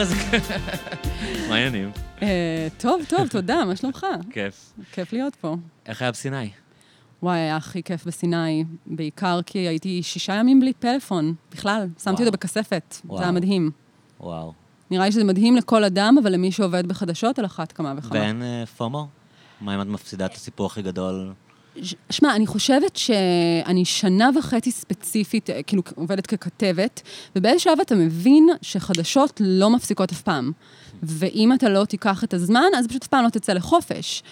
איזה כיף. מה העניינים? אה, טוב, טוב, תודה, מה שלומך? כיף. כיף להיות פה. איך היה בסיני? וואי, היה הכי כיף בסיני, בעיקר כי הייתי שישה ימים בלי פלאפון, בכלל. שמתי. אותו בכספת. זה היה מדהים. וואו. נראה לי שזה מדהים לכל אדם, אבל למי שעובד בחדשות, על אחת כמה וכמה. ואין אה, פומו? מה אם את מפסידה את הסיפור הכי גדול? שמע, אני חושבת שאני שנה וחצי ספציפית, אה, כאילו, עובדת ככתבת, ובאיזה שלב אתה מבין שחדשות לא מפסיקות אף פעם. ואם אתה לא תיקח את הזמן, אז פשוט אף פעם לא תצא לחופש.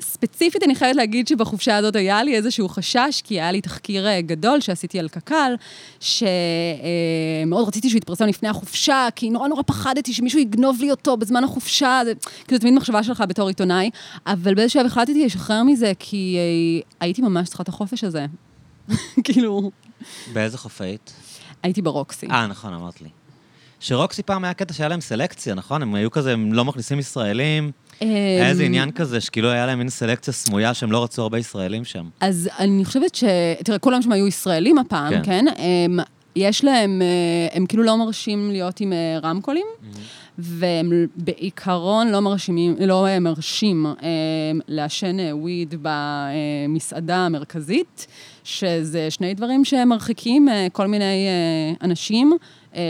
ספציפית, אני חייבת להגיד שבחופשה הזאת היה לי איזשהו חשש, כי היה לי תחקיר אה, גדול שעשיתי על קק"ל, שמאוד רציתי שהוא יתפרסם לפני החופשה, כי נורא נורא פחדתי שמישהו יגנוב לי אותו בזמן החופשה, זה כאילו תמיד מחשבה שלך בתור עיתונאי, אבל באיזשהו שלב החלטתי לשחרר מזה, כי אה, הייתי ממש צריכה את החופש הזה. כאילו, באיזה חוף היית? הייתי ברוקסי. אה, נכון, אמרת לי. שרוקסי פעם היה קטע שהיה להם סלקציה, נכון? הם היו כזה, הם לא מכניסים ישראלים. היה איזה אמ, עניין כזה, שכאילו היה להם מין סלקציה סמויה שהם לא רצו הרבה ישראלים שם. אז אני חושבת ש... תראה, כולם שם היו ישראלים הפעם, כן. כן? הם, יש להם, אה, הם כאילו לא מרשים להיות עם אה, רמקולים, והם בעיקרון לא לא אה, מרשים אה, לעשן אה, וויד במסעדה המרכזית, שזה שני דברים שמרחיקים אה, כל מיני אה, אנשים. אה,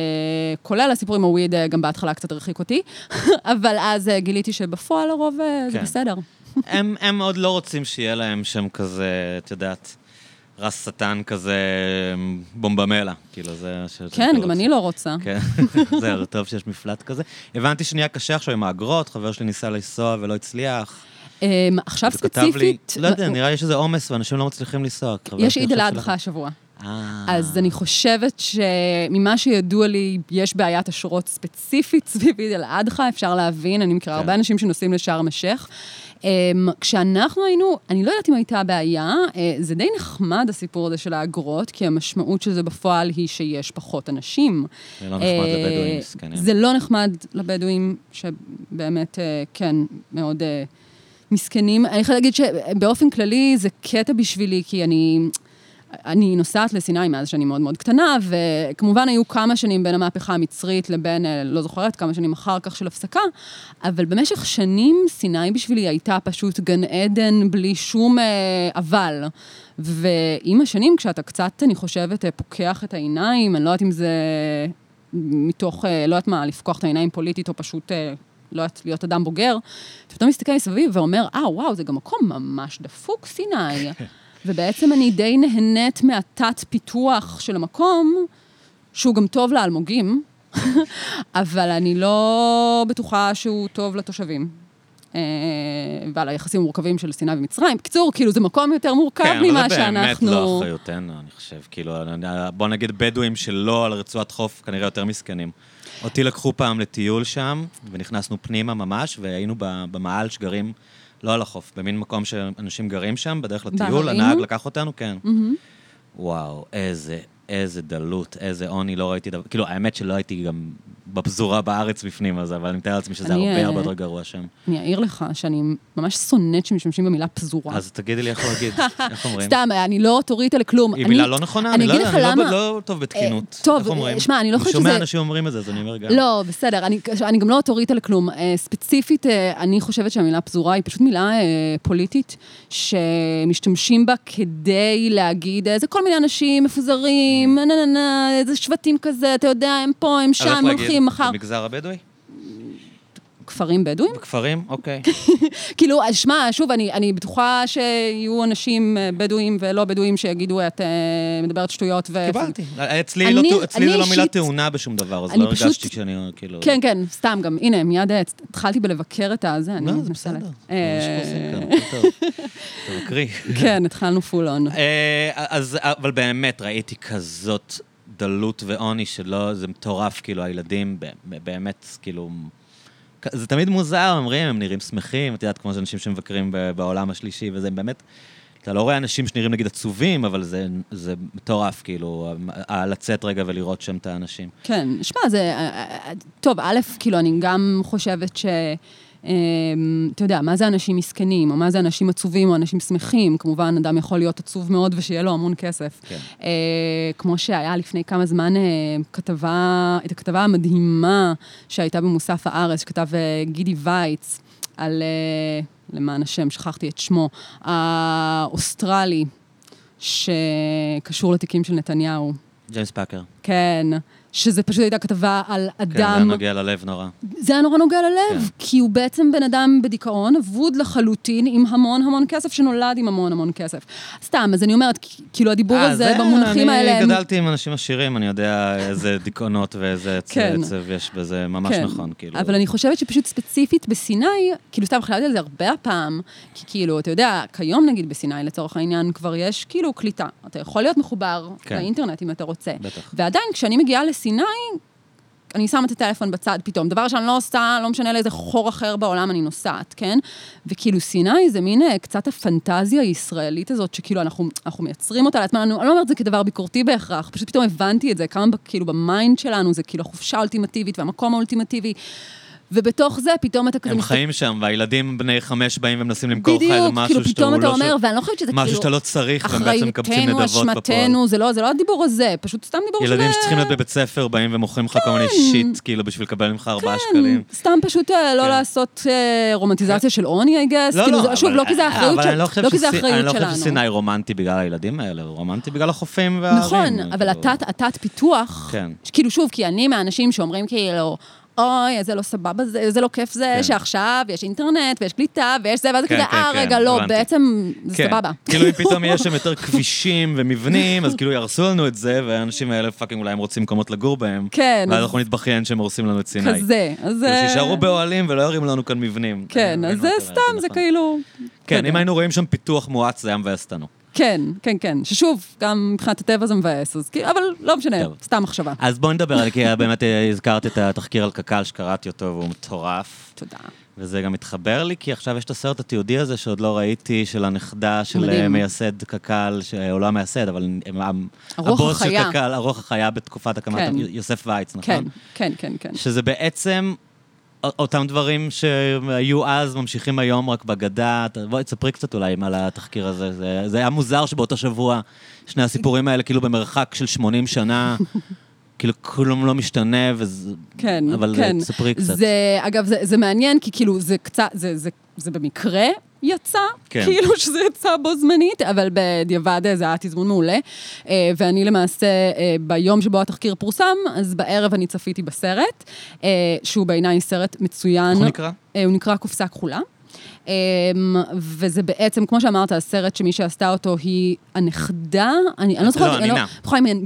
כולל הסיפור עם הוויד, אה, גם בהתחלה קצת הרחיק אותי, אבל אז אה, גיליתי שבפועל הרוב זה כן. בסדר. הם, הם עוד לא רוצים שיהיה להם שם כזה, את יודעת, רס שטן כזה, בומבמלה. כאילו, זה... כן, זה גם אני לא רוצה. כן, זהו, טוב שיש מפלט כזה. הבנתי שנהיה קשה עכשיו עם האגרות, חבר שלי ניסה לנסוע ולא הצליח. אמ, עכשיו לי, ספציפית, לא יודע, נראה לי שזה עומס ואנשים לא מצליחים לנסוע. יש עיד אל עכשיו אדחא השבוע. אה. אז אני חושבת שממה שידוע לי, יש בעיית אשרות ספציפית סביב עיד אל אדחא, אפשר להבין, אני מכירה כן. הרבה אנשים שנוסעים לשארם א-שייח. אמ, כשאנחנו היינו, אני לא יודעת אם הייתה בעיה, אה, זה די נחמד הסיפור הזה של האגרות, כי המשמעות של זה בפועל היא שיש פחות אנשים. זה לא נחמד אה, לבדואים, מסכנים. זה לא נחמד לבדואים, שבאמת, אה, כן, מאוד אה, מסכנים. אני יכולה להגיד שבאופן כללי זה קטע בשבילי, כי אני... אני נוסעת לסיני מאז שאני מאוד מאוד קטנה, וכמובן היו כמה שנים בין המהפכה המצרית לבין, אה, לא זוכרת, כמה שנים אחר כך של הפסקה, אבל במשך שנים סיני בשבילי הייתה פשוט גן עדן בלי שום אה, אבל. ועם השנים, כשאתה קצת, אני חושבת, אה, פוקח את העיניים, אני לא יודעת אם זה מתוך, אה, לא יודעת מה, לפקוח את העיניים פוליטית, או פשוט, אה, לא יודעת, להיות אדם בוגר, אתה פתאום מסתכל מסביב ואומר, אה, וואו, זה גם מקום ממש דפוק, סיני. ובעצם אני די נהנית מהתת-פיתוח של המקום, שהוא גם טוב לאלמוגים, אבל אני לא בטוחה שהוא טוב לתושבים. אה, ועל היחסים המורכבים של סיני ומצרים. בקיצור, כאילו, זה מקום יותר מורכב כן, אבל ממה זה באמת שאנחנו... לא אחריותנו, אני חושב. כאילו, בוא נגיד בדואים שלא על רצועת חוף, כנראה יותר מסכנים. אותי לקחו פעם לטיול שם, ונכנסנו פנימה ממש, והיינו במעל שגרים, לא על החוף, במין מקום שאנשים גרים שם, בדרך לטיול? הנהג לקח אותנו, כן. וואו, איזה, איזה דלות, איזה עוני, לא ראיתי דבר... כאילו, האמת שלא הייתי גם בפזורה בארץ בפנים הזה, אבל אני מתאר לעצמי שזה אני, הרבה אה, הרבה יותר גרוע שם. אני אעיר לך שאני ממש שונאת שמשתמשים במילה פזורה. אז תגידי לי איך להגיד, איך אומרים? סתם, אני לא אוטוריטה לכלום. היא אני- מילה לא נכונה, אני אני לא אגיד לך אני לא- למה... לא טוב בתקינות. אה, טוב? שמע, אני לא חושבת אני שומע שזה- אנשים אומרים את זה, אז אני אומר גם. לא, בסדר, אני, אני גם לא אוטוריטה לכלום. אה, ספציפית, אה, אני חושבת שהמילה פזורה היא פשוט מילה אה, פוליטית, שמשתמשים בה כדי להגיד איזה כל מיני אנשים מפוזרים, נה נה נה נה, איזה שבטים כזה, אתה יודע, הם פה, הם שם, איך הולכים מחר. במגזר הבדואי? כפרים בדואים? בכפרים? אוקיי. כאילו, שמע, שוב, אני, אני בטוחה שיהיו אנשים אה, בדואים ולא בדואים שיגידו, את אה, מדברת שטויות ו... קיבלתי. אצלי אני- לא טעו- אצלי אני זה לא מילה טעונה בשום דבר, אז אני לא פשוט- הרגשתי שאני כאילו... כן, כן, סתם גם, הנה, מיד אה, התחלתי בלבקר את הזה, אני לא, זה. בסדר. מה שאנחנו עושים כאן, טוב. תבקרי. כן, התחלנו פול און. אז, אבל באמת, ראיתי כזאת דלות ועוני שלא, זה מטורף, כאילו, הילדים באמת, כאילו... זה תמיד מוזר, אומרים, הם נראים שמחים, את יודעת, כמו שאנשים שמבקרים בעולם השלישי, וזה באמת... אתה לא רואה אנשים שנראים נגיד עצובים, אבל זה, זה מטורף, כאילו, לצאת רגע ולראות שם את האנשים. כן, שמע, זה... אה, אה, טוב, א', כאילו, אני גם חושבת ש... אה, אתה יודע, מה זה אנשים מסכנים, או מה זה אנשים עצובים או אנשים שמחים. כמובן, אדם יכול להיות עצוב מאוד ושיהיה לו המון כסף. כן. אה, כמו שהיה לפני כמה זמן אה, כתבה, את הכתבה המדהימה שהייתה במוסף הארץ, שכתב אה, גידי וייץ, על, למען השם, שכחתי את שמו, האוסטרלי, שקשור לתיקים של נתניהו. ג'יימס פאקר. כן, שזה פשוט הייתה כתבה על כן, זה היה אדם... נוגע ללב נורא. זה היה נורא נוגע ללב, כן. כי הוא בעצם בן אדם בדיכאון, אבוד לחלוטין, עם המון המון כסף, שנולד עם המון המון כסף. סתם, אז אני אומרת, כאילו הדיבור אה, הזה, במונחים האלה... אני הם- גדלתי עם אנשים עשירים, אני יודע איזה דיכאונות ואיזה עצ- כן. עצב יש בזה, ממש כן. נכון, כאילו. אבל אני חושבת שפשוט ספציפית בסיני, כאילו סתם חשבתי על זה הרבה הפעם, כי כאילו, אתה יודע, כיום נגיד בסיני לצורך העניין כבר יש כאילו קליטה. אתה יכול להיות מחובר כן. לאינטרנט אם אתה רוצה. בטח. ועדיין, כשאני מגיעה לסיני, אני שמה את הטלפון בצד פתאום. דבר שאני לא עושה, לא משנה לאיזה חור אחר בעולם אני נוסעת, כן? וכאילו סיני זה מין אה, קצת הפנטזיה הישראלית הזאת, שכאילו אנחנו, אנחנו מייצרים אותה לעצמנו, אני לא אומרת את זה כדבר ביקורתי בהכרח, פשוט פתאום הבנתי את זה, כמה כאילו ב mind שלנו זה כאילו החופשה האולטימטיבית והמקום האולטימטיבי. ובתוך זה פתאום אתה כזה... הם מסתכל- חיים שם, והילדים בני חמש באים ומנסים למכור לך איזה בדיוק, משהו כאילו שאתה פתאום אתה לא אומר, ש- ואני לא חושבת שזה כאילו... משהו שאתה לא צריך, והם בעצם מקבצים אחריותנו, נדבות בפועל. אשמתנו, זה לא, זה לא הדיבור הזה, פשוט סתם דיבור של... ילדים שצריכים להיות בבית ספר באים ומוכרים לך כל מיני shit, כאילו, בשביל לקבל ממך ארבעה כן, שקלים. סתם פשוט אה, לא כן. לעשות אה, רומנטיזציה של עוני, I guess. לא, כאילו, לא, שוב, אבל- לא כי זה האחריות אבל של- אני לא חושב לא לא שלנו. שסיני רומנטי בגלל הילדים האלה, הוא רומנטי בגלל החופים והערים. נכון, אבל כאילו. התת- התת-פיתוח, כן. כאילו שוב, כי אני מהאנשים שאומרים כאילו, אוי, איזה לא סבבה זה, איזה לא כיף זה, כן. שעכשיו יש אינטרנט ויש קליטה ויש זה, ואז כן, כזה, כן, אה, כן, רגע, לא, הבנתי. בעצם זה כן. סבבה. כאילו אם פתאום יהיה שם יותר כבישים ומבנים, אז כאילו יהרסו לנו את זה, והאנשים האלה fucking אולי הם רוצים מקומות לגור בהם. כן, ואז אז אנחנו נתבכיין שהם הורסים לנו את סיני. כזה. אז... כאילו שישארו באוהלים ולא ירימו לנו כאן מבנים. כן, אז זה ראינו את סתם, זה נכון. כאילו... כן, בסדר. אם היינו רואים שם פיתוח מואץ, זה היה מבאס אותנו. כן, כן, כן. ששוב, גם מבחינת הטבע זה מבאס, אז כאילו, אבל לא משנה, טוב. סתם מחשבה. אז בואי נדבר על, כי באמת אה, הזכרת את התחקיר על קק"ל שקראתי אותו והוא מטורף. תודה. וזה גם מתחבר לי, כי עכשיו יש את הסרט התיעודי הזה שעוד לא ראיתי, של הנכדה של מדהים. אה, מייסד קק"ל, שהוא לא המייסד, אבל הם- הבוס של. קק"ל, הרוח החיה בתקופת הקמת כן. יוסף וייץ, נכון? כן, כן, כן, כן. שזה בעצם אותם דברים שהיו אז, ממשיכים היום רק בגדה. בואי, תספרי קצת אולי על התחקיר הזה. זה, זה היה מוזר שבאותו שבוע שני הסיפורים האלה כאילו במרחק של 80 שנה, כאילו כלום לא משתנה, וזה... כן, אבל כן. אה, תספרי קצת. זה, אגב, זה, זה מעניין, כי כאילו, זה קצת, זה, זה, זה במקרה יצא, כן. כאילו שזה יצא בו זמנית, אבל בדיעבד זה היה תזמון מעולה. אה, ואני למעשה, אה, ביום שבו התחקיר פורסם, אז בערב אני צפיתי בסרט, אה, שהוא בעיניי סרט מצוין. איך הוא נקרא? אה, הוא נקרא קופסה כחולה. אמ, וזה בעצם, כמו שאמרת, הסרט שמי שעשתה אותו היא הנכדה, אני, אני לא זוכרת, לא, הנינה.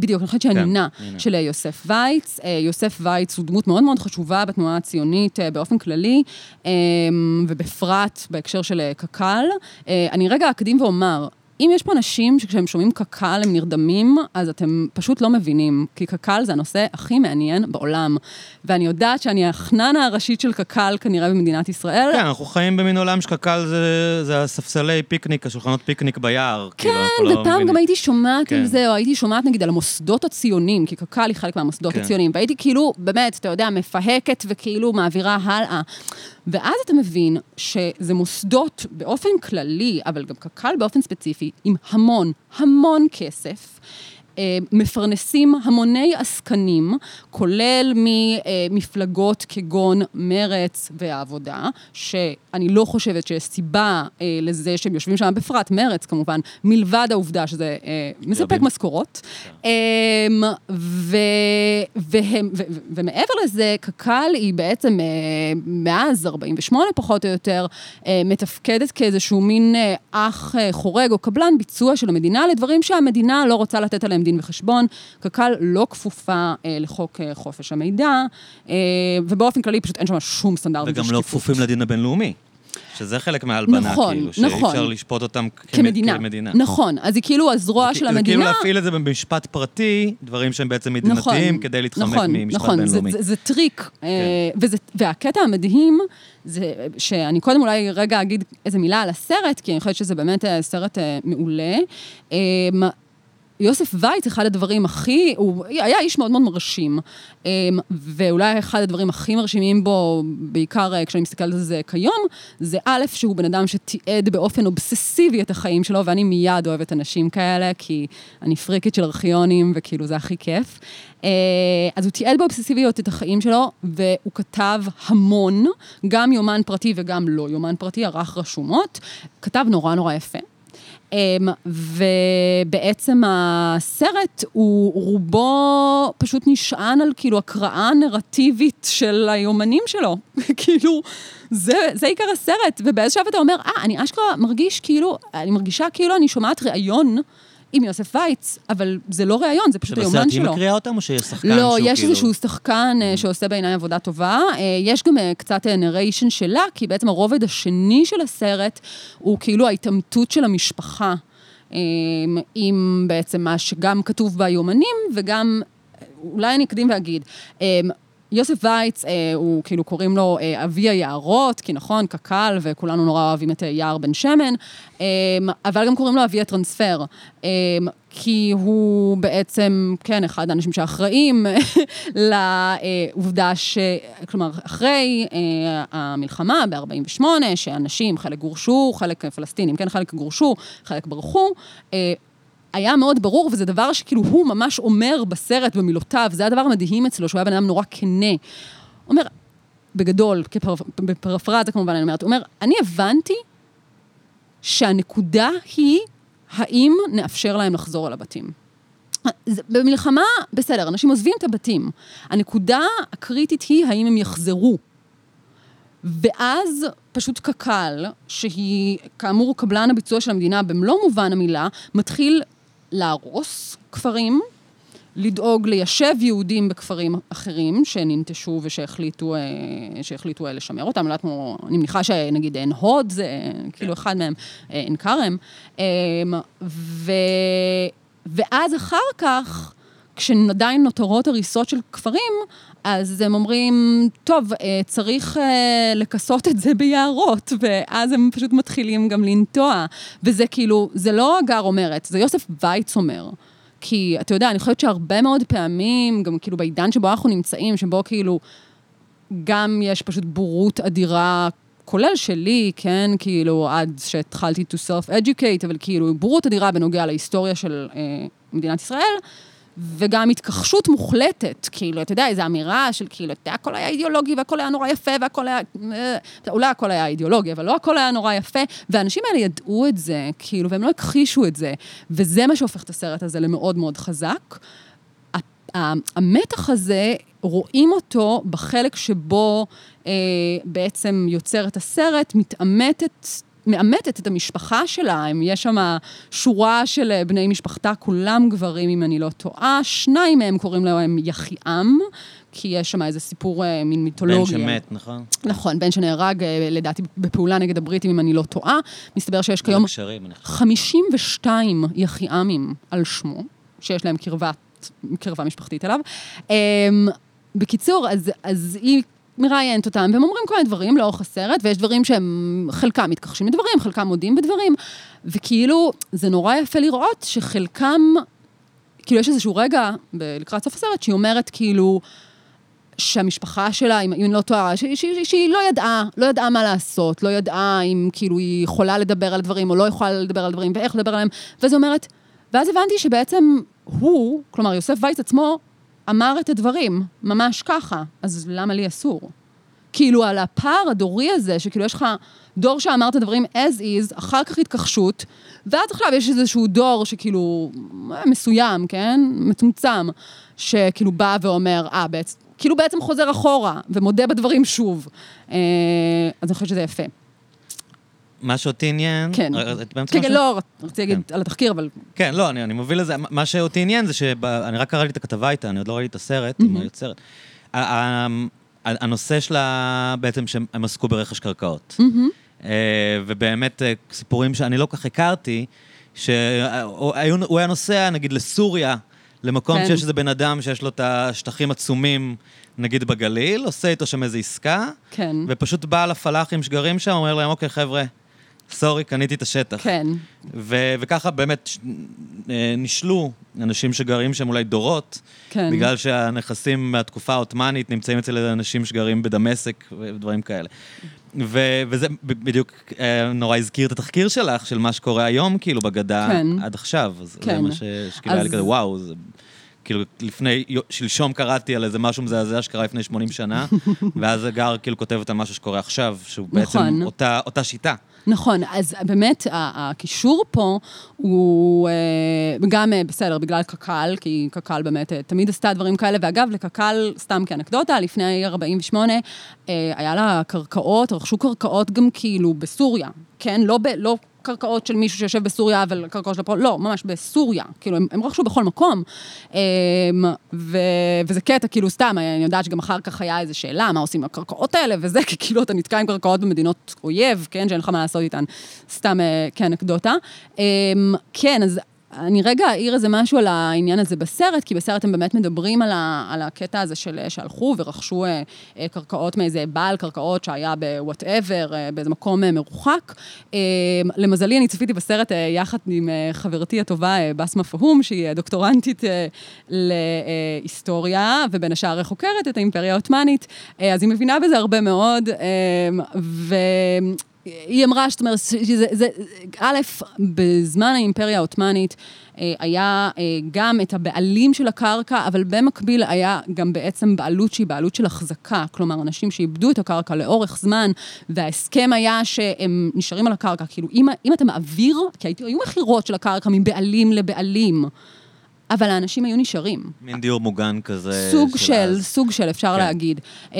בדיוק, אני חושבת שהיא כן, הנינה הנינה. של אה, יוסף וייץ. אה, יוסף וייץ הוא דמות מאוד מאוד חשובה בתנועה הציונית אה, באופן כללי, אמ, ובפרט בהקשר של קק"ל. אני רגע אקדים ואומר, אם יש פה אנשים שכשהם שומעים קק"ל הם נרדמים, אז אתם פשוט לא מבינים, כי קק"ל זה הנושא הכי מעניין בעולם. ואני יודעת שאני החננה הראשית של קק"ל כנראה במדינת ישראל. כן, אנחנו חיים במין עולם שקק"ל זה, זה הספסלי פיקניק, השולחנות פיקניק ביער. כאילו, כן, לא ופעם מבינים. גם הייתי שומעת כן. על זה, או הייתי שומעת נגיד על המוסדות הציוניים, כי קק"ל היא חלק מהמוסדות כן. הציוניים, והייתי כאילו, באמת, אתה יודע, מפהקת וכאילו מעבירה הלאה. ואז אתה מבין שזה מוסדות באופן כללי, אבל גם קק"ל באופן ספציפי, עם המון, המון כסף. אה, מפרנסים המוני עסקנים, כולל ממפלגות כגון מרץ והעבודה, שאני לא חושבת שיש סיבה אה, לזה שהם יושבים שם, בפרט מרץ כמובן, מלבד העובדה שזה אה, מספק. משכורות. ו, ו, ומעבר לזה, קק"ל היא בעצם מאז 48 פחות או יותר, מתפקדת כאיזשהו מין אח חורג או קבלן ביצוע של המדינה לדברים שהמדינה לא רוצה לתת עליהם דין וחשבון. קק"ל לא כפופה אה, לחוק אה, חופש המידע, אה, ובאופן כללי פשוט אין שם שום סטנדרטים של וגם. לא כפופים לדין הבינלאומי. שזה חלק מההלבנה, נכון, כאילו, נכון. שאי אפשר לשפוט אותם כמ- כמדינה. כמדינה. נכון, אז היא כאילו הזרוע של כ- זה המדינה. כאילו להפעיל את זה במשפט פרטי, דברים שהם בעצם נכון, מדינתיים, כדי להתחמק נכון, ממשפט נכון, בינלאומי. זה, זה, זה טריק. אה, וזה, והקטע המדהים, זה שאני קודם אולי רגע אגיד איזה מילה על הסרט, כי אני חושבת שזה באמת אה, סרט אה, מעולה. יוסף וייץ, אחד הדברים הכי, הוא היה איש מאוד מאוד מרשים, אמ, ואולי אחד הדברים הכי מרשימים בו, בעיקר אה, כשאני מסתכלת על זה כיום, זה א', שהוא בן אדם שתיעד באופן אובססיבי את החיים שלו, ואני מיד אוהבת אנשים כאלה, כי אני פריקית של ארכיונים, וכאילו זה הכי כיף. אה, אז הוא תיעד באובססיביות את החיים שלו, והוא כתב המון, גם יומן פרטי וגם לא יומן פרטי, ערך רשומות. כתב נורא נורא יפה. אמ, ובעצם הסרט הוא רובו פשוט נשען על כאילו הקראה נרטיבית של היומנים שלו. כאילו, זה, זה עיקר הסרט, ובאיזשהו שלב אתה אומר, אה, אני אשכרה מרגיש כאילו, אני מרגישה כאילו אני שומעת ראיון. עם יוסף וייץ, אבל זה לא ראיון, זה פשוט היומן שלו. שבסרט היא מקריאה אותם, או שיש שחקן לא, שהוא כאילו... לא, יש איזשהו שחקן mm-hmm. שעושה בעיניי עבודה טובה. אה, יש גם אה, קצת נריישן שלה, כי בעצם הרובד השני של הסרט הוא כאילו ההתעמתות של המשפחה. עם בעצם מה שגם כתוב ביומנים, וגם, אולי אני אקדים ואגיד, יוסף וייץ, אה, הוא כאילו קוראים לו אה, אבי היערות, כי נכון, קק"ל, וכולנו נורא אוהבים את אה, יער בן שמן, אה, אבל גם קוראים לו אבי הטרנספר, אה, כי הוא בעצם, כן, אחד האנשים שאחראים לעובדה ש... כלומר, אחרי אה, המלחמה ב-48', שאנשים, חלק גורשו, חלק פלסטינים, כן, חלק גורשו, חלק ברחו, אה, היה מאוד ברור, וזה דבר שכאילו הוא ממש אומר בסרט, במילותיו, זה הדבר המדהים אצלו, שהוא היה בן אדם נורא כנה. אומר, בגדול, כפר, בפרפרזה כמובן, אני אומרת, הוא אומר, אני הבנתי שהנקודה היא, האם נאפשר להם לחזור על הבתים. במלחמה, בסדר, אנשים עוזבים את הבתים. הנקודה הקריטית היא האם הם יחזרו. ואז פשוט קק"ל, שהיא כאמור קבלן הביצוע של המדינה במלוא מובן המילה, מתחיל להרוס כפרים, לדאוג ליישב יהודים בכפרים אחרים שננטשו ושהחליטו שהחליטו לשמר אותם, לא כמו, אני מניחה שנגיד עין הוד זה כאילו אחד מהם, עין כרם, ו... ואז אחר כך, כשעדיין נותרות הריסות של כפרים, אז הם אומרים, טוב, צריך לכסות את זה ביערות, ואז הם פשוט מתחילים גם לנטוע. וזה כאילו, זה לא הגר אומרת, זה יוסף וייץ אומר. כי, אתה יודע, אני חושבת שהרבה מאוד פעמים, גם כאילו בעידן שבו אנחנו נמצאים, שבו כאילו גם יש פשוט בורות אדירה, כולל שלי, כן, כאילו, עד שהתחלתי to self-educate, אבל כאילו, בורות אדירה בנוגע להיסטוריה של אה, מדינת ישראל. וגם התכחשות מוחלטת, כאילו, אתה יודע, איזו אמירה של כאילו, אתה יודע, הכל היה אידיאולוגי והכל היה נורא יפה והכל היה... אה, אולי הכל היה אידיאולוגי, אבל לא הכל היה נורא יפה, והאנשים האלה ידעו את זה, כאילו, והם לא הכחישו את זה, וזה מה שהופך את הסרט הזה למאוד מאוד חזק. המתח הזה, רואים אותו בחלק שבו אה, בעצם יוצר את הסרט, מתעמתת מאמתת את המשפחה שלה, יש שם שורה של אה, בני משפחתה, כולם גברים, אם אני לא טועה, שניים מהם קוראים להם יחיעם, כי יש שם איזה סיפור אה, מין מיתולוגי. בן שמת, נכון? נכון, בן שנהרג, אה, לדעתי, בפעולה נגד הבריטים, אם אני לא טועה. מסתבר שיש כיום 52 יחיעמים על שמו, שיש להם קרבה, קרבה משפחתית אליו. אמ, בקיצור, אז, אז היא מראיינת אותם, והם אומרים כל מיני דברים לאורך הסרט, ויש דברים שהם, חלקם מתכחשים לדברים, חלקם מודים בדברים, וכאילו, זה נורא יפה לראות שחלקם, כאילו, יש איזשהו רגע, לקראת סוף הסרט, שהיא אומרת, כאילו, שהמשפחה שלה, אם אני לא טועה, שהיא לא ידעה, לא ידעה מה לעשות, לא ידעה אם כאילו היא יכולה לדבר על דברים או לא יכולה לדבר על דברים ואיך לדבר עליהם, ואז אומרת, ואז הבנתי שבעצם הוא, כלומר יוסף וייץ עצמו, אמר את הדברים, ממש ככה, אז למה לי אסור? כאילו, על הפער הדורי הזה, שכאילו יש לך דור שאמר את הדברים as is, אחר כך התכחשות, ואז עכשיו יש איזשהו דור שכאילו, מסוים, כן? מצומצם, שכאילו בא ואומר, אה, בעצם, כאילו בעצם חוזר אחורה, ומודה בדברים שוב. אה, אז אני חושבת שזה יפה. מה שאותי עניין... כן. כן, כן, לא, רציתי להגיד כן. על התחקיר, אבל... כן, לא, אני, מוביל לזה. מה שאותי עניין זה שאני רק קראתי את הכתבה איתה, אני עוד לא ראיתי את הסרט עם היוצרת. הנושא שלה, בעצם שהם עסקו ברכש קרקעות. אה, ובאמת, סיפורים שאני לא כל כך הכרתי, שהוא היה נוסע, נגיד, לסוריה, למקום כן. שיש איזה בן אדם שיש לו את השטחים עצומים, נגיד בגליל, עושה איתו שם איזו עסקה, כן. ופשוט בא לפלאחים שגרים שם, אומר להם, אוקיי, חבר'ה, סורי, קניתי את השטח. כן. ו- וככה באמת ש- אה, נשלו אנשים שגרים שם אולי דורות, כן. בגלל שהנכסים מהתקופה העות'מאנית נמצאים אצל אנשים שגרים בדמשק ודברים כאלה. ו- וזה בדיוק אה, נורא הזכיר את התחקיר שלך, של מה שקורה היום, כאילו, בגדה כן. עד עכשיו. אז זה כן. מה ש- שכאילו היה לי אז- כזה, וואו, זה... כאילו, לפני, שלשום קראתי על איזה משהו מזעזע שקרה לפני 80 שנה, ואז הגר כאילו כותבת על משהו שקורה עכשיו, שהוא בעצם נכון. אותה, אותה שיטה. נכון, אז באמת הקישור פה הוא אה, גם אה, בסדר, בגלל קק"ל, כי קק"ל באמת אה, תמיד עשתה דברים כאלה, ואגב, לקק"ל, סתם כאנקדוטה, לפני 48, אה, היה לה קרקעות, רכשו קרקעות גם כאילו בסוריה, כן? לא, ב, לא קרקעות של מישהו שיושב בסוריה, אבל קרקעות של פה, לא, ממש בסוריה, כאילו, הם, הם רכשו בכל מקום. אה, ו, וזה קטע, כאילו, סתם, אני יודעת שגם אחר כך היה איזו שאלה, מה עושים עם הקרקעות האלה, וזה, כי כאילו אתה נתקע עם קרקעות במדינות אויב, כן, שאין לך מה לעשות איתן, סתם אה, כאנקדוטה. אה, כן, אז אני רגע אעיר איזה משהו על העניין הזה בסרט, כי בסרט הם באמת מדברים על, ה, על הקטע הזה של שהלכו ורכשו אה, אה, קרקעות מאיזה בעל קרקעות שהיה בוואטאבר, אה, באיזה מקום אה, מרוחק. אה, למזלי, אני צפיתי בסרט אה, יחד עם אה, חברתי הטובה, אה, בסמה פהום, שהיא אה, דוקטורנטית אה, להיסטוריה, ובין השאר חוקרת את האימפריה העות'מאנית, אה, אז היא מבינה בזה הרבה מאוד, אה, ו... היא אמרה, זאת אומרת, שזה, זה, א', בזמן האימפריה העות'מאנית אה, היה אה, גם את הבעלים של הקרקע, אבל במקביל היה גם בעצם בעלות שהיא בעלות של החזקה. כלומר, אנשים שאיבדו את הקרקע לאורך זמן, וההסכם היה שהם נשארים על הקרקע. כאילו, אם, אם אתה מעביר, כי היו מכירות של הקרקע מבעלים לבעלים, אבל האנשים היו נשארים. מין דיור מוגן כזה. סוג של, אז. סוג של, אפשר כן. להגיד. אמ,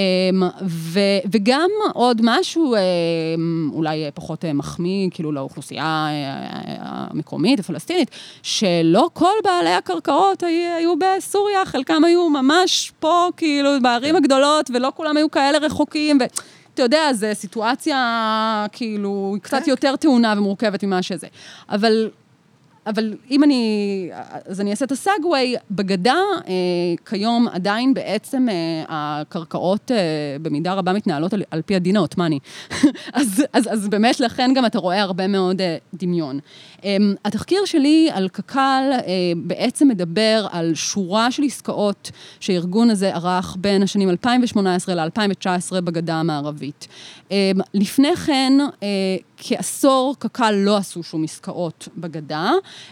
ו, וגם עוד משהו, אמ, אולי פחות אה, מחמיא, כאילו לאוכלוסייה אה, המקומית, הפלסטינית, שלא כל בעלי הקרקעות היו, היו בסוריה, חלקם היו ממש פה, כאילו, בערים הגדולות, ולא כולם היו כאלה רחוקים, ו... אתה יודע, זו סיטואציה, כאילו, קצת יותר טעונה ומורכבת ממה שזה. אבל אבל אם אני, אז אני אעשה את הסאגווי, בגדה אה, כיום עדיין בעצם אה, הקרקעות אה, במידה רבה מתנהלות על, על פי הדין העות'מאני. אז, אז, אז באמת לכן גם אתה רואה הרבה מאוד אה, דמיון. אה, התחקיר שלי על קק"ל אה, בעצם מדבר על שורה של עסקאות שהארגון הזה ערך בין השנים 2018 ל-2019 בגדה המערבית. אה, לפני כן, אה, כעשור קק"ל לא עשו שום עסקאות בגדה.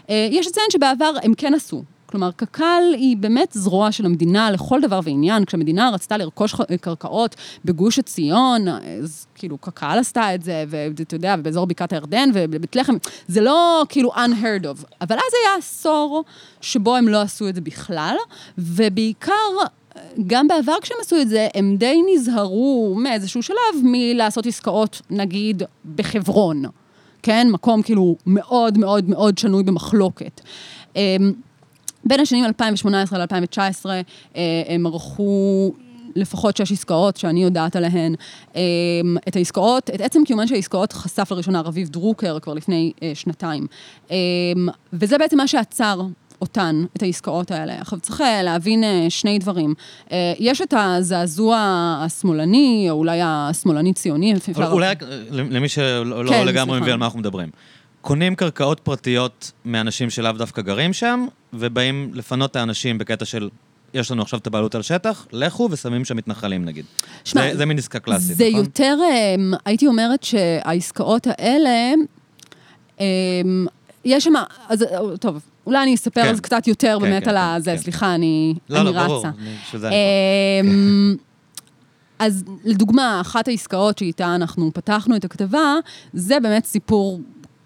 אה, יש לציין שבעבר הם כן עשו. כלומר, קק"ל היא באמת זרוע של המדינה לכל דבר ועניין. כשהמדינה רצתה לרכוש קרקעות בגוש עציון, אז כאילו קק"ל עשתה את זה, ואתה יודע, ובאזור בקעת הירדן ובבית לחם, זה לא כאילו unheard of. אבל אז היה עשור שבו הם לא עשו את זה בכלל, ובעיקר גם בעבר כשהם עשו את זה, הם די נזהרו מאיזשהו שלב מלעשות עסקאות, נגיד, בחברון. כן? מקום כאילו מאוד מאוד מאוד שנוי במחלוקת. בין השנים 2018 ל-2019 הם ערכו לפחות שש עסקאות שאני יודעת עליהן. אמ, את העסקאות, את עצם קיומן של העסקאות חשף לראשונה רביב דרוקר כבר לפני אה, שנתיים. וזה בעצם מה שעצר אותן, את העסקאות האלה. עכשיו, צריך אה, להבין אה, שני דברים. אה, יש את הזעזוע השמאלני, או אולי השמאלני-ציוני, אפשר... אולי אה, למי שלא כן, לגמרי. מבין על מה אנחנו מדברים. קונים קרקעות פרטיות מאנשים שלאו דווקא גרים שם, ובאים לפנות את האנשים בקטע של, יש לנו עכשיו את הבעלות על שטח, לכו ושמים שם מתנחלים נגיד. שמע, זה, זה מין עסקה קלאסית, זה נכון? יותר, אמ, הייתי אומרת שהעסקאות האלה, אמ, יש שם, אז אה, טוב, אולי אני אספר כן. זה קצת יותר כן, באמת כן, על כן, הזה, כן. סליחה, אני לא, אני לא, רצה. ברור, אני- בשביל זה אני פה. אמ, אז לדוגמה, אחת העסקאות שאיתה אנחנו פתחנו את הכתבה, זה באמת סיפור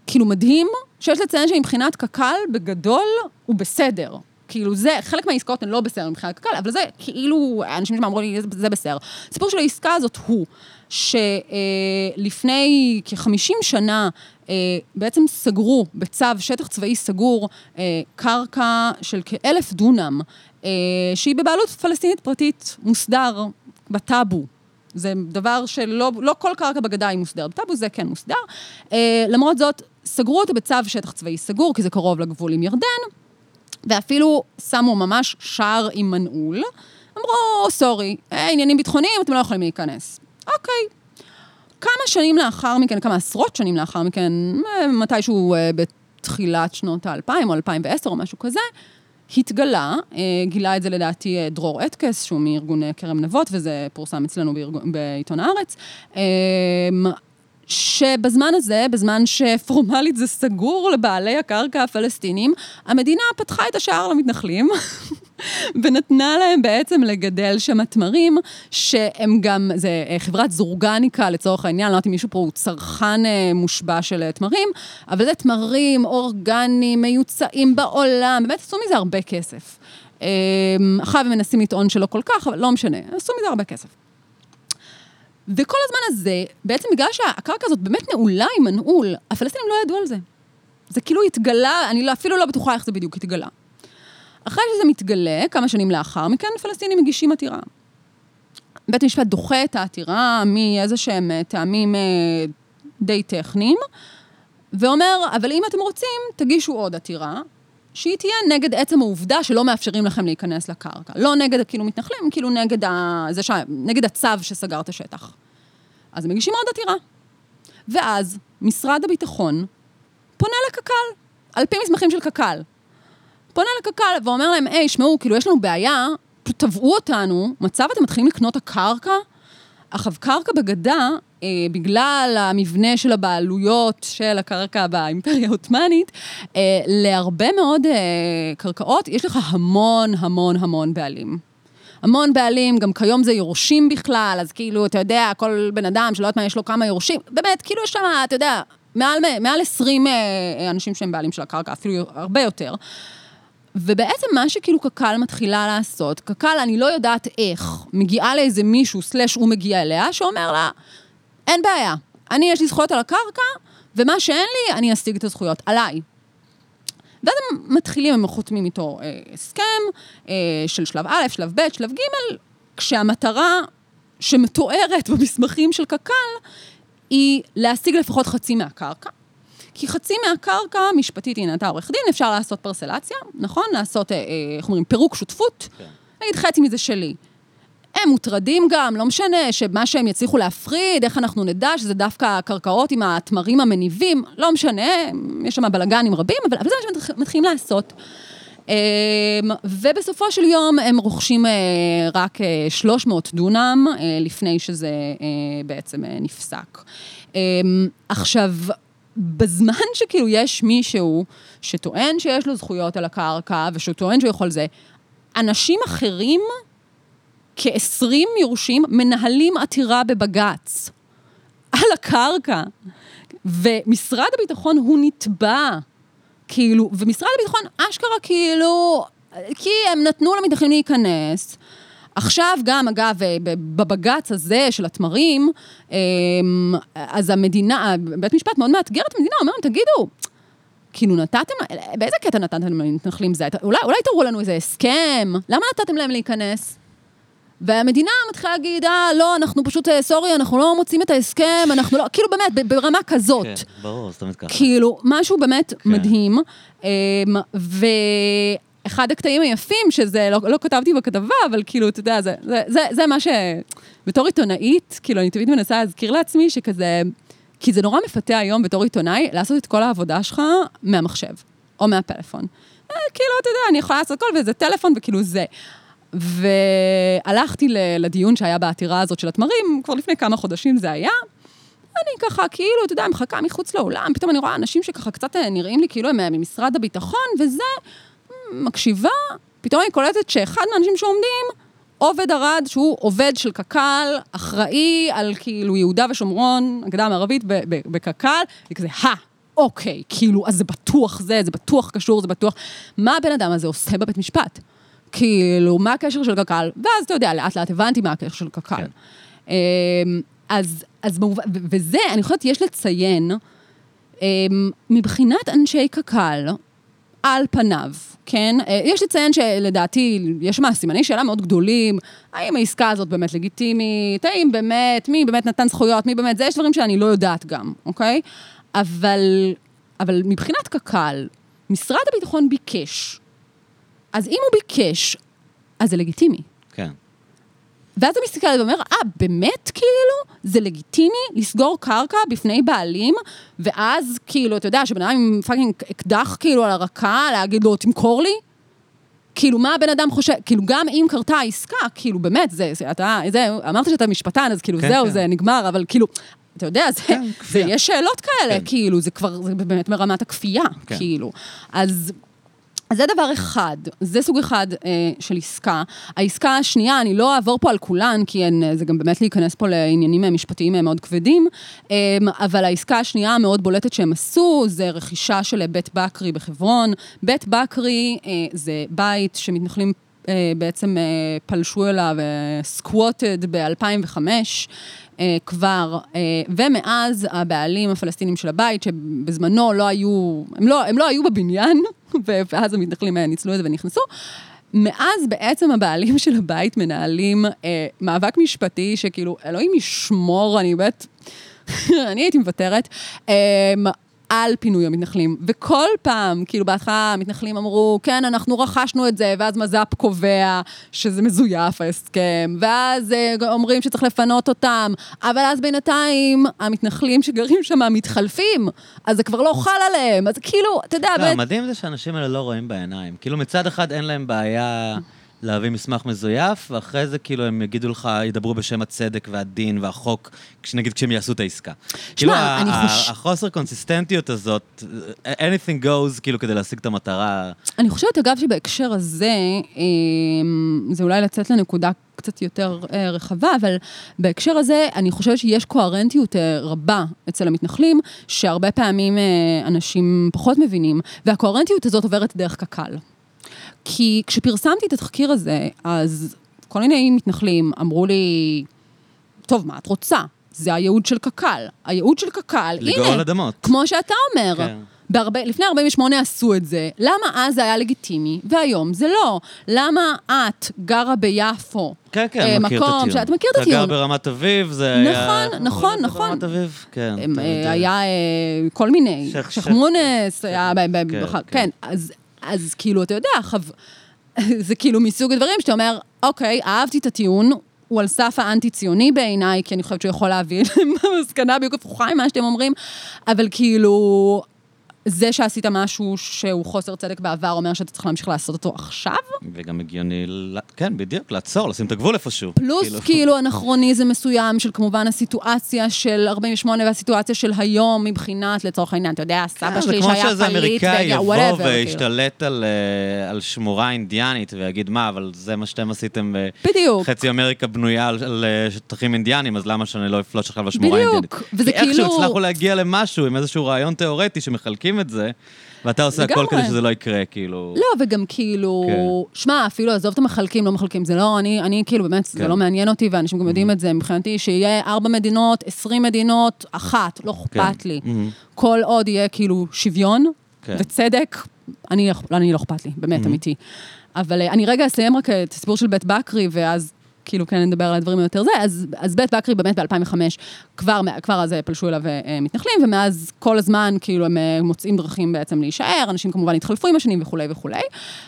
כאילו מדהים, שיש לציין שמבחינת קק"ל, בגדול, הוא בסדר. כאילו זה, חלק מהעסקאות הן לא בסדר מבחינת קק"ל, אבל זה כאילו, האנשים שם אמרו לי, זה בסדר. הסיפור של העסקה הזאת הוא, שלפני כ-50 שנה, אה, בעצם סגרו בצו שטח צבאי סגור אה, קרקע של כאלף דונם, אה, שהיא בבעלות פלסטינית פרטית, מוסדר, בטאבו. זה דבר שלא לא כל קרקע בגדה היא מוסדרת. בטאבו זה כן מוסדר. אה, למרות זאת, סגרו אותה בצו שטח צבאי סגור, כי זה קרוב לגבול עם ירדן, ואפילו שמו ממש שער עם מנעול. אמרו, סורי, אה, עניינים ביטחוניים, אתם לא יכולים להיכנס. אוקיי. כמה שנים לאחר מכן, כמה עשרות שנים לאחר מכן, אה, מתישהו אה, בתחילת שנות האלפיים או 2010 או משהו כזה, התגלה, גילה את זה לדעתי דרור אטקס, שהוא מארגון כרם נבות, וזה פורסם אצלנו בעיתון הארץ, שבזמן הזה, בזמן שפורמלית זה סגור לבעלי הקרקע הפלסטינים, המדינה פתחה את השער למתנחלים. ונתנה להם בעצם לגדל שם תמרים, שהם גם, זה אה, חברת זורגניקה לצורך העניין, לא יודעת אם מישהו פה הוא צרכן אה, מושבע של אה, תמרים, אבל זה תמרים אורגניים, מיוצאים בעולם, באמת עשו מזה הרבה כסף. עכשיו הם מנסים לטעון שלא כל כך, אבל לא משנה, עשו מזה הרבה כסף. וכל הזמן הזה, בעצם בגלל שהקרקע הזאת באמת נעולה עם מנעול, הפלסטינים לא ידעו על זה. זה כאילו התגלה, אני לא, אפילו לא בטוחה איך זה בדיוק התגלה. אחרי שזה מתגלה, כמה שנים לאחר מכן, פלסטינים מגישים עתירה. בית המשפט דוחה את העתירה מאיזה שהם אה, טעמים אה, די טכניים, ואומר, אבל אם אתם רוצים, תגישו עוד עתירה, שהיא תהיה נגד עצם העובדה שלא מאפשרים לכם להיכנס לקרקע. לא נגד כאילו מתנחלים, כאילו נגד, ה... זה ש... נגד הצו שסגר את השטח. אז הם מגישים עוד עתירה. ואז משרד הביטחון פונה לקק"ל, על פי מסמכים של קק"ל. פונה לקק"ל ואומר להם, היי, שמעו, כאילו, יש לנו בעיה, תבעו אותנו, מצב אתם מתחילים לקנות הקרקע? עכשיו, קרקע בגדה, בגלל המבנה של הבעלויות של הקרקע באימפריה העות'מאנית, אה, להרבה מאוד אה, קרקעות, יש לך המון המון המון בעלים. המון בעלים, גם כיום זה יורשים בכלל, אז כאילו, אתה יודע, כל בן אדם שלא יודעת מה, יש לו כמה יורשים, באמת, כאילו יש שם, אתה יודע, מעל, מעל 20 אה, אנשים שהם בעלים של הקרקע, אפילו הרבה יותר. ובעצם מה שכאילו קק"ל מתחילה לעשות, קק"ל, אני לא יודעת איך, מגיעה לאיזה מישהו, סלאש הוא מגיע אליה, שאומר לה, אין בעיה, אני יש לי זכויות על הקרקע, ומה שאין לי, אני אשיג את הזכויות, עליי. ואז הם מתחילים, הם חותמים איתו אה, הסכם אה, של שלב א', שלב ב', שלב ג', כשהמטרה שמתוארת במסמכים של קק"ל, היא להשיג לפחות חצי מהקרקע. כי חצי מהקרקע, משפטית, הנה, אתה עורך דין, אפשר לעשות פרסלציה, נכון? לעשות, אה, אה, איך אומרים, פירוק שותפות. כן. נגיד, חצי מזה שלי. הם מוטרדים גם, לא משנה, שמה שהם יצליחו להפריד, איך אנחנו נדע שזה דווקא הקרקעות עם התמרים המניבים, לא משנה, יש שם בלאגנים רבים, אבל, אבל זה מה שהם מתחילים לעשות. אמ, ובסופו של יום הם רוכשים אה, רק 300 דונם, לפני שזה בעצם נפסק. אמ, עכשיו, בזמן שכאילו יש מישהו שטוען שיש לו זכויות על הקרקע, ושהוא טוען שהוא יכול זה, אנשים אחרים, כ-20 יורשים, מנהלים עתירה בבג"ץ על הקרקע. ומשרד הביטחון הוא נתבע, כאילו, ומשרד הביטחון אשכרה כאילו, כי הם נתנו למתנחלים להיכנס, עכשיו גם, אגב, אה, בבג"ץ הזה של התמרים, אמ, אז המדינה, בית משפט מאוד מאתגר את המדינה, אומר להם, תגידו, כאילו נתתם, באיזה קטע נתתם למתנחלים זה? אולי, אולי תראו לנו איזה הסכם, למה נתתם להם להיכנס? והמדינה מתחילה להגיד, אה, לא, אנחנו פשוט, אה, סורי, אנחנו לא מוצאים את ההסכם, אנחנו לא, כאילו באמת, ברמה כזאת. כן, ברור, זאת אומרת ככה. כאילו, משהו באמת כן. מדהים. אמ, ו... אחד הקטעים היפים, שזה, לא, לא כתבתי בכתבה, אבל כאילו, אתה יודע, זה, זה, זה, זה מה ש... בתור עיתונאית, כאילו, אני תמיד מנסה להזכיר לעצמי שכזה... כי זה נורא מפתה היום בתור עיתונאי לעשות את כל העבודה שלך מהמחשב, או מהפלאפון. אה, כאילו, אתה יודע, אני יכולה לעשות הכל וזה טלפון וכאילו זה. והלכתי לדיון שהיה בעתירה הזאת של התמרים, כבר לפני כמה חודשים זה היה. אני ככה, כאילו, אתה יודע, מחכה מחוץ לאולם, פתאום אני רואה אנשים שככה קצת נראים לי כאילו הם ממשרד הביטחון, וזה, מקשיבה, פתאום אני קולטת שאחד מהאנשים שעומדים, עובד ארד, שהוא עובד של קק"ל, אחראי על כאילו יהודה ושומרון, הגדה המערבית בקק"ל, וכזה, הא, אוקיי, כאילו, אז זה בטוח זה, זה בטוח קשור, זה בטוח... מה הבן אדם הזה עושה בבית משפט? כאילו, מה הקשר של קק"ל? ואז אתה יודע, לאט לאט הבנתי מה הקשר של קק"ל. כן. אמ, אז, אז במובן, וזה, אני חושבת, יש לציין, אמ, מבחינת אנשי קק"ל, על פניו, כן? אה, יש לציין שלדעתי, יש שם סימני שאלה מאוד גדולים, האם העסקה הזאת באמת לגיטימית, האם באמת, מי באמת נתן זכויות, מי באמת, זה יש דברים שאני לא יודעת גם, אוקיי? אבל, אבל מבחינת קק"ל, משרד הביטחון ביקש. אז אם הוא ביקש, אז זה לגיטימי. כן. ואז אתה מסתכל עליו ואומר, אה, באמת כאילו? זה לגיטימי לסגור קרקע בפני בעלים, ואז כאילו, אתה יודע, שבן אדם עם fucking אקדח כאילו על הרקה, להגיד לו, תמכור לי? כאילו, מה הבן אדם חושב? כאילו, גם אם קרתה עסקה, כאילו, באמת, זה, זה אתה, זה, אמרת שאתה משפטן, אז כאילו, כן, זהו, כן. זה נגמר, אבל כאילו, אתה יודע, זה, כן, זה. יש שאלות כאלה, כן. כאילו, זה כבר, זה באמת ברמת הכפייה, כן. כאילו. אז... אז זה דבר אחד, זה סוג אחד אה, של עסקה. העסקה השנייה, אני לא אעבור פה על כולן, כי אין, אה, זה גם באמת להיכנס פה לעניינים אה, משפטיים אה, מאוד כבדים, אה, אבל העסקה השנייה המאוד בולטת שהם עשו, זה רכישה של בית בקרי בחברון. בית בקרי אה, זה בית שמתנחלים בעצם פלשו אליו, סקווטד ב-2005 אה, כבר, אה, ומאז הבעלים הפלסטינים של הבית, שבזמנו לא היו, הם לא, הם לא היו בבניין, ואז המתנחלים אה, ניצלו את זה ונכנסו. מאז בעצם הבעלים של הבית מנהלים אה, מאבק משפטי שכאילו, אלוהים ישמור, אני באמת, אני הייתי מוותרת, אה, על פינוי המתנחלים. וכל פעם, כאילו בהתחלה המתנחלים אמרו, כן, אנחנו רכשנו את זה, ואז מז"פ קובע שזה מזויף ההסכם, ואז אה, אומרים שצריך לפנות אותם, אבל אז בינתיים המתנחלים שגרים שם מתחלפים, אז זה כבר לא חל עליהם, אז כאילו, אתה יודע, לא, באמת... המדהים זה שהאנשים האלה לא רואים בעיניים. כאילו, מצד אחד אין להם בעיה להביא מסמך מזויף, ואחרי זה כאילו הם יגידו לך, ידברו בשם הצדק והדין והחוק, נגיד כשהם יעשו את העסקה. כאילו, ה- אני חוש- החוסר קונסיסטנטיות הזאת, anything goes, כאילו, כדי להשיג את המטרה. אני חושבת, אגב, שבהקשר הזה, אמ, זה אולי לצאת לנקודה קצת יותר אה, רחבה, אבל בהקשר הזה, אני חושבת שיש קוהרנטיות אה, רבה אצל המתנחלים, שהרבה פעמים אה, אנשים פחות מבינים, והקוהרנטיות הזאת עוברת דרך קק"ל. כי כשפרסמתי את התחקיר הזה, אז כל מיני מתנחלים אמרו לי, טוב, מה את רוצה? זה הייעוד של קק"ל. הייעוד של קק"ל, לגאול הנה, אדמות. כמו שאתה אומר. כן. בהרבה, לפני 48 עשו את זה, למה אז זה היה לגיטימי והיום זה לא? למה את גרה ביפו? כן, כן, אה, מכיר את הטיעון. שאת מכיר את אתה גר הטיעון. ברמת אביב, זה היה... נכון, נכון, נכון. ברמת אביב, כן. הם, אה, היה אה, כל מיני, שייח'- מונס, היה, כן, כן. כן, אז, אז כאילו, אתה יודע, חו... זה כאילו מסוג הדברים שאתה אומר, אוקיי, אהבתי את הטיעון, הוא על סף האנטי-ציוני בעיניי, כי אני חושבת שהוא יכול להביא למסקנה בדיוק הפוכה ממה שאתם אומרים, אבל כאילו, זה שעשית משהו שהוא חוסר צדק בעבר, אומר שאתה צריך להמשיך לעשות אותו עכשיו? וגם הגיוני, כן, בדיוק, לעצור, לשים את הגבול איפשהו. פלוס כאילו אנכרוניזם מסוים של כמובן הסיטואציה של 48 והסיטואציה של היום מבחינת, לצורך העניין, אתה יודע, סבא כן, זה שלי כמו שהיה שאיזה פליט, אמריקאי והגיע, יבוא whatever, כאילו. וישתלט על, אה, על שמורה אינדיאנית ויגיד, מה, אבל זה מה שאתם עשיתם, אה, בדיוק. חצי אמריקה בנויה על, על אה, שטחים אינדיאנים, אז למה שאני לא אפלוש עכשיו לשמורה בדיוק, האינדיאנית? וזה כי איכשהו כאילו- הצלחנו להגיע למשהו עם איזשהו רעיון תיאורטי שמחלקים את זה, ואתה עושה הכל לגמרי. כדי שזה לא יקרה, כאילו... לא, וגם כאילו, כן. שמע, אפילו עזוב את המחלקים, לא מחלקים, זה לא, אני, אני כאילו, באמת, זה כן. לא מעניין אותי, ואנשים גם יודעים את זה, מבחינתי, שיהיה ארבע מדינות, עשרים מדינות, אחת, לא אכפת כן. לי. מהמם. כל עוד יהיה כאילו שוויון כן. וצדק, אני, אני לא אכפת לי, באמת, אמיתי. אבל אה, אני רגע אסיים רק את הסיפור של בית בקרי, ואז כאילו כן נדבר על הדברים היותר זה, אז, אז בית בקרי באמת ב-2005, כבר, כבר אז אה, פלשו אליו אה, מתנחלים, ומאז כל הזמן כאילו הם אה, מוצאים דרכים בעצם להישאר, אנשים כמובן התחלפו עם השנים וכולי וכולי.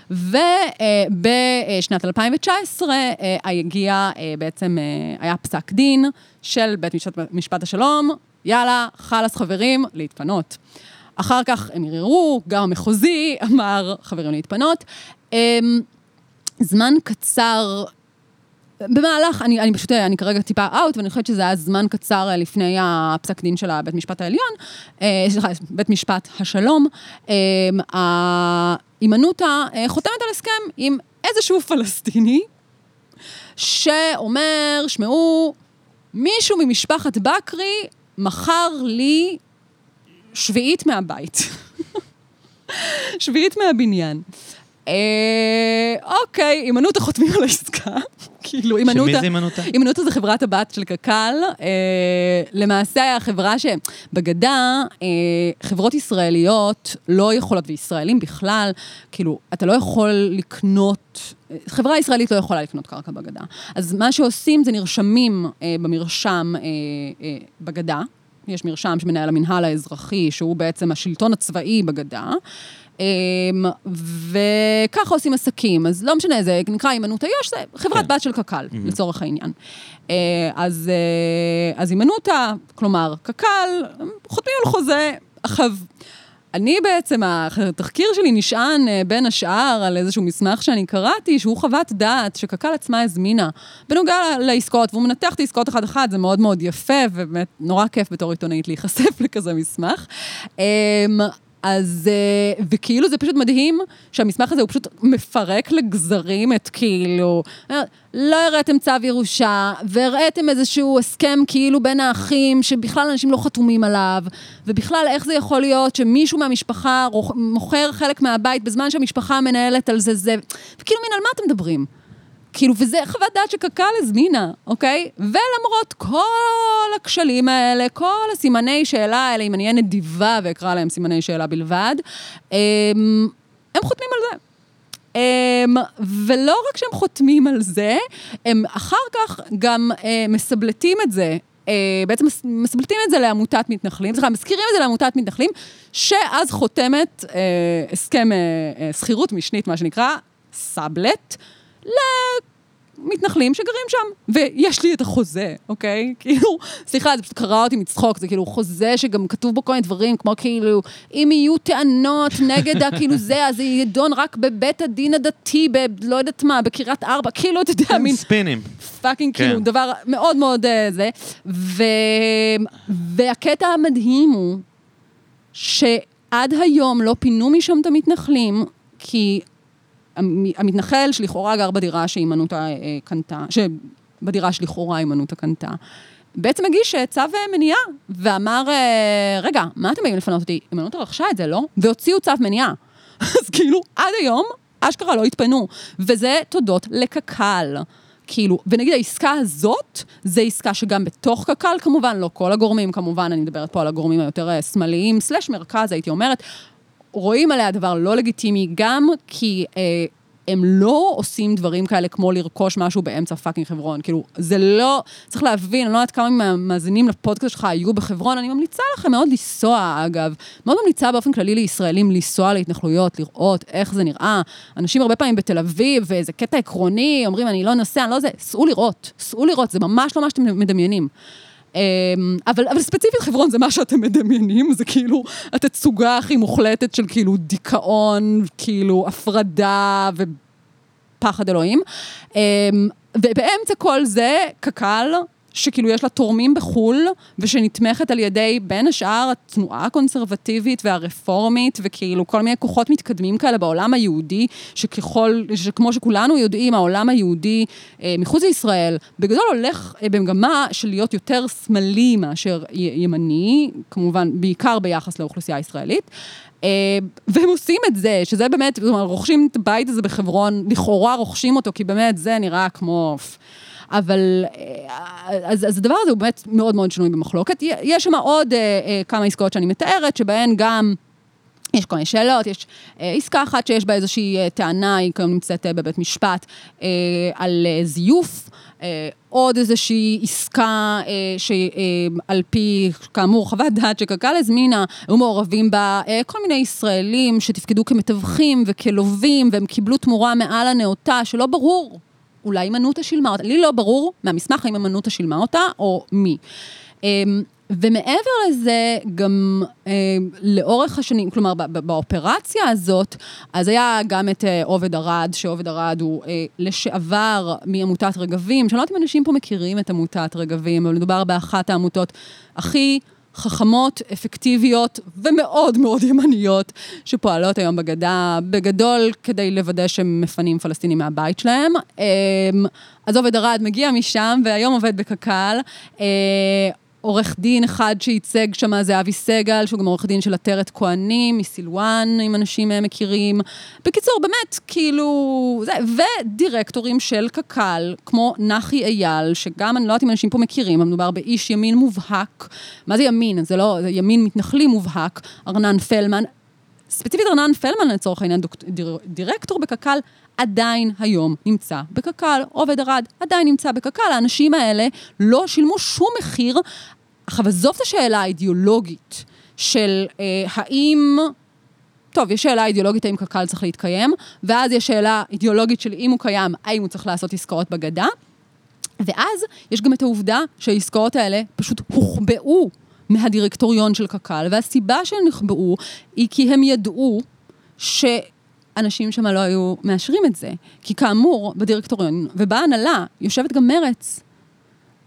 ובשנת 2019 אה, הגיע אה, בעצם, אה, היה פסק דין של בית משפט, משפט השלום, יאללה, חלאס חברים, להתפנות. אחר כך הם ערערו, גם המחוזי אמר, חברים להתפנות. אמ, זמן קצר, במהלך, אני, אני פשוט, אני כרגע טיפה אאוט, ואני חושבת שזה היה זמן קצר אה, לפני הפסק דין של בית משפט העליון, אה, סליחה, בית משפט השלום, אה, הימנותא חותמת על הסכם עם איזשהו פלסטיני, שאומר, שמעו, מישהו ממשפחת בקרי מכר לי שביעית מהבית. שביעית מהבניין. אה, אוקיי, הימנותא חותמים על העסקה. כאילו, הימנותא... שמי זה הימנותא? הימנותא זה חברת הבת של קק"ל. אה, למעשה, החברה שבגדה, אה, חברות ישראליות לא יכולות, וישראלים בכלל, כאילו, אתה לא יכול לקנות, חברה ישראלית לא יכולה לקנות קרקע בגדה. אז מה שעושים זה נרשמים אה, במרשם אה, אה, בגדה. יש מרשם שמנהל המינהל האזרחי, שהוא בעצם השלטון הצבאי בגדה. אמ, וככה עושים עסקים, אז לא משנה, זה נקרא הימנעות איו"ש, זה חברת כן. בת של קק"ל, לצורך העניין. אה, אז, אה, אז הימנותא, כלומר, קק"ל, חותמים על חוזה. עכשיו, אני בעצם, התחקיר שלי נשען אה, בין השאר על איזשהו מסמך שאני קראתי, שהוא חוות דעת שקק"ל עצמה הזמינה, בנוגע לעסקאות, והוא מנתח את העסקאות אחת-אחת, זה מאוד מאוד יפה, ובאמת נורא כיף בתור עיתונאית להיחשף לכזה מסמך. אז, אה, וכאילו זה פשוט מדהים שהמסמך הזה הוא פשוט מפרק לגזרים את כאילו, לא הראיתם צו ירושה, והראיתם איזשהו הסכם כאילו בין האחים, שבכלל אנשים לא חתומים עליו, ובכלל איך זה יכול להיות שמישהו מהמשפחה מוכר חלק מהבית בזמן שהמשפחה מנהלת על זה זה, וכאילו מין על מה אתם מדברים? כאילו, וזה חוות דעת שקק"ל הזמינה, אוקיי? ולמרות כל הכשלים האלה, כל הסימני שאלה האלה, אם אני אהיה נדיבה ואקרא להם סימני שאלה בלבד, הם, הם חותמים על זה. הם, ולא רק שהם חותמים על זה, הם אחר כך גם אה, מסבלטים את זה. אה, בעצם מס- מסבלטים את זה לעמותת מתנחלים, סליחה, מזכירים את זה לעמותת מתנחלים, שאז חותמת אה, הסכם אה, אה, שכירות משנית, מה שנקרא, סאבלט, למתנחלים שגרים שם. ויש לי את החוזה, אוקיי? כאילו, סליחה, זה פשוט קרע אותי מצחוק, זה כאילו חוזה שגם כתוב בו כל מיני דברים, כמו כאילו, אם יהיו טענות נגד הכאילו זה, אז זה יידון רק בבית הדין הדתי, ב... לא יודעת מה, בקריית ארבע, כאילו, אתה יודע, מין... ספינים. fucking כן. כאילו, דבר מאוד מאוד אה, זה. ו... והקטע המדהים הוא שעד היום לא פינו משם את המתנחלים, כי המתנחל שלכאורה גר בדירה שהימנותא אה, קנתה, שבדירה שלכאורה הימנותא קנתה, בעצם הגיש אה, צו אה, מניעה, ואמר, רגע, מה אתם באים לפנות אותי? הימנותא רכשה את זה, לא? והוציאו צו מניעה. אז כאילו, עד היום, אשכרה לא התפנו. וזה תודות לקק"ל. כאילו, ונגיד העסקה הזאת, זה עסקה שגם בתוך קק"ל כמובן, לא כל הגורמים כמובן, אני מדברת פה על הגורמים היותר שמאליים, slash מרכז, הייתי אומרת, רואים עליה דבר לא לגיטימי, גם כי אה, הם לא עושים דברים כאלה כמו לרכוש משהו באמצע fucking חברון. כאילו, זה לא, צריך להבין, אני לא יודעת כמה מהמאזינים לפודקאסט שלך היו בחברון, אני ממליצה לכם מאוד לנסוע, אגב. מאוד ממליצה באופן כללי לישראלים לנסוע להתנחלויות, לראות איך זה נראה. אנשים הרבה פעמים בתל אביב, ואיזה קטע עקרוני, אומרים, אני לא נוסע, אני לא זה, סעו לראות, סעו לראות, זה ממש לא מה שאתם מדמיינים. אמ, אבל, אבל ספציפית חברון זה מה שאתם מדמיינים, זה כאילו התצוגה הכי מוחלטת של כאילו דיכאון, כאילו הפרדה ופחד אלוהים. אמ, ובאמצע כל זה, קק"ל, שכאילו יש לה תורמים בחו"ל, ושנתמכת על ידי, בין השאר, התנועה הקונסרבטיבית והרפורמית, וכאילו כל מיני כוחות מתקדמים כאלה בעולם היהודי, שככל, שכמו שכולנו יודעים, העולם היהודי אה, מחוץ לישראל, בגדול הולך אה, במגמה של להיות יותר שמאלי מאשר ימני, כמובן, בעיקר ביחס לאוכלוסייה הישראלית. אה, והם עושים את זה, שזה באמת, זאת אומרת, רוכשים את הבית הזה בחברון, לכאורה רוכשים אותו, כי באמת זה נראה כמו... אבל אה, אז, אז הדבר הזה הוא באמת מאוד מאוד שנוי במחלוקת. יש שם עוד אה, אה, כמה עסקאות שאני מתארת, שבהן גם... יש כל מיני שאלות, יש אה, עסקה אחת שיש בה איזושהי אה, טענה, היא כיום נמצאת אה, בבית משפט, אה, על אה, זיוף. אה, עוד איזושהי עסקה אה, שעל פי, כאמור, חוות דעת שקק"ל הזמינה, היו מעורבים בה אה, כל מיני ישראלים שתפקדו כמתווכים וכלווים, והם קיבלו תמורה מעל הנאותה, שלא ברור, אולי הימנותא שילמה אותה. לי לא ברור מהמסמך האם הימנותא שילמה אותה או מי. אה, ומעבר לזה, גם אה, לאורך השנים, כלומר, באופרציה הזאת, אז היה גם את אה, עובד ארד, שעובד ארד הוא אה, לשעבר מעמותת רגבים, שאני לא יודעת אם אנשים פה מכירים את עמותת רגבים, אבל מדובר באחת העמותות הכי... חכמות, אפקטיביות ומאוד מאוד ימניות שפועלות היום בגדה, בגדול כדי לוודא שהם מפנים פלסטינים מהבית שלהם. אמ, אז עובד ארד מגיע משם והיום עובד בקק"ל. עורך דין אחד שייצג שם זה אבי סגל, שהוא גם עורך דין של עטרת כהנים, מסילואן, אם אנשים אה, מכירים. בקיצור, באמת, כאילו... זה, ודירקטורים של קק"ל, כמו נחי אייל, שגם, אני לא יודעת אם אנשים פה מכירים, מדובר באיש ימין מובהק. מה זה ימין? זה לא, זה ימין מתנחלי מובהק. ארנן פלמן. ספציפית ארנן פלמן, לצורך העניין, דוק, דיר, דירקטור בקק"ל, עדיין היום נמצא בקק"ל, עובד ארד עדיין נמצא בקק"ל. האנשים האלה לא שילמו שום מחיר. עכשיו, עזוב את השאלה האידיאולוגית של אה, האם טוב, יש שאלה אידיאולוגית האם קק"ל צריך להתקיים, ואז יש שאלה אידיאולוגית של אם הוא קיים, האם הוא צריך לעשות עסקאות בגדה. ואז יש גם את העובדה שהעסקאות האלה פשוט הוחבאו מהדירקטוריון של קק"ל, והסיבה שהן נחבאו היא כי הם ידעו שאנשים שם לא היו מאשרים את זה. כי כאמור, בדירקטוריון ובהנהלה יושבת גם מרץ.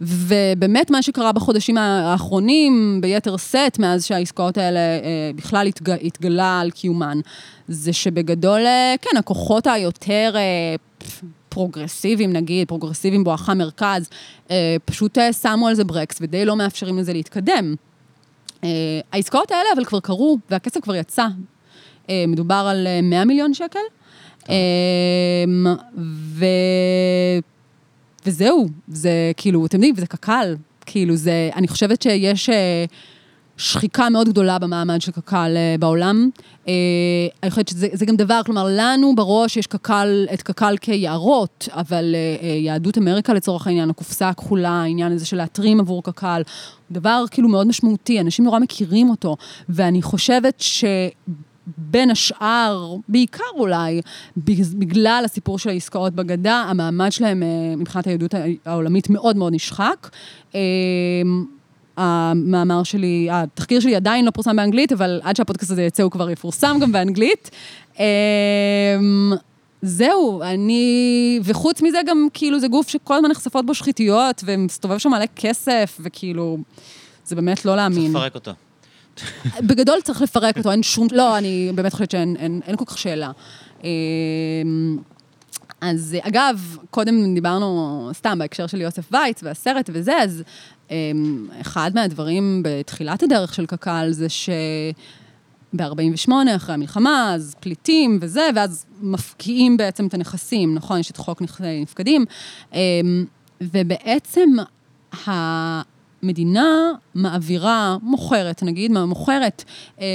ובאמת מה שקרה בחודשים האחרונים, ביתר שאת, מאז שהעסקאות האלה אה, בכלל התג, התגלה על קיומן, זה שבגדול, אה, כן, הכוחות היותר אה, פרוגרסיביים, נגיד, פרוגרסיביים בואכה מרכז, פשוט שמו על זה ברקס ודי לא מאפשרים לזה להתקדם. העסקאות האלה אבל כבר קרו, והכסף כבר יצא. אה, מדובר על 100 אה, מיליון שקל. אה, ו... וזהו, זה כאילו, אתם יודעים, זה קק"ל. כאילו, זה, אני חושבת שיש שחיקה מאוד גדולה במעמד של קק"ל בעולם. אני חושבת שזה גם דבר, כלומר, לנו בראש יש קק"ל, את קק"ל כיערות, אבל יהדות אמריקה לצורך העניין, הקופסה הכחולה, העניין הזה של להתרים עבור קק"ל, דבר כאילו מאוד משמעותי, אנשים נורא מכירים אותו, ואני חושבת ש... בין השאר, בעיקר אולי, בגלל הסיפור של העסקאות בגדה, המעמד שלהם אה, מבחינת היהדות העולמית מאוד מאוד נשחק. אה, המאמר שלי, התחקיר שלי עדיין לא פורסם באנגלית, אבל עד שהפודקאסט הזה יצא הוא כבר יפורסם גם באנגלית. אה, זהו, אני... וחוץ מזה גם, כאילו, זה גוף שכל הזמן נחשפות בו שחיתויות, ומסתובב שם מלא כסף, וכאילו, זה באמת לא להאמין. צריך לפרק אותו. בגדול צריך לפרק אותו, אין שום... לא, אני באמת חושבת שאין אין, אין כל כך שאלה. אמ, אז אגב, קודם דיברנו סתם בהקשר של יוסף וייץ והסרט וזה, אז אמ, אחד מהדברים בתחילת הדרך של קק"ל זה ש... ב-48, אחרי המלחמה, אז פליטים וזה, ואז מפקיעים בעצם את הנכסים, נכון? יש את חוק נכסי נפקדים. אמ, ובעצם מדינה מעבירה, מוכרת נגיד, מוכרת אה,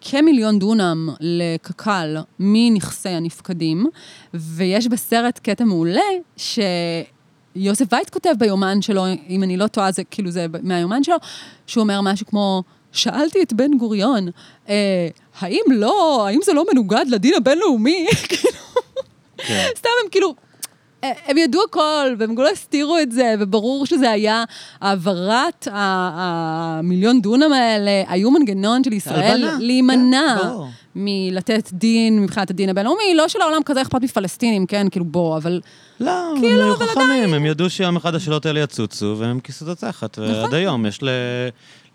כמיליון דונם לקק"ל מנכסי הנפקדים, ויש בסרט קטע מעולה שיוסף וייץ כותב ביומן שלו, אם אני לא טועה, זה כאילו זה מהיומן שלו, שהוא אומר משהו כמו, שאלתי את בן גוריון, אה, האם לא, האם זה לא מנוגד לדין הבינלאומי? כאילו, כן. סתם הם כאילו... הם ידעו הכל, והם לא הסתירו את זה, וברור שזה היה העברת המיליון דונם האלה, היו מנגנון של ישראל להימנע כן, מלתת דין מבחינת הדין הבינלאומי, לא שלעולם כזה אכפת מפלסטינים, כן, כאילו בוא, אבל... לא, כאילו, הם היו חכמים, הם ידעו שיום אחד השאלות האלה יצוצו, והם כיסו את התחת, ועד נכון. היום יש ל...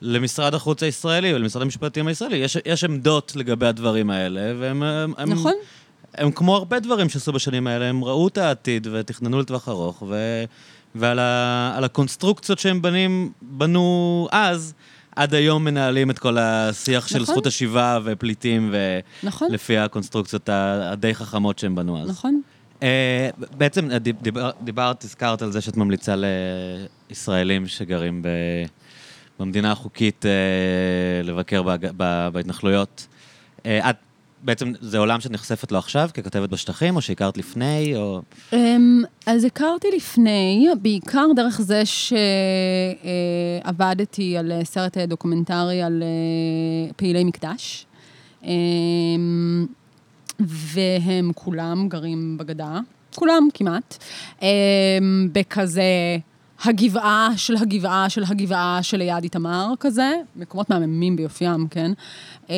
למשרד החוץ הישראלי ולמשרד המשפטים הישראלי, יש, יש עמדות לגבי הדברים האלה, והם... הם, נכון. הם כמו הרבה דברים שעשו בשנים האלה, הם ראו את העתיד ותכננו לטווח ארוך, ו... ועל ה... הקונסטרוקציות שהם בנים, בנו אז, עד היום מנהלים את כל השיח נכון. של זכות השיבה ופליטים, נכון. ולפי הקונסטרוקציות הדי חכמות שהם בנו אז. נכון. Uh, בעצם דיבר, דיברת, הזכרת על זה שאת ממליצה לישראלים שגרים ב, במדינה החוקית uh, לבקר ב, ב, בהתנחלויות. Uh, את בעצם זה עולם שאת נחשפת לו עכשיו ככתבת בשטחים, או שהכרת לפני, או... אמ, אז הכרתי לפני, בעיקר דרך זה שעבדתי על סרט דוקומנטרי על אה, פעילי מקדש. אמ, והם כולם גרים בגדה, כולם כמעט, אמ, בכזה הגבעה של הגבעה של הגבעה שליד איתמר כזה, מקומות מהממים ביופיים, כן? אמ,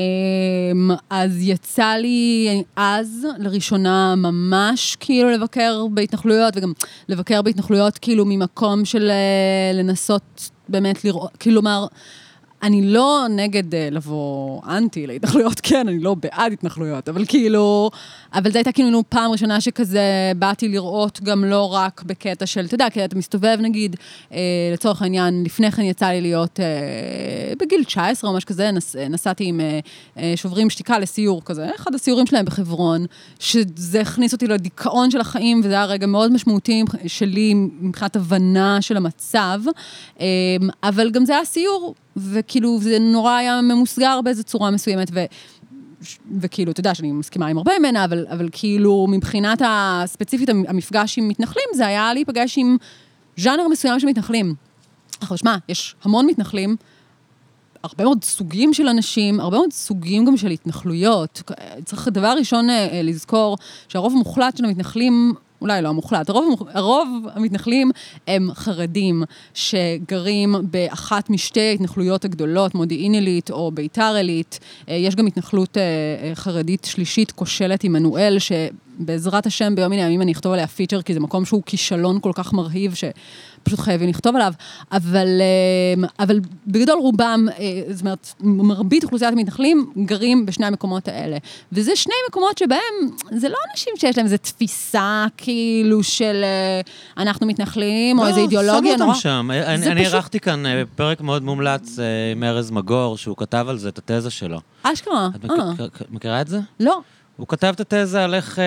אז יצא לי אז, לראשונה, ממש כאילו לבקר בהתנחלויות, וגם לבקר בהתנחלויות כאילו ממקום של אה, לנסות באמת לראות, כאילו לומר... אני לא נגד uh, לבוא אנטי להתנחלויות, כן, אני לא בעד התנחלויות, אבל כאילו, אבל זו הייתה כאילו פעם ראשונה שכזה באתי לראות גם לא רק בקטע של, אתה יודע, כי אתה מסתובב נגיד, uh, לצורך העניין, לפני כן יצא לי להיות uh, בגיל 19 או משהו כזה, נס, נסעתי עם uh, uh, שוברים שתיקה לסיור כזה, אחד הסיורים שלהם בחברון, שזה הכניס אותי לדיכאון של החיים, וזה היה רגע מאוד משמעותי שלי מבחינת הבנה של המצב, uh, אבל גם זה היה סיור. וכאילו, זה נורא היה ממוסגר באיזו צורה מסוימת, ו... וכאילו, אתה יודע שאני מסכימה עם הרבה ממנה, אבל, אבל כאילו, מבחינת הספציפית המפגש עם מתנחלים, זה היה להיפגש עם ז'אנר מסוים של מתנחלים. עכשיו, שמע, יש המון מתנחלים, הרבה מאוד סוגים של אנשים, הרבה מאוד סוגים גם של התנחלויות. צריך דבר ראשון אה, לזכור שהרוב המוחלט של המתנחלים אולי לא המוחלט, הרוב, הרוב המתנחלים הם חרדים שגרים באחת משתי ההתנחלויות הגדולות, מודיעין עילית או ביתר עילית. אה, יש גם התנחלות אה, אה, חרדית שלישית כושלת, עמנואל, שבעזרת השם ביום מן הימים אני אכתוב עליה פיצ'ר, כי זה מקום שהוא כישלון כל כך מרהיב, ש... פשוט חייבים לכתוב עליו, אבל, אה, אבל בגדול רובם, אה, זאת אומרת, מרבית אוכלוסיית המתנחלים גרים בשני המקומות האלה. וזה שני מקומות שבהם, זה לא אנשים שיש להם איזו תפיסה כאילו של אה, אנחנו מתנחלים, או איזו אידיאולוגיה נורא... לא, שמו אותם שם. אני ערכתי כאן פרק מאוד מומלץ עם ארז מגור, שהוא כתב על זה את התזה שלו. אשכרה. את מכירה את זה? לא. הוא כתב את התזה על איך,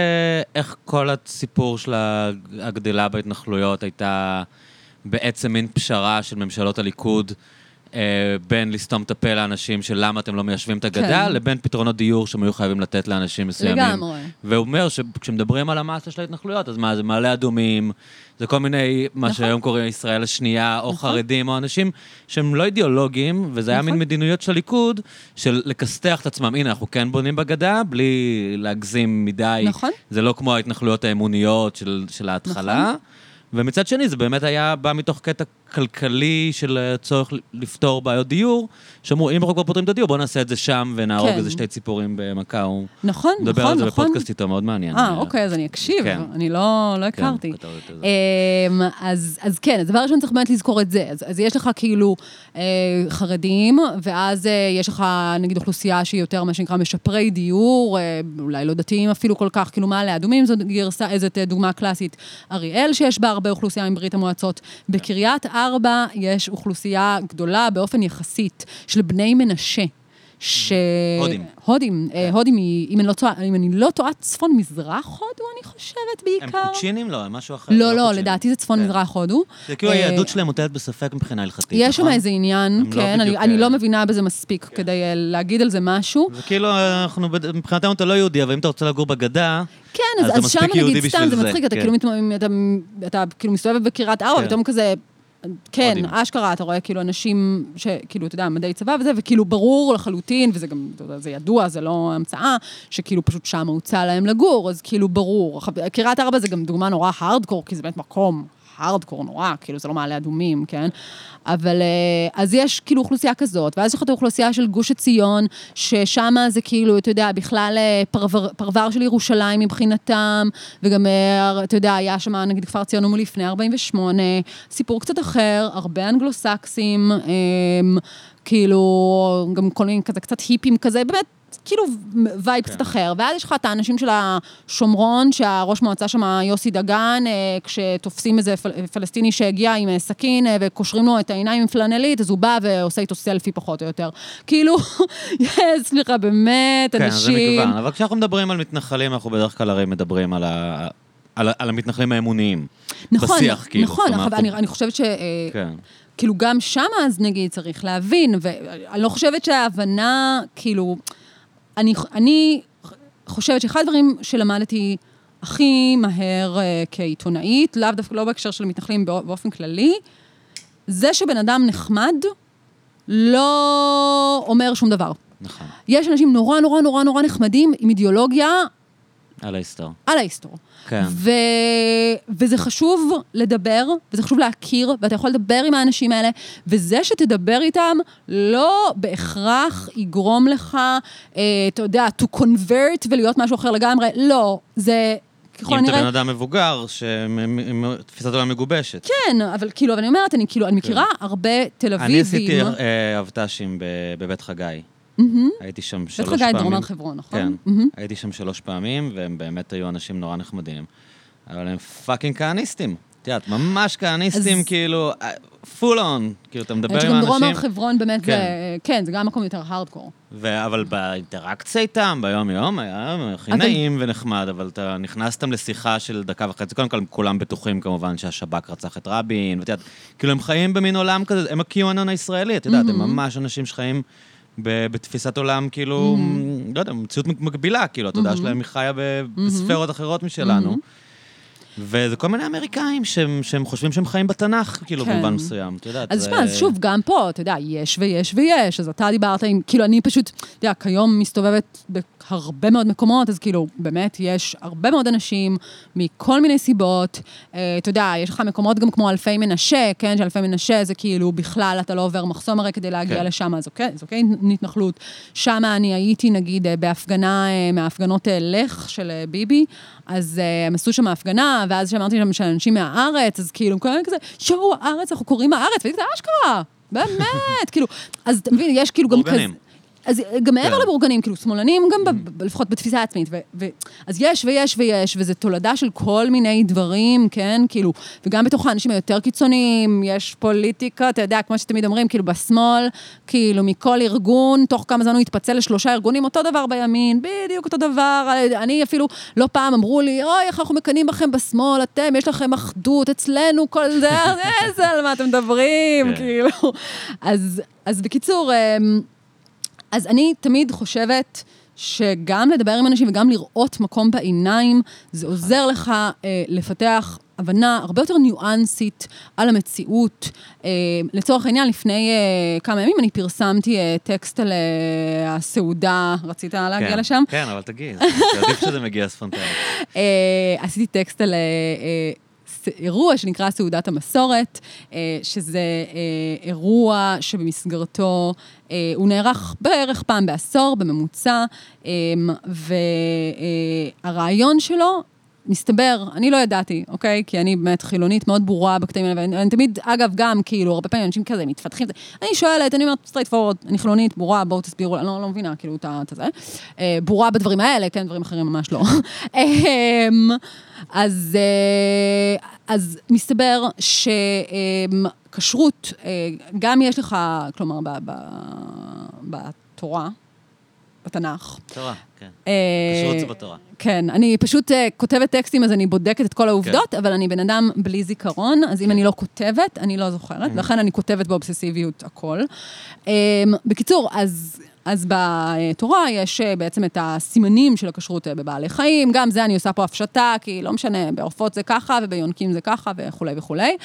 איך כל הסיפור של הגדילה בהתנחלויות הייתה בעצם מין פשרה של ממשלות הליכוד. אה, בין לסתום את הפה לאנשים של למה אתם לא מיישבים את הגדה, כן. לבין פתרונות דיור שהם היו חייבים לתת לאנשים מסוימים. לגמרי. והוא אומר שכשמדברים על המאסה של ההתנחלויות, אז מה, זה מעלה אדומים, זה כל מיני, מה נכון. שהיום קוראים ישראל השנייה, או נכון. חרדים, או אנשים שהם לא אידיאולוגיים, וזה נכון. היה מין נכון. מדיניות של הליכוד, של לכסתח את עצמם. הנה, אנחנו כן בונים בגדה, בלי להגזים מדי. נכון. זה לא כמו ההתנחלויות האמוניות של, של ההתחלה. נכון. ומצד שני, זה באמת היה בא מתוך קטע כלכלי של אה, צורך לפתור בעיות דיור, שאמרו, אם אנחנו כבר פותרים את הדיור, בואו נעשה את זה שם ונהרוג כן. איזה שתי ציפורים במכה. נכון, נכון, נכון. מדבר על זה נכון. בפודקאסט איתו, מאוד מעניין. אה, אוקיי, אז אני אקשיב, כן. אני לא, לא כן, הכרתי. כן, אמ, אז, אז כן, אז דבר ראשון צריך באמת לזכור את זה. אז, אז יש לך כאילו אה, חרדים, ואז אה, יש לך נגיד אוכלוסייה שהיא יותר מה שנקרא משפרי דיור, אה, אולי לא דתיים אפילו כל כך, כאילו מעלה אדומים, זאת גרסה, איזו דוגמה קלאסית, אריאל, שיש בה הרבה אוכלוסייה מברית המועצות. בקריית ארבע יש אוכלוסייה גדולה באופן יחסית של בני מנשה. ש... הודים. הודים, אה, כן. הודים, אם אני, לא טועה, אם אני לא טועה, צפון-מזרח הודו, אני חושבת, בעיקר. הם קוצ'ינים? לא, הם משהו אחר. לא, לא, לדעתי זה צפון-מזרח כן. הודו. זה כאילו אה, היהדות שלהם מוטלת בספק מבחינה הלכתית, נכון? יש שם איזה עניין, לא כן, אני לא מבינה בזה מספיק כן. כדי אה, להגיד על זה משהו. זה כאילו, אנחנו, מבחינתנו אתה לא יהודי, אבל אם אתה רוצה לגור בגדה, כן, אז שם נגיד, סתם, זה מצחיק, אתה כאילו, אתה כאילו מסתובב בקריית ארבע, פתאום כזה... כן, אשכרה, אתה רואה כאילו אנשים שכאילו, אתה יודע, מדעי צבא וזה, וכאילו ברור לחלוטין, וזה גם, אתה יודע, זה ידוע, זה לא המצאה, שכאילו פשוט שם הוצע להם לגור, אז כאילו ברור. קריית ארבע זה גם דוגמה נורא הארדקור, כי זה באמת מקום הארדקור נורא, כאילו זה לא מעלה אדומים, כן? אבל אה, אז יש כאילו אוכלוסייה כזאת, ואז יש לך את האוכלוסייה של גוש עציון, ששם זה כאילו, אתה יודע, בכלל אה, פרבר, פרבר של ירושלים מבחינתם, וגם, אה, אתה יודע, היה שם נגיד כפר ציון מלפני 48, סיפור קצת אחר, הרבה אנגלוסקסים, כאילו, גם כל מיני כזה, קצת היפים כזה, באמת, כאילו vibe קצת כן. אחר. ואז יש לך את האנשים של השומרון, שהראש מועצה שם, יוסי דגן, אה, כשתופסים איזה פל, פלסטיני שהגיע עם אה, סכין אה, וקושרים לו את העיניים עם פלנלית, אז הוא בא ועושה איתו סלפי פחות או יותר. כאילו, סליחה, באמת, כן, אנשים... כן, זה מגוון. אבל כשאנחנו מדברים על מתנחלים, אנחנו בדרך כלל הרי מדברים על ה... על, על המתנחלים האמוניים. נכון, בשיח, כאילו. נכון, אבל אני, אני חושבת ש... כן. כאילו, גם שם אז נגיד צריך להבין, ואני לא חושבת שההבנה, כאילו... אני, אני חושבת שאחד הדברים שלמדתי הכי מהר uh, כעיתונאית, לאו דווקא לא בהקשר של מתנחלים באופן כללי, זה שבן אדם נחמד לא אומר שום דבר. נכון. יש אנשים נורא נורא נורא נורא נחמדים עם אידיאולוגיה... על ההיסטור. על ההיסטור. כן. ו... וזה חשוב לדבר, וזה חשוב להכיר, ואתה יכול לדבר עם האנשים האלה, וזה שתדבר איתם לא בהכרח יגרום לך, אה, אתה יודע, to convert ולהיות משהו אחר לגמרי, לא, זה... ככל הנראה... אם אתה בן אדם מבוגר, שתפיסת עולם מגובשת. כן, אבל כאילו, אבל אני אומרת, אני כאילו, אני מכירה כן. הרבה תל אביבים. אני עשיתי אה, אבט"שים בבית חגי. הייתי שם שלוש פעמים. בית חגי דרום הר חברון, נכון? כן. הייתי שם שלוש פעמים, והם באמת היו אנשים נורא נחמדים. אבל הם fucking כהניסטים. את יודעת, ממש כהניסטים, כאילו, full on, כאילו, אתה מדבר עם האנשים... דרום הר חברון באמת זה, כן, זה גם מקום יותר הארדקור. אבל באינטראקציה איתם, ביום-יום, היה הכי נעים ונחמד, אבל אתה נכנסתם לשיחה של דקה וחצי, קודם כל, כולם בטוחים כמובן שהשב"כ רצח את רבין, ואת יודעת, כאילו, הם חיים במין עולם כזה, הם ה-QAnon הישראלי, את יודעת, הם ממש אנשים שחיים... בתפיסת עולם, כאילו, mm-hmm. לא יודע, מציאות מקבילה, כאילו, התודעה mm-hmm. שלהם היא חיה בספרות אחרות משלנו. Mm-hmm. וזה כל מיני אמריקאים שהם, שהם חושבים שהם חיים בתנ"ך, כאילו, כן. במובן מסוים, את יודעת. אז זה- תשמע, אז שוב, גם פה, אתה יודע, יש ויש ויש, אז אתה דיברת עם, כאילו, אני פשוט, אתה יודע, כיום מסתובבת בהרבה מאוד מקומות, אז כאילו, באמת, יש הרבה מאוד אנשים מכל מיני סיבות. אה, אתה יודע, יש לך מקומות גם כמו אלפי מנשה, כן, שאלפי מנשה זה כאילו, בכלל אתה לא עובר מחסום הרי כדי להגיע כן. לשם, אז אוקיי, אז אוקיי, התנחלות. שם אני הייתי, נגיד, אה, בהפגנה, אה, מההפגנות לך של ביבי, אז אה, הם עשו שם הפגנה, ואז שאמרתי שם שאנשים מהארץ, אז כאילו, כל מיני כזה, יואו, הארץ, אנחנו קוראים הארץ, כזה, אשכרה, באמת, כאילו, אז אתה מבין, יש כאילו גם כזה... בורגנים. אז גם מעבר כן. לבורגנים, כאילו, שמאלנים גם, ב- ב- לפחות בתפיסה העצמית. ו- ו- אז יש ויש ויש, וזה תולדה של כל מיני דברים, כן? כאילו, וגם בתוך האנשים היותר קיצוניים, יש פוליטיקה, אתה יודע, כמו שתמיד אומרים, כאילו, בשמאל, כאילו, מכל ארגון, תוך כמה זמן הוא יתפצל לשלושה ארגונים, אותו דבר בימין, בדיוק אותו דבר. אני אפילו, לא פעם אמרו לי, אוי, איך אנחנו מקנאים בכם בשמאל, אתם, יש לכם אחדות, אצלנו כל זה, איזה, על מה אתם מדברים, כן. כאילו. אז, אז בקיצור, אמ, אז אני תמיד חושבת שגם לדבר עם אנשים וגם לראות מקום בעיניים, זה עוזר לך אה, לפתח הבנה הרבה יותר ניואנסית על המציאות. אה, לצורך העניין, לפני אה, כמה ימים אני פרסמתי אה, טקסט על אה, הסעודה, רצית להגיע כן, לשם? כן, אבל תגיד, זה עדיף שזה מגיע ספונטנית. אה, עשיתי טקסט על אה, אה, אירוע שנקרא סעודת המסורת, אה, שזה אה, אירוע שבמסגרתו אה, הוא נערך בערך פעם בעשור בממוצע, והרעיון שלו... מסתבר, אני לא ידעתי, אוקיי? כי אני באמת חילונית מאוד ברורה בקטעים האלה, ואני אני תמיד, אגב, גם, כאילו, הרבה פעמים אנשים כזה מתפדחים, אני שואלת, אני אומרת, straightforward, אני חילונית, ברורה, בואו תסבירו, אני לא, לא מבינה, כאילו, את זה. אה, ברורה בדברים האלה, כן, דברים אחרים ממש לא. אמ, אז, אה, אז מסתבר שכשרות, גם יש לך, כלומר, בתורה, בתנ"ך, תורה, כן. אה, כשרות זה בתורה. כן, אני פשוט uh, כותבת טקסטים, אז אני בודקת את כל העובדות, כן. אבל אני בן אדם בלי זיכרון, אז אם אני לא כותבת, אני לא זוכרת, לכן אני כותבת באובססיביות הכל. Um, בקיצור, אז... אז בתורה יש אה, בעצם את הסימנים של הכשרות אה, בבעלי חיים, גם זה אני עושה פה הפשטה, כי לא משנה, בעופות זה ככה וביונקים זה ככה וכולי וכולי.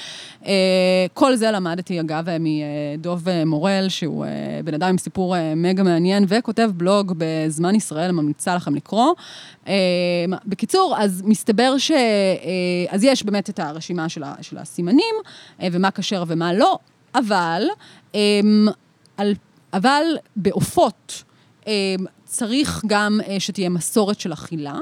אה, כל זה למדתי, אגב, אה, מדוב אה, מורל, שהוא אה, בן אדם עם סיפור אה, מגה מעניין, וכותב בלוג בזמן ישראל, ממליצה לכם לקרוא. אה, בקיצור, אז מסתבר ש... אה, אז יש באמת את הרשימה של, הסימנים, אה, ומה כשר ומה לא, אבל, על, אבל בעופות אה, צריך גם אה, שתהיה מסורת של אכילה.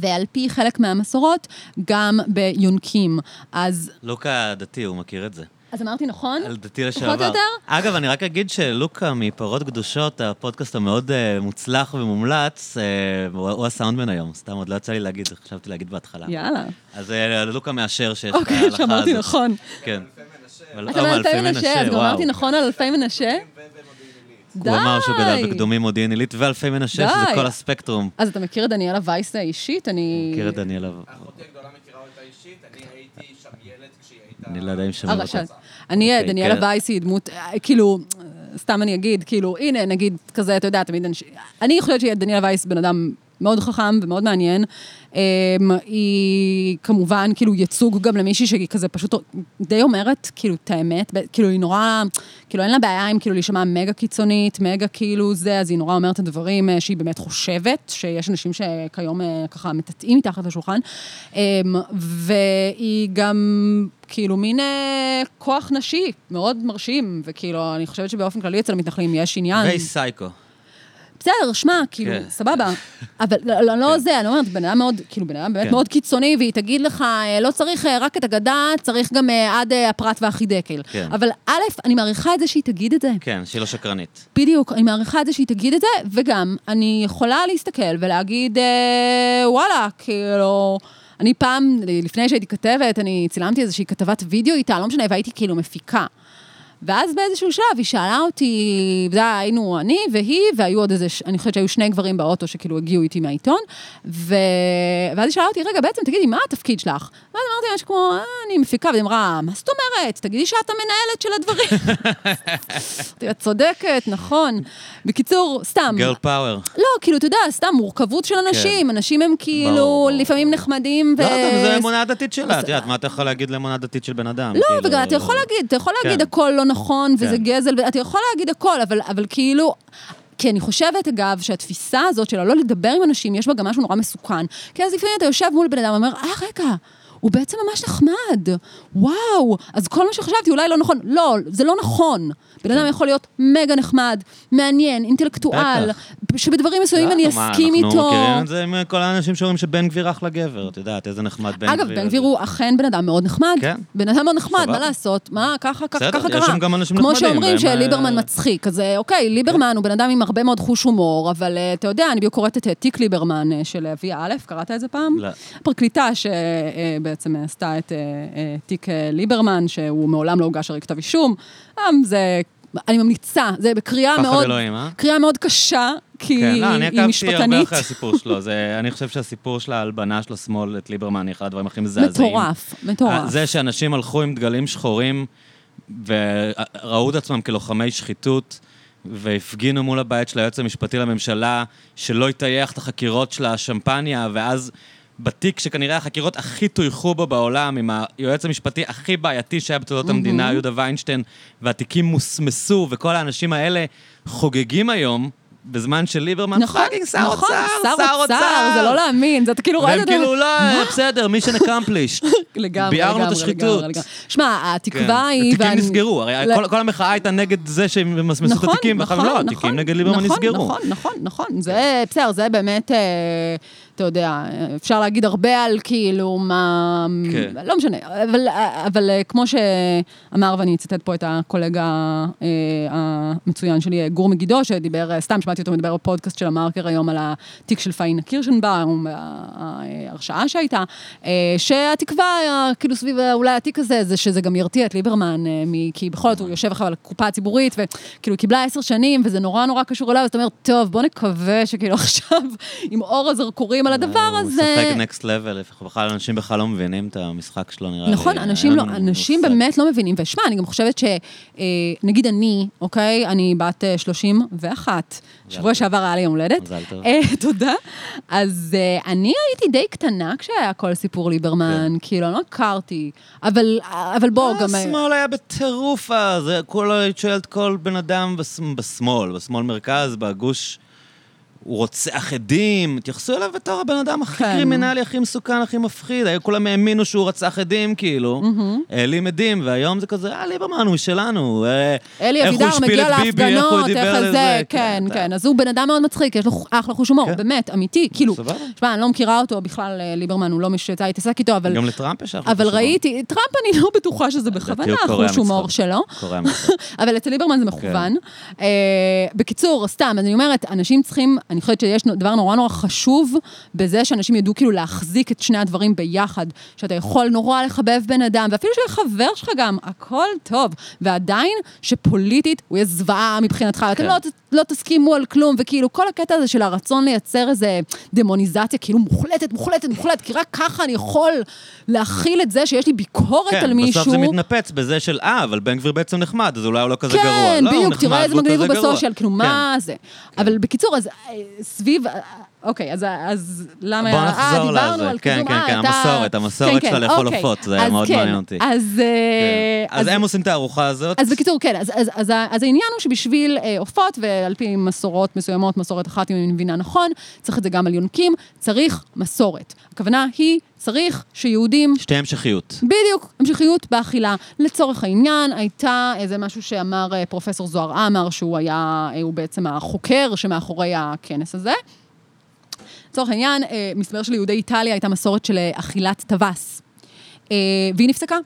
ועל פי חלק מהמסורות, גם ביונקים. אז, לוקה הדתי, הוא מכיר את זה. אז אמרתי נכון? על דתי לשעבר. או יותר? אגב, אני רק אגיד שלוקה מפרות קדושות, הפודקאסט המאוד אה, מוצלח ומומלץ, אה, הוא הוא הסאונדמן היום, סתם עוד לא יצא לי להגיד, חשבתי להגיד בהתחלה. יאללה. אז אה, לוקה מאשר שיש את ההלכה אוקיי, הזאת. שאמרתי נכון. כן. אתה אומר אלפי מנשה, אז גם. אמרתי נכון על אלפי מנשה? די. הוא אמר שהוא גדל בקדומים מודיעין עילית ואלפי מנשה, שזה. כל הספקטרום. אז אתה מכיר את דניאלה וייס האישית? אני... מכיר את דניאלה, אחותי הגדולה מכירה אותה אישית, אני הייתי שם ילד. אני לא יודע אם שמעו. אותה. אני, אוקיי, דניאלה כן. וייס היא דמות, אה, כאילו, אה, סתם אני אגיד, כאילו, הנה, נגיד כזה, אתה יודע, תמיד אנשים... אני חושבת שדניאלה וייס בן אדם מאוד חכם ומאוד מעניין. אמ, היא כמובן, כאילו, ייצוג גם למישהי שהיא כזה פשוט די אומרת, כאילו, את האמת, כאילו, היא נורא, כאילו, אין לה בעיה עם כאילו להישמע מגה קיצונית, מגה כאילו זה, אז היא נורא אומרת את הדברים אה, שהיא באמת חושבת, שיש אנשים שכיום אה, ככה מטאטאים מתחת לשולחן, אמ, והיא גם... כאילו מין אה, כוח נשי, מאוד מרשים, וכאילו, אני חושבת שבאופן כללי אצל המתנחלים יש עניין. והיא סייקו. בסדר, שמע, כאילו, כן. סבבה. אבל לא, לא, לא זה, אני אומרת, בן אדם מאוד, כאילו, בן אדם באמת כן. מאוד קיצוני, והיא תגיד לך, אה, לא צריך אה, רק את הגדה, צריך גם אה, עד הפרת והחידקל. כן. אבל א', אני מעריכה את זה שהיא תגיד את זה. כן, שהיא לא שקרנית. בדיוק, אני מעריכה את זה שהיא תגיד את זה, וגם, אני יכולה להסתכל ולהגיד, אה, וואלה, כאילו... אני פעם, לפני שהייתי כתבת, אני צילמתי איזושהי כתבת וידאו איתה, לא משנה, והייתי כאילו מפיקה. ואז באיזשהו שלב היא שאלה אותי, זה היינו אני והיא, והיו עוד איזה, אני חושבת שהיו שני גברים באוטו שכאילו הגיעו איתי מהעיתון, ו... ואז היא שאלה אותי, רגע, בעצם תגידי, מה התפקיד שלך? ואז אמרתי משהו כמו, "אה, אני מפיקה, והיא אמרה, מה זאת אומרת? תגידי שאת המנהלת של הדברים. את צודקת, נכון. בקיצור, סתם. גרל פאוור. לא, כאילו, אתה יודע, סתם מורכבות של אנשים. אנשים הם כאילו כן. לפעמים נחמדים ו... לא, זה אמונה דתית שלה, את יודעת, מה אתה יכול להגיד לאמונה דתית של בן אדם? לא, כאילו, וגם אתה יכול להגיד, אתה יכול להגיד כן. הכל לא נכון, וזה כן. גזל, ואתה יכול להגיד הכל, אבל, אבל כאילו... כי אני חושבת, אגב, שהתפיסה הזאת של הלא לדבר עם אנשים, יש בה גם משהו נורא מסוכן. כי אז לפעמים אתה יושב מול בן אדם ואומר, אה, רגע, הוא בעצם ממש נחמד. וואו, אז כל מה שחשבתי אולי לא נכון. לא, זה לא נכון. בן כן. אדם יכול להיות מגה נחמד, מעניין, אינטלקטואל, שבדברים מסוימים אני לא, אסכים איתו. אנחנו מכירים את זה עם כל האנשים שאומרים שבן גביר אחלה גבר, את יודעת, איזה נחמד בן גביר. אגב, בן גביר הוא אכן בן אדם מאוד נחמד. כן. בן אדם מאוד נחמד. מה לעשות? מה, ככה, ככה, בסדר, יש קרה. שם גם אנשים כמו נחמדים, שאומרים והם, שליברמן אה, מצחיק, אז אה, אוקיי, ליברמן הוא בן אדם עם הרבה מאוד חוש הומור, אבל אה, אתה יודע, אני בדיוק קוראת את אה, תיק ליברמן אה, של אביה א', קראת את זה פעם? לא. פרקליטה שבעצם עשתה את אה, אה, תיק אה, ליברמן, שהוא מעולם לא הוגש הרי כתב אישום. אה, זה, אני ממליצה, זה בקריאה פחד מאוד, אלוהים, אה? קריאה מאוד קשה, כי כן, לא, אני היא עקבתי הרבה משפטנית. אחרי הסיפור שלו. זה, אני חושב שהסיפור של ההלבנה של השמאל את ליברמן היא אחד הדברים הכי מזעזעים. מטורף, מטורף. זה שאנשים הלכו עם דגלים שחורים וראו את עצמם כלוחמי שחיתות, והפגינו מול הבית של היועץ המשפטי לממשלה, שלא יטייח את החקירות של השמפניה, ואז בתיק שכנראה החקירות הכי טויחו בו בעולם, עם היועץ המשפטי הכי בעייתי שהיה בתולדות המדינה, יהודה ויינשטיין, והתיקים מוסמסו, וכל האנשים האלה חוגגים היום. בזמן של ליברמן, נכון, פאקינג שר נכון, אוצר, שר אוצר, זה לא להאמין, זה כאילו רואה את והם זה. כאילו, לא, בסדר, mission accomplished. לגמרי, ביערנו את השחיתות. שמע, התקווה כן. היא... התיקים נסגרו, הרי כל- כל המחאה הייתה נגד זה שהם ימסמסו את התיקים, ואחר לא, התיקים נגד ליברמן נכון, נסגרו. נכון, נכון, נכון, זה בסדר, זה באמת, אה, אתה יודע, אפשר להגיד הרבה על כאילו מה... כן. לא משנה, אבל, אבל אה, כמו שאמר, ואני אצטט פה את הקולגה אה, המצוין שלי, אה, גור מגידו, שדיבר, אה, סתם שמעתי אותו מדבר בפודקאסט של המרקר היום על התיק של פאינה קירשנבאום, ההרשעה שהייתה, אה, שהתקווה, כאילו סביב אולי התיק הזה, זה שזה גם ירתיע את ליברמן, אה, מ- כי בכל זאת הוא יושב עכשיו על הקופה הציבורית, וכאילו היא קיבלה עשר שנים, וזה נורא נורא קשור אליו, אז אתה אומר, טוב, בוא נקווה שכאילו עכשיו, עם אור הזרקורים על הדבר הוא הזה... משחק נקסט לבל, בכלל אנשים בכלל לא מבינים את המשחק שלו, נראה לי. נכון, אנשים, לא, אנשים. באמת לא מבינים. ושמע, אני גם חושבת שנגיד אני, אוקיי? אני בת אה, 31. שבוע שעבר היה לי יום הולדת. מזל טוב. אה, תודה. אז אה, אני הייתי די קטנה כשהיה כל סיפור ליברמן, כאילו, אני לא הכרתי. אבל, אבל בוא, גם... אה, השמאל היה בטירוף אז, כל היית שואלת כל בן אדם בש- בשמאל, בשמאל מרכז, בגוש, הוא רוצח עדים, התייחסו אליו בתור הבן אדם הכי כן. קרימינלי, הכי מסוכן, הכי מפחיד, היו כולם האמינו שהוא רצח עדים, כאילו, העלים עדים, והיום זה כזה, אה, ליברמן הוא שלנו, אה, אלי איך אבידר מגיע איך להפגנות, איך לזה, זה, כן, כן, כן. אז הוא בן אדם מאוד מצחיק, יש לו אחלה חוש הומור, כן. באמת, אמיתי. כאילו, סבבה. שמע, אני לא מכירה אותו בכלל, אה, ליברמן הוא לא מי שיצא להתעסק איתו, אבל... גם לטראמפ יש אחלה אבל. ראיתי, טראמפ אני לא בטוחה שזה בכוונה החוש הומור. שלו. אבל אצל ליברמן זה מכוון. אה, בקיצור, סתם, אז אני אומרת, אנשים צריכים, אני חושבת שיש דבר נורא נורא חשוב בזה שאנשים ידעו כאילו להחזיק את שני הדברים ביחד, שאתה יכול נורא לחבב בן אדם, ואפילו שהוא יהיה חבר שלך גם, הכל טוב. ועדיין, שפוליטית הוא יהיה זוועה מבחינתך, אתם כן. לא, ת- לא תסכימו על כלום, וכאילו כל הקטע הזה של הרצון לייצר איזה דמוניזציה, כאילו מוחלטת, מוחלטת, מוחלטת, כי רק ככה אני יכול להכיל את זה שיש לי ביקורת על כן, מישהו. בסוף זה מתנפץ בזה של, אה, אבל בן גביר בעצם נחמד, אז אולי הוא לא כזה גרוע. כן, לא, הוא בדיוק, נחמד תראה איזה מגניב הוא גרוע. בסושיאל, כאילו, כן. מה זה? אבל בקיצור, אז סביב, אה, אוקיי, אז- אז למה... בוא אה, נחזור דיברנו לזה. על כן, קידום, כן, אה, כן, אתה- המסורת, המסורת כן, שלה כן, לאכול אוקיי. עופות, זה היה אז מאוד כן, מעניין אותי. אז... אה, כן. אז הם עושים את הארוחה הזאת. אז בקיצור, כן, אז, אז, אז, אז העניין הוא שבשביל אה, עופות, ועל פי מסורות מסוימות, מסורת אחת, אם אני מבינה נכון, צריך את זה גם על יונקים, צריך מסורת. הכוונה היא, צריך שיהודים שתי המשכיות. בדיוק, המשכיות באכילה. לצורך העניין, הייתה איזה משהו שאמר אה, פרופסור זוהר עמר, שהוא היה, אה, הוא בעצם החוקר שמאחורי הכנס הזה. לצורך העניין, אה, מסתבר שליהודי איטליה הייתה מסורת של אכילת טווס. והיא נפסקה.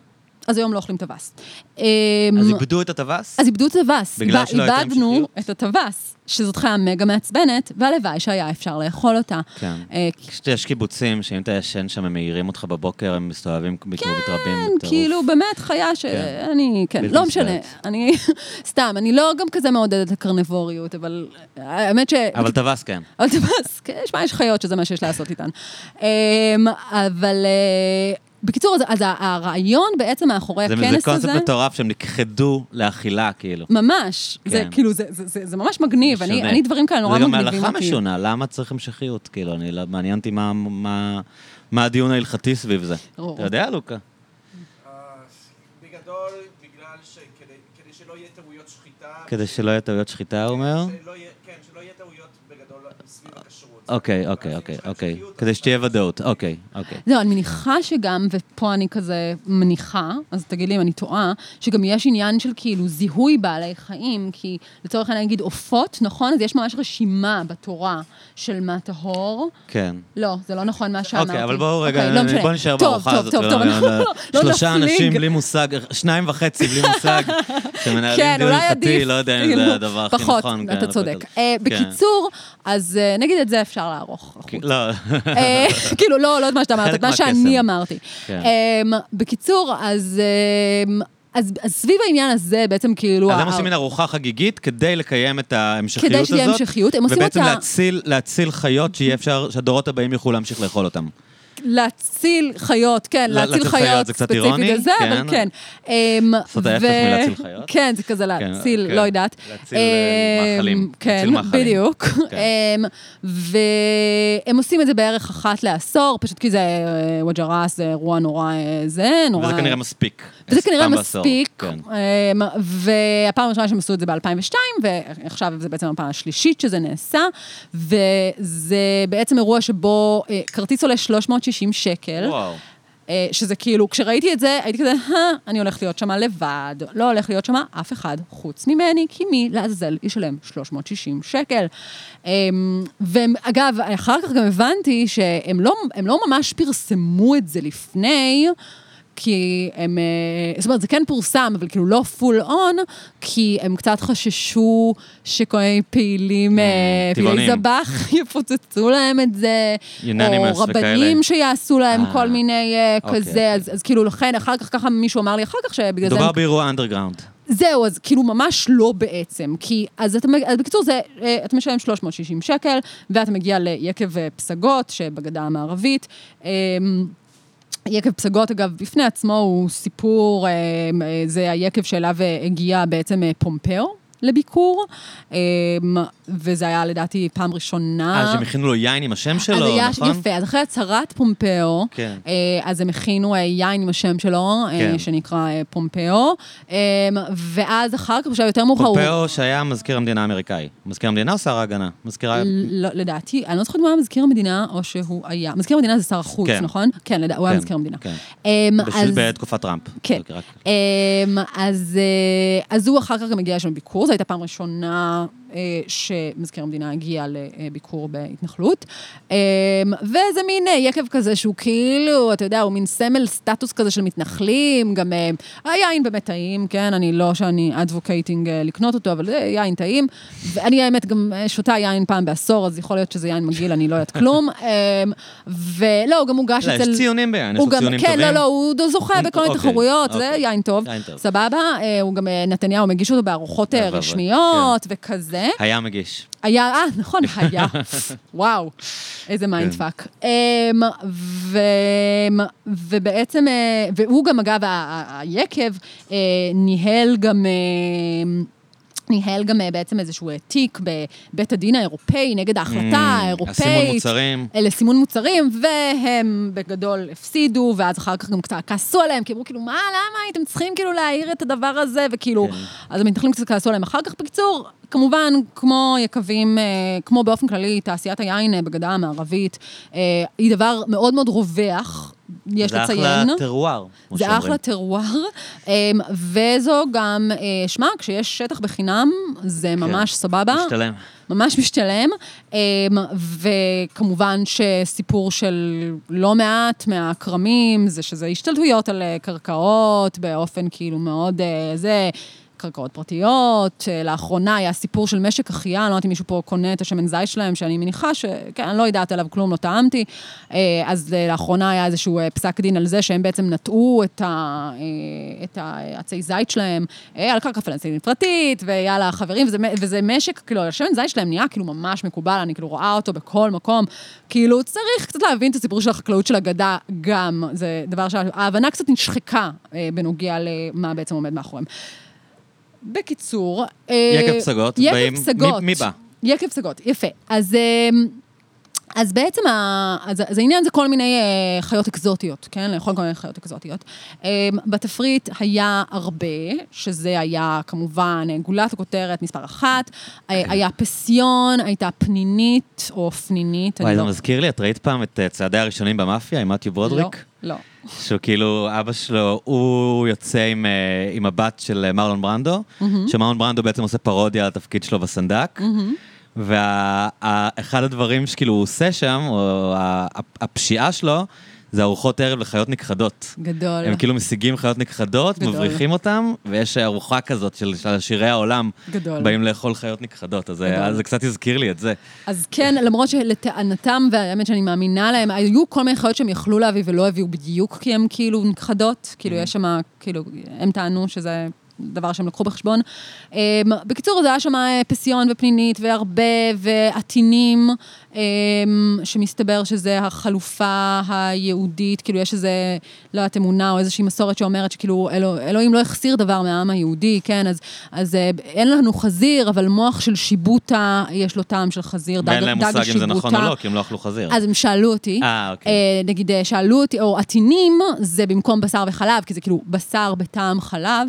אז היום לא אוכלים טווס. אז אמ, איבדו את הטווס? אז איבדו את הטווס. בגלל שלא הייתה איבדנו? את הטווס, שזאת חיה מגה מעצבנת, והלוואי שהיה אפשר לאכול אותה. כן. אה, יש קיבוצים שאם אתה ישן שם, הם מעירים אותך בבוקר, הם מסתובבים, כאילו מתרבים. כן. כאילו, באמת חיה שאני, כן, בלתי לא משנה. אני, סתם, אני לא גם כזה מעודדת לקרנבוריות, אבל האמת ש... אבל טווס כן. אבל טווס, כן, שמע, יש חיות שזה מה שיש לעשות איתן. אמ, אבל אה, בקיצור, אז- אז הרעיון בעצם מאחורי זה הכנס זה קונספט הזה... מטורף שהם נכחדו לאכילה, כאילו. ממש, זה כן. כאילו, זה, זה, זה, זה ממש מגניב, אני, משונה. אני דברים כאלה נורא זה גם מגניבים ההלכה אותי. משונה, למה צריך המשכיות? כאילו, אני לא, מעניין אותי מה- מה- מה הדיון ההלכתי סביב זה. ברור. אתה יודע, לוקה? בגדול, בגלל שכדי כדי שלא יהיה טעויות שחיטה... כדי שלא יהיה טעויות שחיטה, הוא אומר? שלא יהיה- כן, שלא יהיה טעויות בגדול סביב הכשרות. אוקיי, אוקיי, אוקיי, אוקיי. כדי שתהיה ודאות, אוקיי, אוקיי. לא, אני מניחה שגם, ופה אני כזה מניחה, אז תגיד לי אם אני טועה, שגם יש עניין של כאילו זיהוי בעלי חיים, כי לצורך העניין נגיד עופות, נכון? אז יש ממש רשימה בתורה של מה טהור. כן. לא, זה לא נכון מה שאמרתי. אוקיי, אבל בואו רגע, אוקיי, לא משנה. בואו נשאר טוב, בארוחה טוב, הזאת. טוב, טוב, לא- לא- לא שלושה. אנשים בלי מושג, שניים וחצי בלי מושג, שמנהלים כן, דיון הלכתי. לא יודע אם כאילו, זה הדבר הכי פחות, נכון. כן, אתה לפרק צודק. אה, כן. בקיצור, אז אה, נגיד את זה אפשר לערוך. החוצה. לא, אה, כאילו, לא, לא את מה שאתה אמרת, את מה. שאני אמרתי. כן. אמ, בקיצור, אז... אמ, אז, אז סביב העניין הזה, בעצם כאילו... אז הם ה- עושים מין ארוחה חגיגית כדי לקיים את ההמשכיות הזאת. כדי שתהיה המשכיות, הם עושים ובעצם אותה- להציל, להציל חיות שיהיה אפשר, שהדורות הבאים יוכלו להמשיך לאכול אותם. להציל חיות, כן, לה- להציל חיות ספציפית אירוני, לזה, אבל כן. כן. אמ, לעשות ההפך מלהציל חיות. כן, זה כזה להציל, כן. לא יודעת. להציל, אה, אמ, מאכלים. כן, להציל מאכלים. בדיוק. כן. אמ, והם עושים את זה בערך אחת לעשור, פשוט כי זה אה, וג'רס, זה אירוע נורא אה, זה, נורא... וזה כנראה מספיק. וזה כנראה מספיק, כן. אמ, והפעם הראשונה שהם עשו את זה ב-2002, ועכשיו זה בעצם הפעם השלישית שזה נעשה, וזה בעצם אירוע שבו אה, כרטיס עולה 360 שקל. וואו. אה, שזה כאילו, כשראיתי את זה, הייתי כזה, "אה, אני הולך להיות שם לבד, לא הולך להיות שם אף אחד חוץ ממני, כי מי לעזאזל ישלם 360 שקל. אמ, ואגב, אחר כך גם הבנתי שהם לא, לא ממש פרסמו את זה לפני, כי הם, אה, זאת אומרת, זה כן פורסם, אבל כאילו לא full on, כי הם קצת חששו שכל מיני פעילים, אה, פעילי טבעונים. שיפוצצו להם את זה, או רבנים. שיעשו להם אה, כל מיני אה, אוקיי, כזה, אוקיי. אז, כאילו לכן, אחר כך ככה מישהו אמר לי אחר כך שבגלל זה... מדובר הם- באירוע underground. זהו, אז כאילו ממש לא בעצם, כי אז אתה, אז בקיצור זה, אה, אתה משלם 360 שקל, ואתה מגיע ליקב אה, פסגות שבגדה המערבית. יקב פסגות, אגב, בפני עצמו הוא סיפור, אה, אה, זה היקב שאליו אה, הגיע בעצם פומפאו לביקור, אה, וזה היה לדעתי פעם ראשונה. אה, שהם הכינו לו יין עם השם שלו, אז היה נכון? יפה, אז אחרי הצהרת פומפאו, כן. אה, אז הם הכינו אה, יין עם השם שלו, אה, כן. שנקרא אה, פומפאו, אה, ואז אחר כך, בשלב יותר מאוחר, הוא... פומפאו שהיה מזכיר המדינה האמריקאי. מזכיר המדינה או שר ההגנה? מזכיר. לא, לדעתי, אני לא זוכרת אם הוא היה מזכיר המדינה או שהוא היה. מזכיר המדינה זה שר החוץ, כן. נכון? כן, לדע- הוא היה כן, מזכיר המדינה. כן. אמ, אז- בתקופת טראמפ. כן. אמ, אז, אה, אז הוא אחר כך גם הגיע לשם לביקור, זו הייתה פעם ראשונה שמזכיר המדינה הגיע לביקור בהתנחלות. אמ, וזה מין אה, יקב כזה שהוא כאילו, אתה יודע, הוא מין סמל סטטוס כזה של מתנחלים, גם אה, היין באמת טעים, כן? אני לא שאני advocating אה, לקנות אותו, אבל זה יין טעים. ואני האמת גם אה, שותה יין פעם בעשור, אז יכול להיות שזה יין מגעיל, אני לא יודעת כלום. אמ, ולא, הוא גם מוגש לא, אצל... יש ציונים ביין, יש ציונים כן, טובים. לא, לא, הוא זוכה הוא- בכל מיני אוקיי, תחרויות, זה אוקיי. יין טוב. סבבה, אה, הוא גם, אה, נתניהו מגיש אותו בארוחות אה, רשמיות וכזה. היה מגיש. היה, אה, נכון, היה. וואו, איזה כן. mindfuck. אמ, ו- ובעצם, אה, והוא גם, אגב, היקב אה, ניהל גם... ניהל גם אה, בעצם איזשהו אה, תיק בבית הדין האירופאי נגד ההחלטה האירופאית. Mm, הסימון מוצרים. אה, לסימון מוצרים, והם בגדול הפסידו, ואז אחר כך גם קצת כעסו עליהם, כי אמרו כאילו, מה, למה הייתם צריכים כאילו להעיר את הדבר הזה, וכאילו, כן. אז המתנחלים קצת כעסו עליהם אחר כך. בקיצור, כמובן, כמו יקבים, כמו באופן כללי, תעשיית היין בגדה המערבית, היא דבר מאוד מאוד רווח, יש זה לציין. אחלה טרואר, כמו זה שאומרים. אחלה טרואר, אמ, וזו גם, אה, שמע, כשיש שטח בחינם, זה ממש סבבה. משתלם. ממש משתלם. אמ, וכמובן שסיפור של לא מעט מהכרמים, זה שזה השתלטויות על אה, קרקעות באופן כאילו מאוד אה, זה. קרקעות פרטיות, אה, לאחרונה היה סיפור של משק אחיה, אני לא יודעת אם מישהו פה קונה את השמן זית שלהם, שאני מניחה ש... כן, אני לא יודעת עליו כלום, לא טעמתי. אה, אז אה, לאחרונה היה איזשהו פסק דין על זה שהם בעצם נטעו את, העצי זית שלהם על קרקע פלסטינית פרטית, ויאללה, חברים, וזה, וזה משק, כאילו, השמן זית שלהם נהיה כאילו ממש מקובל, אני כאילו רואה אותו בכל מקום. כאילו, צריך קצת להבין את הסיפור של החקלאות של הגדה גם, זה דבר שההבנה קצת נשחקה בנוגע למה בעצם עומד מאחוריהם. בקיצור... אה, יקב פסגות. יקב פסגות. מי, בא? יקב פסגות, יפה. אז... אה, אז בעצם, ה... אז, אז העניין זה כל מיני uh, חיות אקזוטיות, כן? לאכול כל מיני חיות אקזוטיות. Um, בתפריט היה הרבה, שזה היה כמובן גולת הכותרת מספר אחת, okay. אוקיי. היה פסיון, הייתה פנינית או פנינית. וואי, זה לא... מזכיר לי, את ראית פעם את צעדי הראשונים במאפיה עם מתיו ברודריק? לא, לא. שהוא כאילו, אבא שלו, הוא יוצא עם, אה, עם הבת של אה, מרלון ברנדו, mm-hmm. שמרלון ברנדו בעצם עושה פרודיה על התפקיד שלו בסנדק. Mm-hmm. ואחד הדברים שכאילו הוא עושה שם, או הפשיעה שלו, זה ארוחות ערב לחיות נכחדות. גדול. הם כאילו משיגים חיות נכחדות, גדול. מבריחים אותם, ויש ארוחה כזאת של, של שירי העולם. גדול. באים לאכול חיות נכחדות, אז גדול. זה קצת הזכיר לי את זה. אז כן, למרות שלטענתם, והאמת שאני מאמינה להם, היו כל מיני חיות שהם יכלו להביא ולא הביאו בדיוק כי הם כאילו נכחדות. כאילו, mm-hmm. יש שם, כאילו, הם טענו שזה דבר שהם לקחו בחשבון. אמ, בקיצור, זה היה שם אה, פסיון ופנינית והרבה ועטינים, שמסתבר שזה החלופה היהודית, כאילו יש איזה, לא יודעת, אמונה או איזושהי מסורת שאומרת שכאילו אלוה, אלוהים לא החסיר דבר מהעם היהודי, כן? אז, אז אה, אין לנו חזיר, אבל מוח של שיבוטה, יש לו טעם של חזיר, דג, דג. ואין להם מושג אם זה נכון או לא, כי הם לא אכלו חזיר. אז הם שאלו אותי. אה, אוקיי. נגיד, שאלו אותי, או עטינים, זה במקום בשר וחלב, כי זה כאילו בשר בטעם חלב.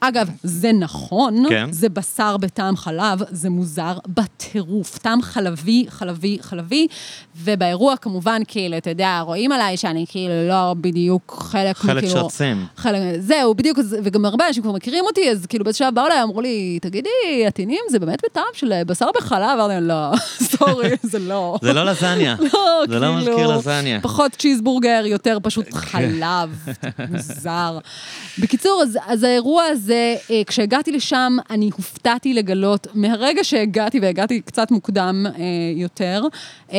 אגב, זה נכון, כן. זה בשר בטעם חלב, זה מוזר בטירוף. טעם חלבי, חלבי, חלבי, ובאירוע כמובן, כאילו, אתה יודע, רואים עליי שאני כאילו לא בדיוק חלק, חלק כאילו... חלק שרצים. חלק, זהו, בדיוק, וגם הרבה אנשים כבר מכירים אותי, אז כאילו באיזשהו באו אליי, אמרו לי, תגידי, עטינים זה באמת בטעם של בשר בחלב? אמרתי לא, sorry, זה לא. זה לא לזניה. לא, זה לא כאילו, מזכיר לזניה. פחות צ'יזבורגר, יותר פשוט כן. חלב, מוזר. בקיצור, אז, אז האירוע הזה, אה, כשהגעתי לשם, אני הופתעתי לגלות, מהרגע שהגעתי, והגעתי קצת מוקדם אה, יותר, אה,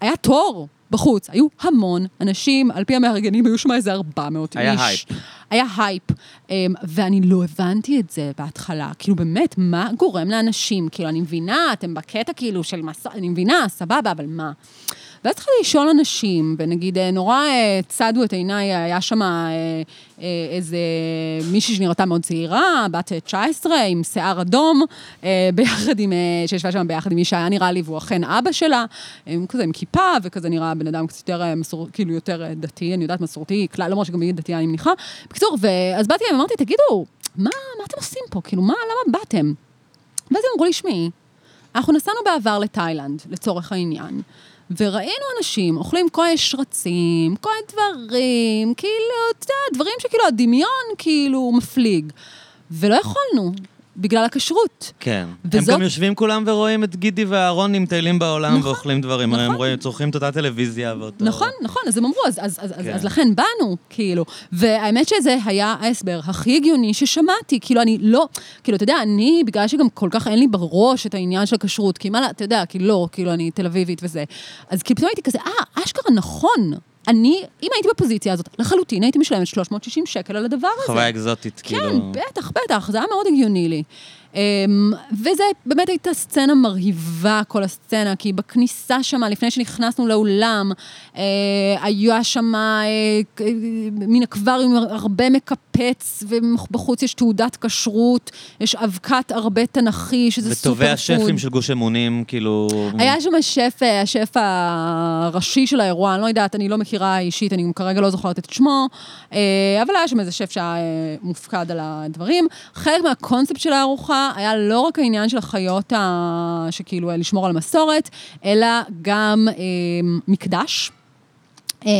היה תור. בחוץ, היו המון אנשים, על פי המארגנים היו שם איזה 400 היה איש. היה הייפ. היה הייפ, ואני לא הבנתי את זה בהתחלה. כאילו, באמת, מה גורם לאנשים? כאילו, אני מבינה, אתם בקטע כאילו של מסע, אני מבינה, סבבה, אבל מה? ואז התחלתי לשאול אנשים, ונגיד, אה, נורא אה, צדו את עיניי, היה שם אה, איזה מישהי שנראתה מאוד צעירה, בת 19, עם שיער אדום, ביחד עם, שישבה שם ביחד עם מי שהיה נראה לי, והוא אכן אבא שלה, כזה עם כיפה, וכזה נראה בן אדם קצת יותר מסור, כאילו יותר דתי, אני יודעת, מסורתי, כלל, למרות שגם היא דתייה, אני מניחה. בקיצור, ואז באתי להם, אמרתי, תגידו, מה, מה אתם עושים פה? כאילו, מה, למה באתם? ואז הם אמרו לי, שמעי, אנחנו נסענו בעבר לתאילנד, לצורך העניין. וראינו אנשים אוכלים כל מיני שרצים, כל מיני דברים, כאילו, אתה יודע, דברים שכאילו הדמיון כאילו מפליג. ולא יכולנו, בגלל הכשרות. כן. וזאת... הם גם יושבים כולם ורואים את גידי ואהרון מטיילים בעולם נכון, ואוכלים דברים. נכון. הם רואים, צורכים את אותה טלוויזיה ואותו... נכון, נכון, אז הם אמרו, אז, אז, אז, כן. אז, אז לכן באנו, כאילו. והאמת שזה היה ההסבר הכי הגיוני ששמעתי. כאילו, אני לא... כאילו, אתה יודע, אני, בגלל שגם כל כך אין לי בראש את העניין של הכשרות, כי מה, אתה יודע, כאילו לא, כאילו, אני תל אביבית וזה. אז כאילו, פתאום הייתי כזה, אה, אשכרה נכון. אני, אם הייתי בפוזיציה הזאת, לחלוטין הייתי משלמת 360 שקל על הדבר הזה. חוויה אקזוטית, כן, כאילו... כן, בטח, בטח, זה היה מאוד הגיוני לי. אמ, וזה באמת הייתה סצנה מרהיבה, כל הסצנה, כי בכניסה שמה, לפני שנכנסנו לאולם, אה, היה שמה אה, מן אקווריום הרבה מקפץ, ובחוץ יש תעודת כשרות, יש אבקת הרבה תנכי, שזה סופר פוד. וטובי השפים של גוש אמונים, כאילו... היה שם השף, השף הראשי של האירוע, אני לא יודעת, אני לא מכירה אישית, אני כרגע לא זוכרת את שמו, אה, אבל היה שם איזה שף שהיה מופקד על הדברים. חלק מהקונספט של הארוחה, היה לא רק העניין של החיות, ה... שכאילו לשמור על המסורת, אלא גם אה, מקדש. אה,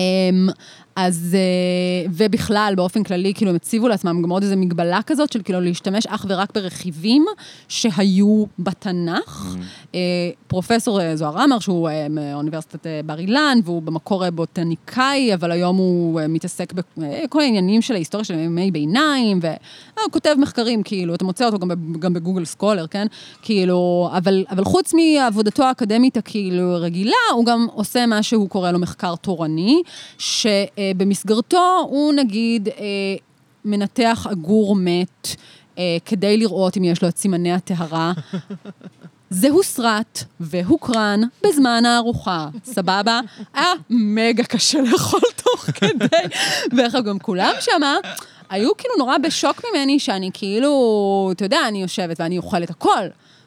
אז, אה, ובכלל, באופן כללי, כאילו, הם הציבו לעצמם גם עוד איזו מגבלה כזאת של כאילו להשתמש אך ורק ברכיבים שהיו בתנ"ך. אה, פרופסור אה, זוהר עמר, שהוא מאוניברסיטת בר אילן, והוא במקור בוטניקאי, אבל היום הוא מתעסק בכל העניינים של ההיסטוריה של ימי ביניים, והוא כותב מחקרים, כאילו, אתה מוצא אותו גם, גם בגוגל סקולר, כן? כאילו, אבל, אבל חוץ מעבודתו האקדמית הכאילו רגילה, הוא גם עושה מה שהוא קורא לו מחקר תורני, שבמסגרתו הוא נגיד אה, מנתח עגור מת. אה, כדי לראות אם יש לו את סימני הטהרה. זה הוסרט והוקרן בזמן הארוחה, סבבה? היה מגה קשה לאכול תוך כדי. ואיך גם כולם שמה היו כאילו נורא בשוק ממני, שאני כאילו, אתה יודע, אני יושבת ואני אוכלת הכל.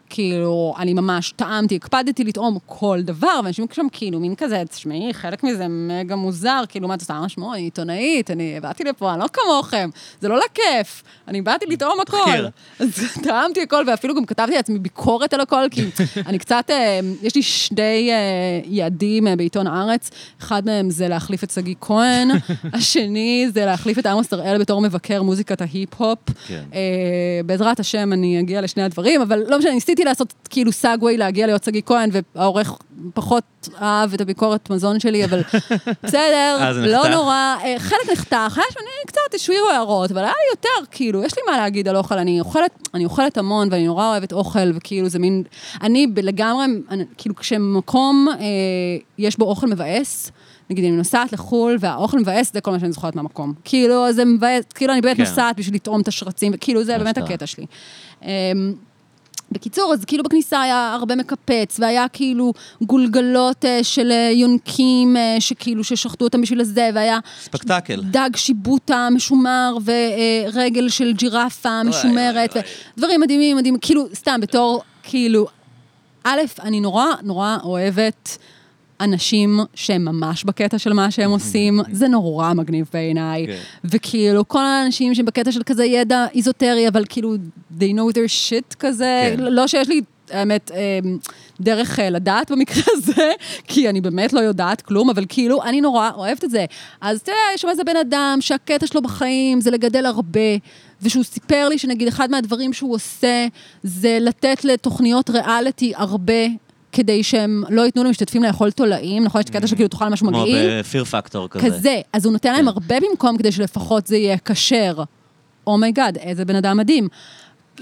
כאילו, אני ממש טעמתי, הקפדתי לטעום כל דבר, ואנשים שם כאילו, מין כזה, תשמעי, חלק מזה מגה מוזר, כאילו, מה את עושה? ממש אני עיתונאית, אני באתי לפה, אני לא כמוכם, זה לא לכיף, אני באתי לטעום הכל. תחקיר. אז טעמתי הכל, ואפילו גם כתבתי לעצמי ביקורת על הכל, כי אני קצת, אה, יש לי שני אה, יעדים אה, בעיתון הארץ, אחד מהם זה להחליף את שגיא כהן, השני זה להחליף את עמוס הראל בתור מבקר מוזיקת ההיפ-הופ. כן. בעזרת השם אני אגיע לשני הדברים, אבל לא משנה, ניסיתי לעשות כאילו סאגווי להגיע להיות שגיא כהן, והעורך פחות אהב את הביקורת מזון שלי, אבל בסדר, אה, לא? נורא. אה, חלק נחתך, היה שם, קצת השאירו הערות, אבל היה לי יותר, כאילו, יש לי מה להגיד על אוכל, אני אוכלת, אני אוכלת המון, ואני נורא אוהבת אוכל, וכאילו זה מין, אני לגמרי, כאילו כשמקום אה, יש בו אוכל מבאס, נגיד, אני נוסעת לחו"ל, והאוכל מבאס, זה כל מה שאני זוכרת מהמקום. כאילו, זה מבאס, כאילו, אני באמת כן. נוסעת בשביל לטעום את השרצים, וכאילו, זה באמת. הקטע שלי. בקיצור, אז כאילו בכניסה היה הרבה מקפץ, והיה כאילו גולגלות אה, של אה, יונקים, אה, שכאילו ששחטו אותם בשביל הזה, והיה ספקטקל. דג שיבוטה משומר, ורגל של ג'ירפה משומרת, ודברים מדהימים, מדהימים, כאילו, סתם, בתור, כאילו, א', אני נורא נורא אוהבת אנשים שהם ממש בקטע של מה שהם עושים, זה נורא מגניב בעיניי. כן. וכאילו, כל האנשים שהם בקטע של כזה ידע איזוטרי, אבל כאילו, they know their shit כזה, כן. לא שיש לי... האמת, אמ, דרך אה, לדעת במקרה הזה, כי אני באמת לא יודעת כלום, אבל כאילו, אני נורא אוהבת את זה. אז יודע, יש שם איזה בן אדם שהקטע שלו בחיים זה לגדל הרבה, ושהוא סיפר לי שנגיד אחד מהדברים שהוא עושה, זה לתת לתוכניות ריאליטי הרבה. כדי שהם לא ייתנו למשתתפים לאכול תולעים, נכון? יש קטע שכאילו תאכל משהו כמו מגעיל. ב Fear Factor כזה. כזה. אז הוא נותן להם הרבה במקום כדי שלפחות זה יהיה כשר. oh my God, איזה בן אדם מדהים.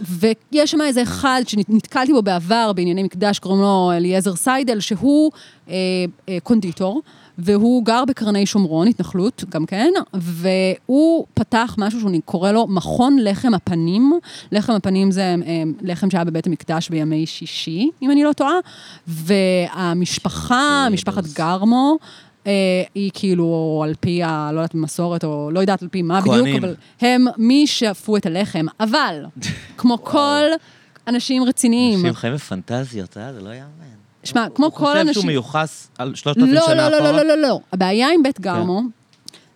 ויש שם איזה אחד שנתקלתי בו בעבר בענייני מקדש, קוראים לו אליעזר סיידל, שהוא אה, אה, קונדיטור, והוא גר בקרני שומרון, התנחלות, גם כן, והוא פתח משהו שהוא קורא לו מכון לחם הפנים. לחם הפנים זה אה, לחם שהיה בבית המקדש בימי שישי, אם אני לא טועה, והמשפחה, משפחת. גרמו, אה, היא כאילו על פי ה... לא יודעת, מסורת, או לא יודעת על פי מה בדיוק, כהנים. אבל הם מי שאפו את הלחם. אבל, כמו כל אנשים רציניים, אנשים חיים בפנטזיות, אה? זה לא יאמן. שמע, כמו כל הוא חושב אנשים... שהוא מיוחס על 3,000 לא, שנה לא, אחורה? לא, לא, לא, לא, לא. הבעיה עם בית גרמו,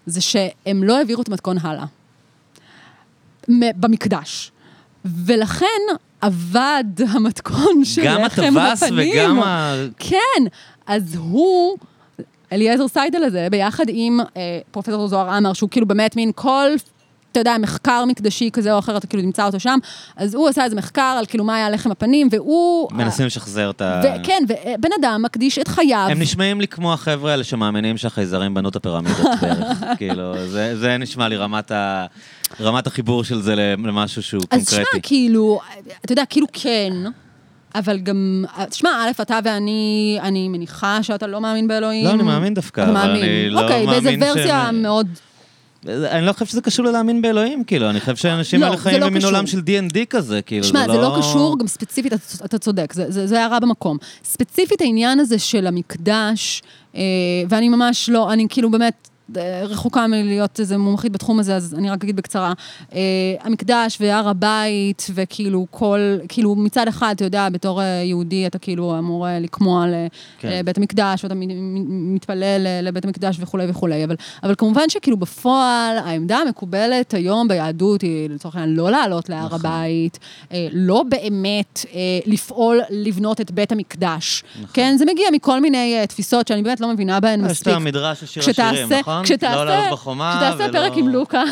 זה שהם לא העבירו את המתכון הלאה. במקדש. ולכן אבד המתכון של גם לחם הטווס הפנים. וגם ה... כן, אז הוא, אליעזר סיידל הזה, ביחד עם אה, פרופסור זוהר עמר, שהוא כאילו באמת מין כל, אתה יודע, מחקר מקדשי כזה או אחר, אתה כאילו תמצא אותו שם, אז הוא עשה איזה מחקר על כאילו מה היה לחם הפנים, והוא... מנסים לשחזר את ה... וכן, ובן אדם מקדיש את חייו. הם נשמעים לי כמו החבר'ה האלה שמאמינים שהחייזרים בנו את הפירמידות בערך. כאילו, זה, זה נשמע לי רמת, ה, רמת החיבור של זה למשהו שהוא אז תשמע, קונקרטי. כאילו, אתה יודע, כאילו כן, אבל גם, תשמע, א', אתה ואני, אני מניחה שאתה לא מאמין באלוהים. לא, אני מאמין דווקא, אבל מאמין. אני לא אוקיי, באיזה מאמין ורסיה שהם- מאוד... אני לא חושב שזה קשור ללהאמין באלוהים, כאילו, אני חושב שהאנשים לא, האלה זה חיים לא במין. עולם של D&D כזה, כאילו, שמע, זה לא קשור, גם ספציפית, אתה, צודק, זה, זה, זה הערה במקום. ספציפית העניין הזה של המקדש, אה, ואני ממש לא, אני כאילו באמת רחוקה מלהיות איזה מומחית בתחום הזה, אז אני רק אגיד בקצרה. אה, המקדש והר הבית, וכאילו כל, כאילו מצד אחד, אתה יודע, בתור אה, יהודי, אתה כאילו אמור אה, לקמוע כן. לבית המקדש, ואתה מתפלל אה, לבית המקדש וכולי וכולי, אבל, אבל כמובן שכאילו בפועל, העמדה המקובלת היום ביהדות היא לצורך העניין לא לעלות להר נכון. הבית, אה, לא באמת אה, לפעול לבנות את בית המקדש. כן, זה מגיע מכל מיני אה, תפיסות שאני באמת לא מבינה בהן יש את מספיק. המדרש של שיר השירים, נכון? נכון? כשתעשה- לא לעלות בחומה כשתעשה ולא- פרק עם לוקה,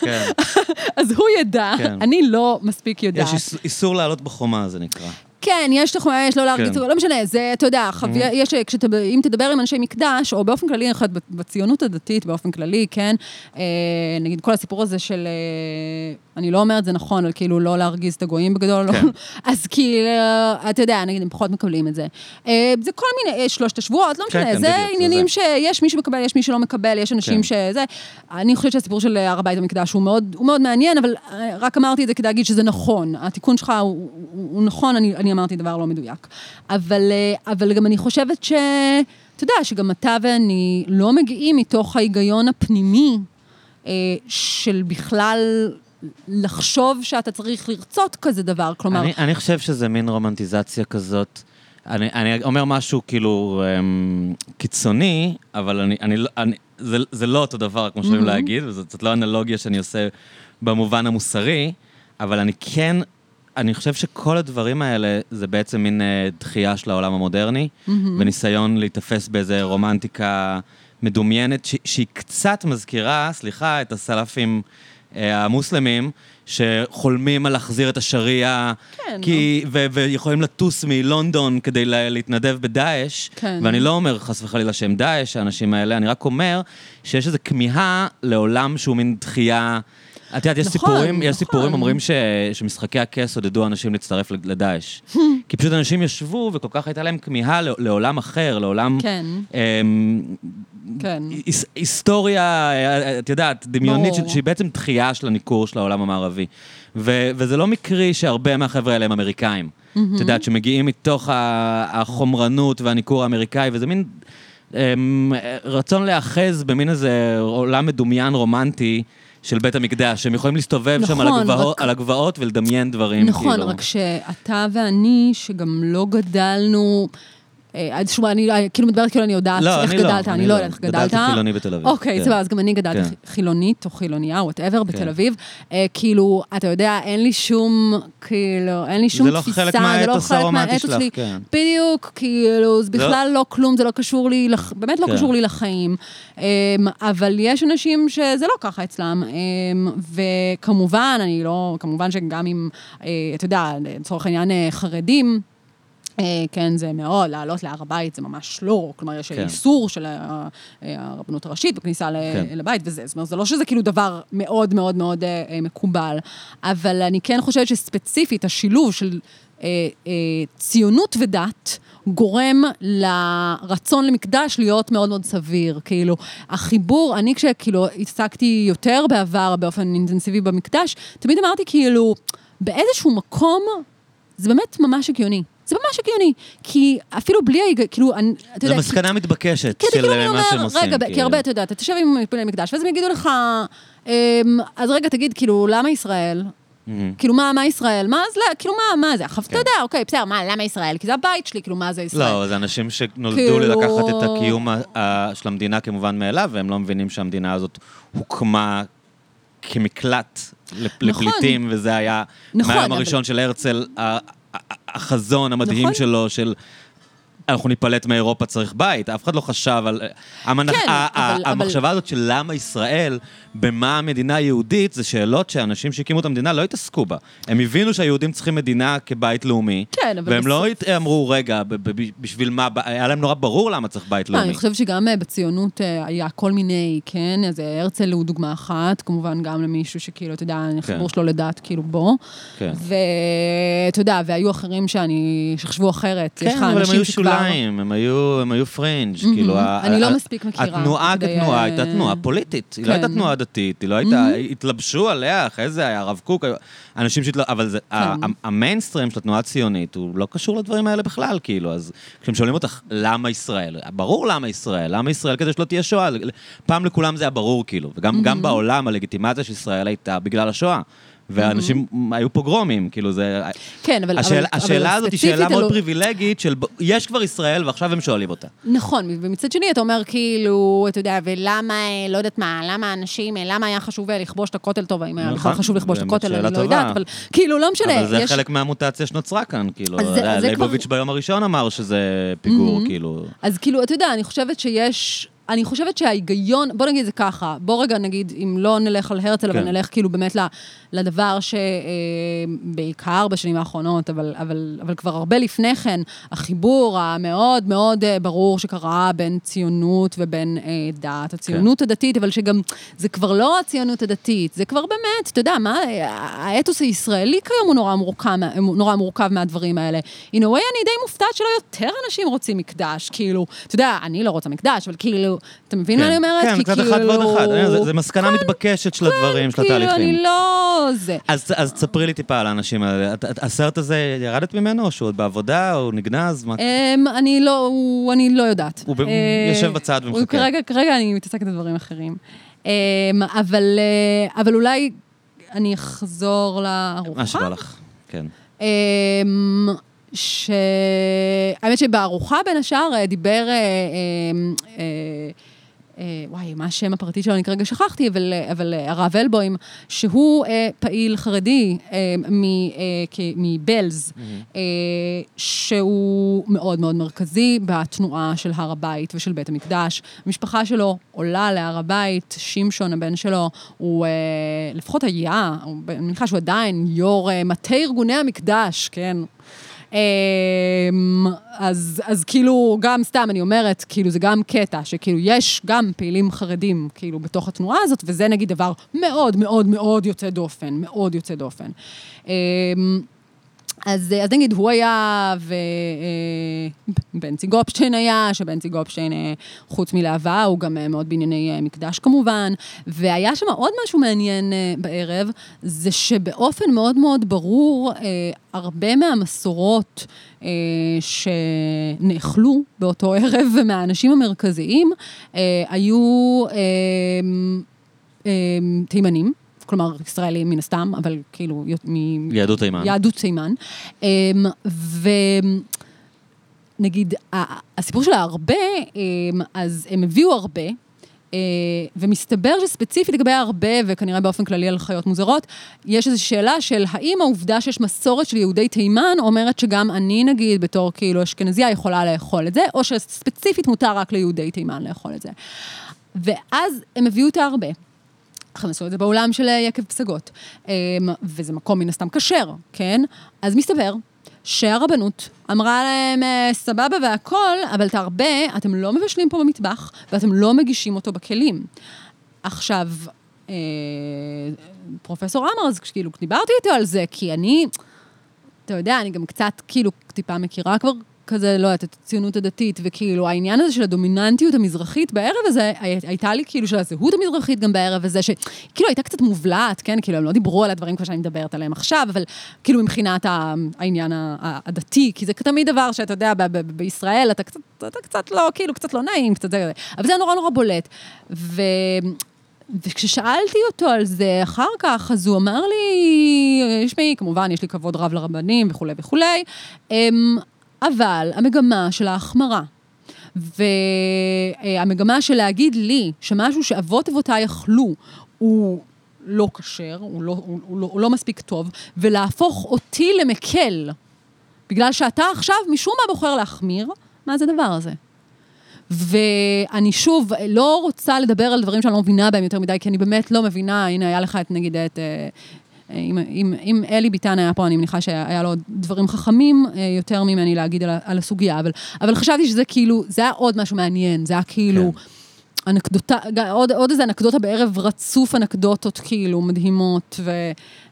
כן. אז הוא ידע, כן. אני לא מספיק יודעת. יש איס- איסור לעלות בחומה, זה נקרא. כן, יש תחומה, יש לא להרגיץ, כן. לא משנה, זה, אתה יודע, חווי, יש, כשאתה, אם תדבר עם אנשי מקדש, או באופן כללי, בציונות הדתית, באופן כללי, כן, אה, נגיד כל הסיפור הזה של, אה, אני לא אומרת זה נכון, אבל כאילו לא להרגיז את הגויים בגדול, כן. לא, אז כאילו, אתה יודע, נגיד, הם פחות מקבלים את זה. אה, זה כל מיני, אה, שלושת השבועות, לא כן, משנה, כן, זה בדיוק, עניינים זה. שיש מי שמקבל, יש מי שלא מקבל, יש אנשים כן. שזה, אני חושבת שהסיפור של הר הבית המקדש הוא מאוד, הוא מאוד מעניין, אבל אה, רק אמרתי את זה כדי להגיד שזה נכון. התיקון שלך הוא, הוא, הוא נכון, אני, אני אמרתי דבר לא מדויק. אבל, אה, אבל גם אני חושבת ש... אתה יודע, שגם אתה ואני לא מגיעים מתוך ההיגיון הפנימי אה, של בכלל לחשוב שאתה צריך לרצות כזה דבר. כלומר, אני, אני חושב שזה מין רומנטיזציה כזאת. אני, אני אומר משהו כאילו אמ, קיצוני, אבל אני, אני, לא- אני, זה, זה לא אותו דבר, כמו שאומרים להגיד, וזאת לא אנלוגיה שאני עושה במובן המוסרי, אבל אני כן, אני חושב שכל הדברים האלה זה בעצם מין אה, דחייה של העולם המודרני, וניסיון להיתפס באיזה רומנטיקה מדומיינת, ש, שהיא קצת מזכירה, סליחה, את הסלאפים אה, המוסלמים, שחולמים על להחזיר את השריעה, כן, כי, ו- ויכולים לטוס מלונדון כדי לה- להתנדב בדאעש, כן. ואני לא אומר חס וחלילה שהם דאעש, האנשים האלה, אני רק אומר שיש איזו כמיהה לעולם שהוא מין דחייה. את יודעת, יש נכון, סיפורים, יש נכון. סיפורים אומרים שמשחקי הכס עודדו אנשים להצטרף לדאעש. כי פשוט אנשים ישבו וכל כך הייתה להם כמיהה ל- לעולם אחר, לעולם... כן, אמ, כן. היס- היסטוריה, אה, את יודעת, דמיונית, שהיא בעצם דחייה של הניכור של העולם המערבי. וזה לא מקרי שהרבה מהחבר'ה האלה הם אמריקאים. את יודעת, שמגיעים מתוך החומרנות והניכור האמריקאי, וזה מין אמ, רצון להיאחז במין איזה עולם מדומיין רומנטי. של בית המקדש, שהם יכולים להסתובב שם על נכון, הגבעות, רק- על הגבעות ולדמיין דברים, נכון, כאילו. רק שאתה ואני, שגם לא גדלנו... אה, אז שוב, אני אה, כאילו מדברת כאילו אני יודעת לא, איך אני לא, גדלת, אני אני לא. לא יודעת איך גדלת. גדלתי חילוני בתל אביב, אוקיי, כן. סבבה, אז גם אני גדלתי כן. חילונית או חילוניה, whatever, בתל כן. אביב. אה, כאילו, אתה יודע, אין לי שום, כאילו, אין לי שום זה לא תפיסה, זה לא חלק מהאתוס שלי. בדיוק, כאילו, זה בכלל לא כלום, זה לא קשור לי, באמת לא. קשור לי לחיים. אמ, אבל יש אנשים שזה לא ככה אצלם, אמ, וכמובן, אני לא, כמובן שגם אם, אה, אתה יודע, לצורך העניין אה, חרדים, אה, כן, זה מאוד, לעלות להר הבית זה ממש לא, כלומר, יש כן. איסור של ה- אה, הרבנות הראשית בכניסה כן. לבית וזה, זאת אומרת, זה לא שזה כאילו דבר מאוד מאוד מאוד אה, אה, מקובל, אבל אני כן חושבת שספציפית השילוב של אה, אה, ציונות ודת, גורם לרצון למקדש להיות מאוד מאוד סביר. כאילו, החיבור, אני כשכאילו התעסקתי יותר בעבר באופן אינטנסיבי במקדש, תמיד אמרתי כאילו, באיזשהו מקום, זה באמת ממש הגיוני. זה ממש הגיוני. כי אפילו בלי. כאילו, אני, אתה זו יודע... מסקנה מתבקשת כי של כאילו אני מה שהם עושים. רגע, כי כאילו. הרבה, אתה יודע, אתה תשב עם מתפללי מקדש, ואז הם יגידו לך, אמ, אז רגע, תגיד, כאילו, למה ישראל? כאילו, מה, מה ישראל? מה, אז לא, כאילו, מה, מה זה? עכשיו, אתה יודע, אוקיי, בסדר, מה, למה ישראל? כי זה הבית שלי, כאילו, מה זה ישראל? כן. לא, זה אנשים שנולדו כאילו- לקחת את הקיום של המדינה כמובן מאליו, והם לא מבינים שהמדינה הזאת הוקמה כמקלט נכון. לפליטים, וזה היה נכון, מהיום הראשון של הרצל, החזון המדהים נכון. שלו, של... אנחנו ניפלט מאירופה, צריך בית. אף אחד לא חשב על... המנח... כן, ה- ה- אבל- המחשבה הזאת של למה ישראל, במה המדינה היהודית, זה שאלות שאנשים שהקימו את המדינה לא התעסקו בה. הם הבינו שהיהודים צריכים מדינה כבית לאומי, כן, אבל והם לא בסוף- הת- אמרו, רגע, בשביל מה, היה להם נורא ברור למה צריך בית לא, לאומי. אני חושבת שגם אה, בציונות אה, היה כל מיני, כן, אז אה, הרצל הוא דוגמה אחת, כמובן גם למישהו שכאילו, אתה יודע, החיבור שלו לדת, כאילו, בו. כן. ואתה יודע, והיו אחרים שאני, שחשבו אחרת. יש כן, לך אבל הם היו שוליים, הם היו, הם היו פרינג', כאילו... ה- אני לא מספיק מכירה התנועה כתנועה הייתה תנועה פוליטית, היא לא כן. הייתה תנועה דתית, היא לא הייתה, התלבשו עליה, אחרי זה היה הרב קוק, אנשים שהתל... אבל זה, כן. המיינסטרים של התנועה הציונית הוא לא קשור לדברים האלה בכלל, כאילו, אז כשהם שואלים אותך, למה ישראל? ברור למה ישראל, למה ישראל כדי שלא תהיה שואה, פעם לכולם זה היה ברור, כאילו, וגם גם בעולם הלגיטימציה של ישראל הייתה בגלל השואה. ואנשים היו פוגרומים, כאילו זה... כן, אבל... השאלה, אבל- השאלה אבל הזאת היא שאלה מאוד אלו- פריבילגית של יש כבר ישראל ועכשיו הם שואלים אותה. נכון, ומצד שני אתה אומר כאילו, אתה יודע, ולמה, לא יודעת מה, למה אנשים, למה היה חשוב לכבוש את הכותל, טוב, האם היה נכון, בכלל חשוב לכבוש את הכותל, אני לא. יודעת, אבל כאילו, לא משנה, אבל זה יש... חלק מהמוטציה שנוצרה כאן, כאילו. ליבוביץ' כבר- ביום הראשון אמר שזה פיגור, כאילו. אז כאילו, אתה יודע, אני חושבת שיש אני חושבת שההיגיון, בוא נגיד זה ככה, בוא רגע נגיד, אם לא נלך על הרצל, אבל כן. נלך כאילו באמת ל- לדבר שבעיקר בשנים האחרונות, אבל, אבל, אבל כבר הרבה לפני כן, החיבור המאוד מאוד אה, ברור שקרה בין ציונות ובין אה, דת, הציונות הדתית, אבל שגם, זה כבר לא הציונות הדתית, זה כבר באמת, אתה יודע, מה, אה, האתוס הישראלי כיום הוא נורא מורכב, נורא מורכב מהדברים האלה. In a way, אני די מופתעת שלא יותר אנשים רוצים מקדש, כאילו, אתה יודע, אני לא רוצה מקדש, אבל כאילו, אתה מבין מה אני אומרת? כן, כי קצת אחד ועוד כאילו- אחד. אני- זה- זה מסקנה מתבקשת של הדברים, של כאילו, התהליכים. אני לא... זה. אז, אז תספרי לי טיפה על האנשים האלה. את- את- הסרט הזה, ירדת ממנו, או שהוא עוד בעבודה, או נגנז? מה? אמ, אני לא, הוא- אני לא יודעת. הוא אה, יושב בצד ומחכה. כרגע, כרגע אני מתעסקת בדברים אחרים. אמ, אבל, אה, אבל אולי אני אחזור לארוחה. מה שבא לך, כן. אמ, ש... האמת שבארוחה בין השאר אה, דיבר, אמ, וואי, מה השם הפרטי שלו, אני כרגע שכחתי, אבל, אה, אבל אה, הרב אלבוים, שהוא אה, פעיל חרדי אה, מ, אה, כ- מבלז, אה, שהוא מאוד מאוד מרכזי בתנועה של הר הבית ושל בית המקדש. המשפחה שלו עולה להר הבית, שמשון, הבן שלו, הוא אה, לפחות היה, אני מניחה שהוא עדיין יו"ר אה, מטה ארגוני המקדש, כן? אמ, אז, אז כאילו, גם סתם, אני אומרת, כאילו, זה גם קטע, שכאילו, יש גם פעילים חרדים, כאילו, בתוך התנועה הזאת, וזה נגיד דבר מאוד מאוד מאוד יוצא דופן, מאוד יוצא דופן. אז, אז נגיד, הוא היה, ובנצי גופשטיין היה, שבנצי גופשטיין, אה, חוץ מלהבה, הוא גם אה, מאוד בענייני אה, מקדש כמובן, והיה שם עוד משהו מעניין אה, בערב, זה שבאופן מאוד מאוד ברור, אה, הרבה מהמסורות אה, שנאכלו באותו ערב מהאנשים המרכזיים, אה, היו אה, אה, תימנים. כלומר, ישראלים מן הסתם, אבל כאילו, מ- יהדות תימן. יהדות תימן. אמ, ונגיד, הסיפור של ההרבה, אמ, אז הם הביאו הרבה, אה, ומסתבר שספציפית לגבי הרבה, וכנראה באופן כללי על חיות מוזרות, יש איזו שאלה של האם העובדה שיש מסורת של יהודי תימן אומרת שגם אני, נגיד, בתור כאילו אשכנזייה, יכולה לאכול את זה, או שספציפית מותר רק ליהודי תימן לאכול את זה. ואז הם הביאו את ההרבה. הם עשו את זה באולם של אה, יקב פסגות, אמ, וזה מקום מן הסתם כשר, כן? אז מסתבר שהרבנות אמרה להם, אה, סבבה והכול, אבל את הרבה אתם לא מבשלים פה במטבח, ואתם לא מגישים אותו בכלים. עכשיו, אה, פרופסור עמר, אז כאילו, דיברתי איתו על זה, כי אני, אתה יודע, אני גם קצת, כאילו, טיפה מכירה כבר כזה, לא יודעת, את הציונות הדתית, וכאילו, העניין הזה של הדומיננטיות המזרחית בערב הזה, הי- הייתה לי כאילו של הזהות המזרחית גם בערב הזה, שכאילו הייתה קצת מובלעת, כן? כאילו, הם לא דיברו על הדברים כמו שאני מדברת עליהם עכשיו, אבל כאילו מבחינת העניין הדתי, כי זה תמיד דבר שאתה יודע, בישראל אתה קצת, אתה קצת לא, כאילו, קצת לא נעים, קצת זה, אבל זה נורא נורא בולט. ו... וכששאלתי אותו על זה אחר כך, אז הוא אמר לי, שמעי, כמובן, יש לי כבוד רב לרבנים וכולי וכולי, אמ, אבל המגמה של ההחמרה, והמגמה של להגיד לי שמשהו שאבות אבותיי אכלו הוא לא כשר, הוא לא, הוא, הוא, לא, הוא לא מספיק טוב, ולהפוך אותי למקל, בגלל שאתה עכשיו משום מה בוחר להחמיר, מה זה הדבר הזה? ואני שוב לא רוצה לדבר על דברים שאני לא מבינה בהם יותר מדי, כי אני באמת לא מבינה, הנה, היה לך את, נגיד, את... אם, אם, אם אלי ביטן היה פה, אני מניחה שהיה לו דברים חכמים אה, יותר ממני להגיד על, על הסוגיה, אבל, אבל חשבתי שזה כאילו, זה היה עוד משהו מעניין, זה היה כאילו... כן. אנקדוטה, עוד, עוד איזה אנקדוטה בערב רצוף אנקדוטות כאילו מדהימות, ו,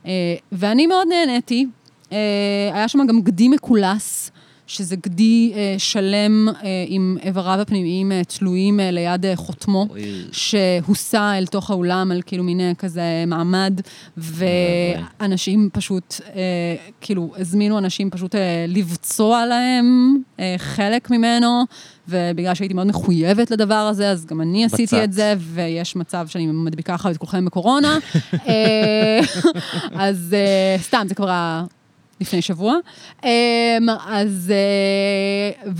אה, ואני מאוד נהניתי. אה, היה שם גם גדי מקולס, שזה גדי אה, שלם אה, עם איבריו הפנימיים אה, תלויים אה, ליד אה, חותמו. אוי. שהוסע אל תוך האולם על כאילו מיני כזה מעמד, ואנשים פשוט, אה, כאילו, הזמינו אנשים פשוט אה, לבצוע להם אה, חלק ממנו, ובגלל שהייתי מאוד מחויבת לדבר הזה, אז גם אני עשיתי בצד. את זה, ויש מצב שאני מדביקה אחר את כולכם בקורונה. אה, אז אה, סתם, זה כבר. לפני שבוע. אמ, אז, אה,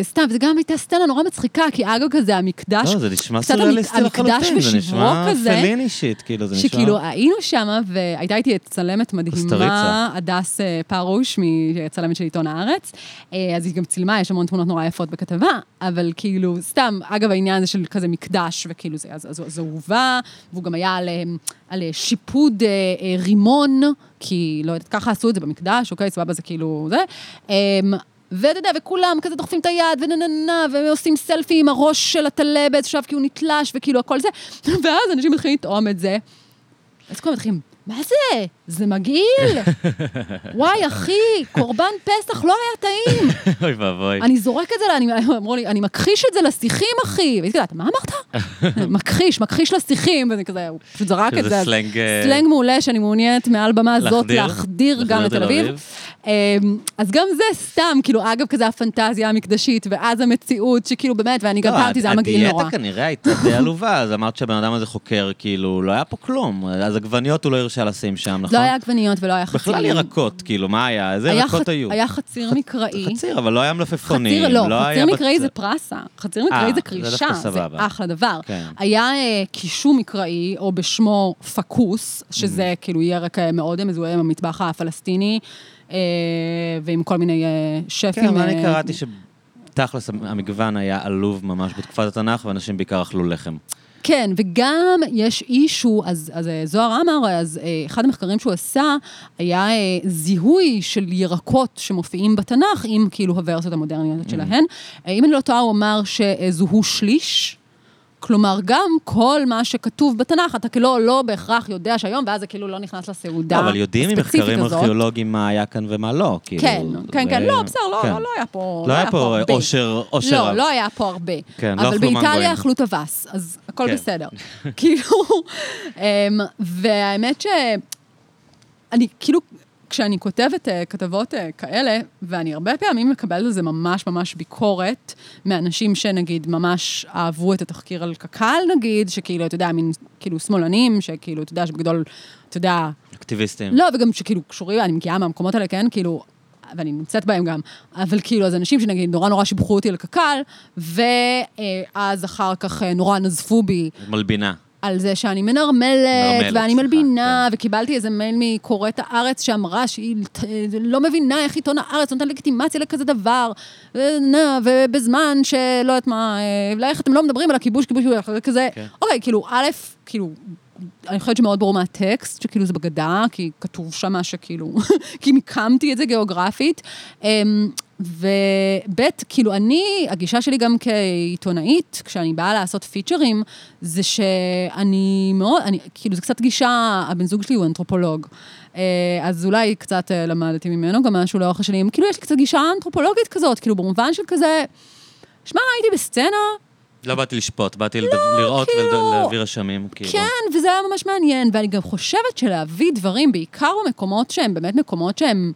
וסתם, וזה גם הייתה סצנה נורא מצחיקה, כי אגב כזה, המקדש, לא, זה נשמע סוריאליסטי לחלוטין, זה נשמע פליני שיט, כאילו, זה נשמע... שכאילו היינו שם, והייתה איתי צלמת מדהימה. הדס אה, פרוש, צלמת של עיתון הארץ, אה, אז היא גם צילמה, יש המון תמונות נורא יפות בכתבה, אבל כאילו, סתם, אגב העניין הזה של כזה מקדש, וכאילו זה, אז, אז, אז זה הובא, והוא גם היה על, על שיפוד רימון, כי לא יודעת, ככה עשו את זה במקדש, אוקיי, סבבה, זה כאילו זה. אה, ואתה יודע, וכולם כזה דוחפים את היד, ונה נה נה, ועושים סלפי עם הראש של הטלה באיזשהו שלב, כי הוא נתלש, וכאילו הכל זה. ואז אנשים מתחילים לטעום את זה. אז כולם מתחילים, מה זה? זה מגעיל? וואי, אחי, קורבן פסח לא היה טעים. אוי ואבוי. אני זורק את זה, אני- אמרו לי, אני מכחיש את זה לשיחים, אחי. והייתי כזה, מה אמרת? מכחיש, מכחיש לשיחים, ואני כזה, הוא פשוט זרק את זה. סלנג, אה, סלנג מעולה שאני מעוניינת מעל במה זאת להחדיר? גם לתל אביב. אמ, אז גם זה סתם, כאילו, אגב, כזה הפנטזיה המקדשית, ואז המציאות, שכאילו, באמת, ואני גם לא, טעמתי, זה היה מגעיל נורא. הדיאטה כנראה הייתה די עלובה, אז אמרת שהבן אדם הזה חוקר, כאילו, לא היה פה כלום. אז עגבניות הוא לא הרשה לשים שם, נכון? לא היה עגבניות ולא היה חצילים. בכלל ירקות, כאילו, מה היה? איזה ירקות היו? היה חציר מקראי. חציר, אבל לא היה מלפפונים. חציר, לא, היה חציר מקראי זה פרסה. חציר מקראי אה, זה קרישה, זה. אחלה דבר. כן. היה אה, קישור מקראי, או בשמו פקוס, שזה Mm. כאילו ירק אה, מאוד מזוהה עם המטבח הפלסטיני, ועם כל מיני שפים. כן, אבל אני קראתי שתכלס המגוון היה עלוב ממש בתקופת התנ"ך, ואנשים בעיקר אכלו לחם. כן, וגם יש אישו, אז, אז אה, זוהר אמר, אז אה, אחד המחקרים שהוא עשה, היה אה, זיהוי של ירקות שמופיעים בתנ"ך עם כאילו הוורסיות המודרניות שלהן. אה, אם אני לא טועה, הוא אמר שזוהו שליש. כלומר, גם כל מה שכתוב בתנ"ך, אתה כאילו לא בהכרח יודע שהיום, ואז זה כאילו לא נכנס לסעודה לא, אבל יודעים הספציפית ממחקרים הזאת. ארכיאולוגיים מה היה כאן ומה לא. כאילו, כן, כן, כן, לא, בסדר, לא, כן. לא, לא היה פה לא היה פה. עושר, עושר לא. לא היה פה הרבה. כן, לא אבל אכלו באיטליה מנגויים. אכלו טווס, אז הכל כן. בסדר. כאילו, אמ, והאמת ש... אני כאילו, כשאני כותבת אה, כתבות אה, כאלה, ואני הרבה פעמים מקבלת על זה ממש ממש ביקורת מאנשים שנגיד ממש אהבו את התחקיר על קק"ל נגיד, שכאילו, אתה יודע, מין כאילו שמאלנים, שכאילו, אתה יודע, שבגדול, אתה יודע, אקטיביסטים. לא, וגם שכאילו קשורים, אני מגיעה מהמקומות האלה, כן, כאילו, ואני נמצאת בהם גם, אבל כאילו, אז אנשים שנגיד נורא נורא שיבחו אותי על קק"ל, ואז אחר כך אה, נורא נזפו בי מלבינה. על זה שאני מנרמלת, מנרמלת, ואני מלבינה, כן. וקיבלתי איזה מייל מקוראת הארץ שאמרה שהיא ת- לא מבינה איך עיתון הארץ נותן לגיטימציה לכזה דבר, ובזמן שלא יודעת מה, אה, איך אתם לא מדברים על הכיבוש, כיבוש, כזה. כן. אוקיי, כאילו, א', כאילו, אני חושבת שמאוד ברור מהטקסט, שכאילו זה בגדה, כי כתוב שם שכאילו, כי מיקמתי את זה גיאוגרפית. וב', כאילו אני, הגישה שלי גם כעיתונאית, כשאני באה לעשות פיצ'רים, זה שאני מאוד, אני, כאילו זה קצת גישה, הבן זוג שלי הוא אנתרופולוג. אה, אז אולי קצת אה, למדתי ממנו גם משהו לאורך השנים. כאילו יש לי קצת גישה אנתרופולוגית כזאת, כאילו במובן של כזה, שמע, הייתי בסצנה, לא באתי לשפוט, באתי לד- לראות כאילו- ולהביא רשמים. כאילו. כן, וזה היה ממש מעניין, ואני גם חושבת שלהביא דברים, בעיקר במקומות שהם באמת מקומות שהם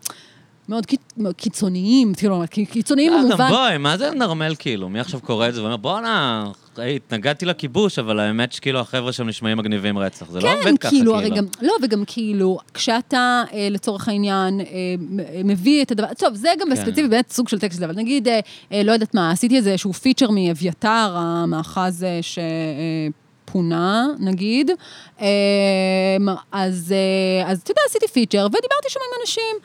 מאוד קיצ- מאוד קיצוניים, כאילו, קיצוניים אה, גם במובן... בואי, מה זה לנרמל כאילו? מי עכשיו קורא את זה ואומר, בואנה, התנגדתי לכיבוש, אבל האמת שכאילו החבר'ה שם נשמעים מגניבים רצח. זה לא עובד כן, ככה, כאילו, הרי גם, לא, וגם כאילו, כשאתה, אה, לצורך העניין, אה, מביא את הדבר, טוב, זה גם כן. בספציפי באמת סוג של טקסט, אבל נגיד, אה, לא יודעת מה, עשיתי איזשהו פיצ'ר מאביתר, המאחז אה, שפונה, נגיד, אז, אז אתה יודע, עשיתי פיצ'ר, ודיברתי שם עם אנשים.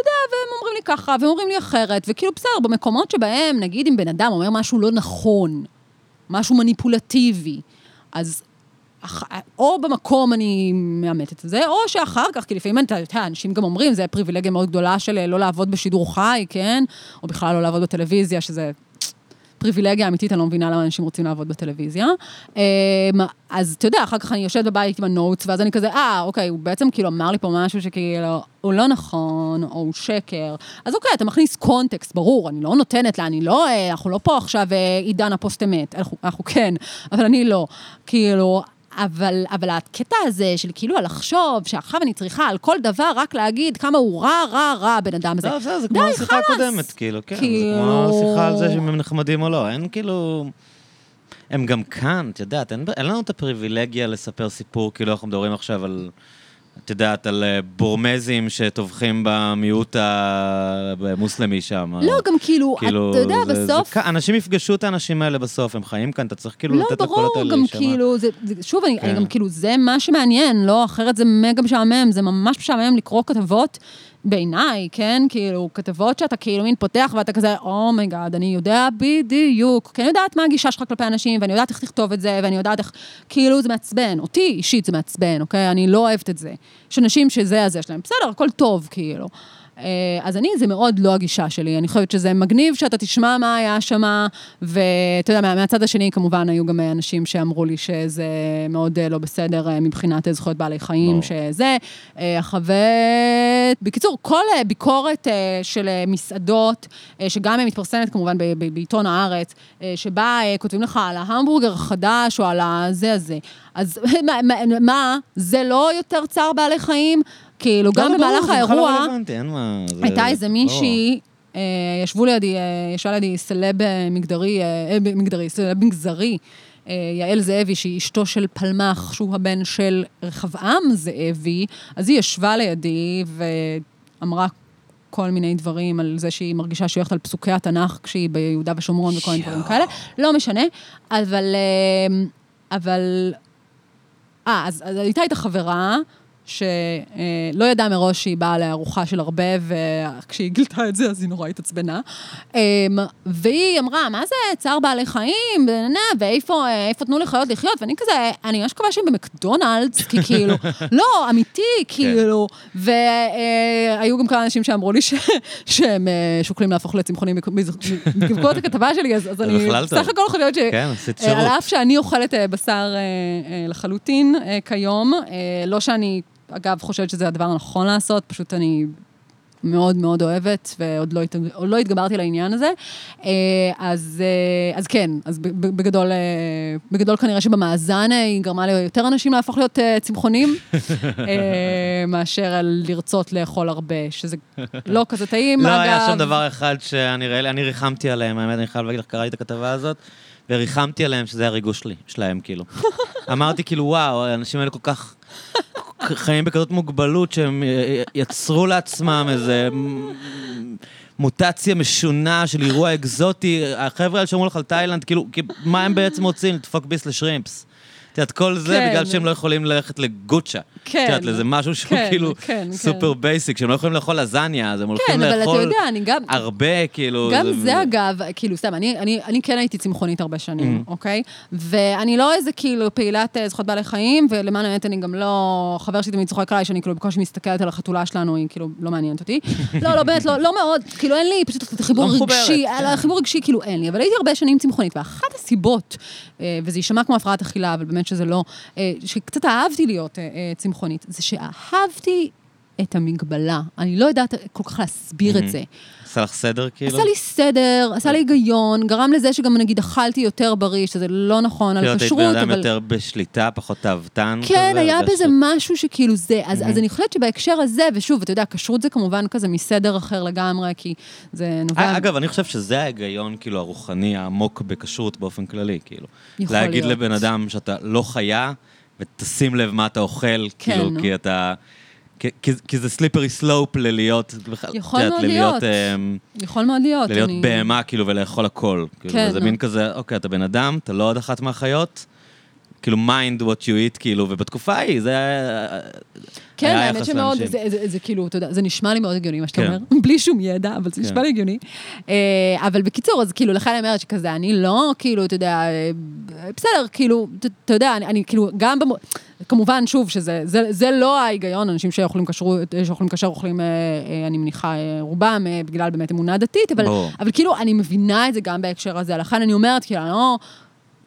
אתה יודע, והם אומרים לי ככה, והם אומרים לי אחרת, וכאילו, בסדר, במקומות שבהם, נגיד אם בן אדם אומר משהו לא נכון, משהו מניפולטיבי, אז או במקום אני מאמתת את זה, או שאחר כך, כי לפעמים, אתה יודע, אנשים גם אומרים, זה פריבילגיה מאוד גדולה של אה, לא לעבוד בשידור חי, כן? או בכלל לא לעבוד בטלוויזיה, שזה פריבילגיה אמיתית, אני לא מבינה למה אנשים רוצים לעבוד בטלוויזיה. אמ, אז אתה יודע, אחר כך אני יושבת בבית עם ה notes, ואז אני כזה, אה, אוקיי, הוא בעצם כאילו אמר לי פה משהו שכאילו, הוא לא נכון, או הוא שקר. אז אוקיי, אתה מכניס קונטקסט, ברור, אני לא נותנת לה, אני לא, אה, אנחנו לא פה עכשיו אה, עידן הפוסט אמת, אנחנו, אנחנו כן, אבל אני לא. כאילו, אבל, אבל הקטע הזה של כאילו לחשוב שעכשיו אני צריכה על כל דבר רק להגיד כמה הוא רע, רע, רע הבן אדם הזה. לא, בסדר, זה כמו השיחה. הקודמת, כאילו, כן. זה כאילו- כמו השיחה על זה שהם נחמדים או לא. אין כאילו... הם גם כאן, את יודעת, אין אין לנו את הפריבילגיה לספר סיפור, כאילו אנחנו מדברים עכשיו על... את יודעת, על אה, בורמזים שטובחים במיעוט המוסלמי שם. לא, גם כאילו, כאילו, אתה יודע, זה- זה בסוף... כ- אנשים יפגשו את האנשים האלה בסוף, הם חיים כאן, אתה צריך כאילו לא, לתת לקולות ברור, האלה גם להישמע. כאילו, זה, זה, שוב, אני, אני כן. גם כאילו, זה מה שמעניין, לא? אחרת זה מגה משעמם, זה ממש משעמם לקרוא כתבות, בעיניי, כן? כאילו, כתבות שאתה כאילו מין פותח ואתה כזה, oh my God, אני יודע בדיוק, כי אני יודעת מה הגישה שלך כלפי אנשים, ואני יודעת איך לכתוב את זה, ואני יודעת איך, כאילו, זה מעצבן. אותי אישית זה מעצבן, אוקיי? אני לא אוהבת את זה. יש אנשים שזה הזה שלהם, בסדר, הכל טוב, כאילו. אה, אז אני, זה מאוד לא הגישה שלי. אני חושבת שזה מגניב שאתה תשמע מה היה שם, ואתה יודע, מה- מהצד השני, כמובן, היו גם אנשים שאמרו לי שזה מאוד אה, לא בסדר אה, מבחינת זכויות בעלי חיים, ברור. שזה. החווה... בקיצור, כל ביקורת של מסעדות, שגם מתפרסמת כמובן בעיתון הארץ, שבה כותבים לך על ההמבורגר החדש או על הזה הזה, אז מה, מה, זה לא יותר צער בעלי חיים? כאילו, גם לא, לא, במהלך לא האירוע... זה- הייתה איזה ברור. מישהי, אה, ישבו לידי, אה, ישבה לידי סלב אה, מגדרי, מגדרי, סלב מגזרי, יעל זאבי, שהיא אשתו של פלמח, שהוא הבן של רחבעם זאבי, אז היא ישבה לידי ואמרה כל מיני דברים על זה שהיא מרגישה שהיא הולכת על פסוקי התנ"ך כשהיא ביהודה ושומרון וכל מיני דברים כאלה. לא משנה, אבל... אבל... אה, אז, אז הייתה איתה חברה, שלא ידעה מראש שהיא באה לארוחה של הרבה, וכשהיא גילתה את זה, אז היא נורא התעצבנה. אמ, והיא אמרה, מה זה צער בעלי חיים, ואיפה אה, תנו לחיות לחיות? ואני כזה, אני ממש מקווה שהם במקדונלדס, כי כאילו, לא, אמיתי, כאילו. והיו גם כמה אנשים שאמרו לי שהם אה, שוקלים להפוך לצמחונים בעקבות הכתבה שלי, אז אני. בסך הכל חושבת ש... כן, עשית אה, שירות. על אף שאני אוכלת אה, בשר אה, אה, לחלוטין אה, כיום, אה, לא שאני, אגב, חושבת שזה הדבר הנכון לעשות, פשוט אני מאוד מאוד אוהבת, ועוד לא, הת- עוד לא התגברתי לעניין הזה. אה, אז, אה, אז כן, אז בגדול, אה, בגדול כנראה שבמאזן היא גרמה ליותר אנשים להפוך להיות צמחונים, מאשר לרצות לאכול הרבה, שזה לא כזה טעים, לא אגב. היה שם דבר אחד שאני ראה אני ריחמתי עליהם, האמת, אני חייב להגיד לך, קראתי את הכתבה הזאת, וריחמתי עליהם שזה הריגוש שלי, שלהם, כאילו. אמרתי, כאילו, וואו, האנשים האלה כל כך חיים בכזאת מוגבלות, שהם י- יצרו לעצמם איזה מוטציה משונה של אירוע אקזוטי. החבר'ה האלה שאמרו לך על תאילנד, כאילו, כאילו, מה הם בעצם רוצים? לדפוק ביס לשרימפס. את יודעת, כל זה כן. בגלל שהם לא יכולים ללכת לגוצ'ה. כן. את יודעת, לזה משהו שהוא כן, כאילו כן, כן. super basic, שהם לא יכולים לאכול לזניה, אז הם הולכים כן, אבל אתה לאכול יודע, אני גם... הרבה, כאילו... גם זה אגב, כאילו, סתם, אני, אני, אני כן הייתי צמחונית הרבה שנים, Mm. אוקיי? ואני לא איזה כאילו פעילת אה, זכויות בעלי חיים, ולמען האמת אני גם לא... חבר שלי תמיד צוחק עליי שאני כאילו בקושי מסתכלת על החתולה שלנו, היא כאילו לא מעניינת אותי. לא, לא, באמת, לא, לא מאוד, כאילו אין לי פשוט את החיבור לא רגשי, כן. החיבור רגשי כאילו אין לי, אבל הייתי הרבה שנים צמחונית, ואחת הסיבות, אה, וזה יישמע כמו הפרעת אכילה, אבל באמת שזה לא, אה, שקצת אהבתי להיות אה, אה, צמחונית, זה שאהבתי את המגבלה. אני לא יודעת כל כך להסביר את זה. עשה לך סדר, כאילו? עשה לי סדר, עשה לי היגיון, גרם לזה שגם נגיד אכלתי יותר בריא, שזה לא נכון על כאילו, את היית כשרות, בן אדם אבל... יותר בשליטה, פחות תאוותן כזה? כן, היה בזה משהו שכאילו זה. אז, אז אני חושבת שבהקשר הזה, ושוב, אתה יודע, כשרות זה כמובן כזה מסדר אחר לגמרי, כי זה נובע... אה, אגב, אני חושב שזה ההיגיון, כאילו, הרוחני העמוק בכשרות באופן כללי, כאילו. יכול להגיד להיות. לבן אדם שאתה לא חיה, ותשים לב מה אתה אוכל, כן, כאילו, נו. כי אתה... כי- כי זה סליפרי סלופ ללהיות, יכול מאוד להיות. אמ, יכול מאוד להיות. ללהיות אני- בהמה, כאילו, ולאכול הכל. כאילו, כן, זה נו. מין כזה, אוקיי, אתה בן אדם, אתה לא עוד אחת מהחיות, כאילו, mind what you eat, כאילו, ובתקופה ההיא, זה היה... כן, האמת שמאוד, לאנשים. זה, זה, זה כאילו, אתה יודע, זה נשמע לי מאוד הגיוני, מה שאתה כן. אומר, בלי שום ידע, אבל זה כן. נשמע לי הגיוני. אה, אבל בקיצור, אז כאילו, לכן אני אומרת שכזה, אני לא, כאילו, אתה יודע, אה, בסדר, כאילו, אתה יודע, אני, אני כאילו, גם במו... כמובן, שוב, שזה זה, זה לא ההיגיון, אנשים שאוכלים כשרות, שאוכלים כשר אוכלים, אה, אה, אני מניחה, אה, רובם, אה, בגלל באמת אמונה דתית, אבל. אבל כאילו, אני מבינה את זה גם בהקשר הזה, לכן אני אומרת, כאילו, אני לא...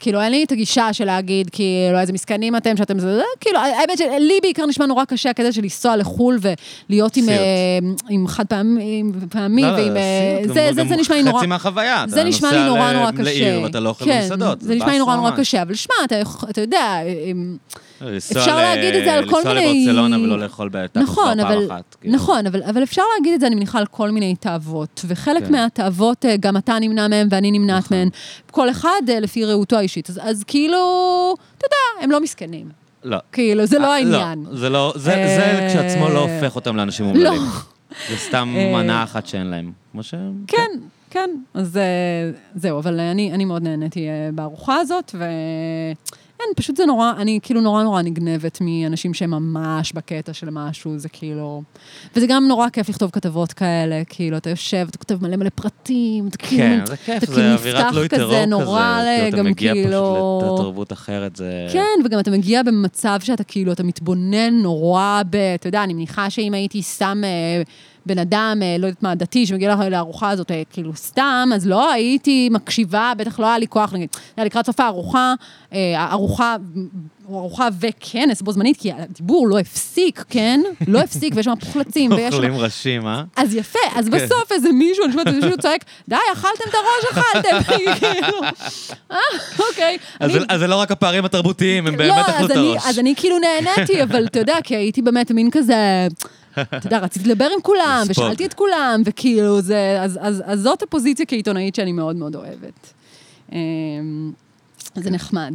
כאילו, אין לי את הגישה של להגיד, כאילו, איזה מסכנים אתם שאתם זה, זה, כאילו, האמת שלי בעיקר נשמע נורא קשה הקטע של לנסוע לחו"ל ולהיות עם. אה, עם חד פעמי, פעמי, לא, לא, ועם... אה, סיוט, זה, זה, זה נשמע לי נורא... חצי מהחוויה, זה אתה נשמע לי נוסע נורא ל- נורא קשה. לעיר ואתה לא אוכל כן, במסעדות, זה נשמע לי נורא נורא. קשה, אבל שמע, אתה, יודע, אפשר ל- להגיד את זה על כל מיני- לנסוע לברצלונה ולא לאכול בטאקוס נכון, פעם אבל, אחת. כאילו. נכון, אבל, אבל אפשר להגיד את זה, אני מניחה, על כל מיני תאוות. וחלק כן. מהתאוות, אה, גם אתה נמנע מהם ואני נמנעת נכון. מהן. כל אחד אה, לפי ראותו האישית. אז, אז כאילו, אתה יודע, הם לא מסכנים. לא. כאילו, זה לא אה, העניין. לא, זה לא, זה, זה כשעצמו לא הופך אותם לאנשים לא. אומללים. זה סתם מנה אחת שאין להם. כמו ש... כן, כן, אז זהו, אבל אני, אני מאוד נהניתי בארוחה הזאת, ו... אין, פשוט זה נורא, אני כאילו נורא נורא נגנבת מאנשים שהם ממש בקטע של משהו, זה כאילו... וזה גם נורא כיף לכתוב כתבות כאלה, כאילו, אתה יושב, אתה כותב מלא מלא פרטים, אתה כאילו... כן, זה כיף, זה כאילו אווירת נפתח תלוי כזה, טרור כזה. נורא, כאילו, אתה גם מגיע כאילו- פשוט לתרבות אחרת, זה... כן, וגם אתה מגיע במצב שאתה כאילו, אתה מתבונן נורא ב... אתה יודע, אני מניחה שאם הייתי סתם אה, בן אדם, אה, לא יודעת מה, דתי, שמגיע לארוחה הזאת, אה, כאילו סתם, אז לא הייתי מקשיבה, בטח לא היה לי כוח, נגיד, היה לקראת סוף הארוחה, אה, ארוחה... ארוחה וכנס בו זמנית, כי הדיבור לא הפסיק, כן? לא הפסיק, ויש שם פוחלצים, ויש שם... אוכלים ראשים, אה? אז יפה, אז כן. בסוף איזה מישהו, אני שומעת איזה מישהו צועק, די, אכלתם את הראש, אכלתם, כאילו, אה, אוקיי. אז זה- לא רק הפערים התרבותיים, הם באמת לא, אכלו אז את הראש. אז אני כאילו נהניתי, אבל אתה יודע, כי הייתי באמת מין כזה... אתה יודע, רציתי לדבר עם כולם. ושאלתי את כולם, וכאילו זה... אז, אז, אז זאת הפוזיציה כעיתונאית שאני מאוד מאוד אוהבת. אמ, זה נחמד.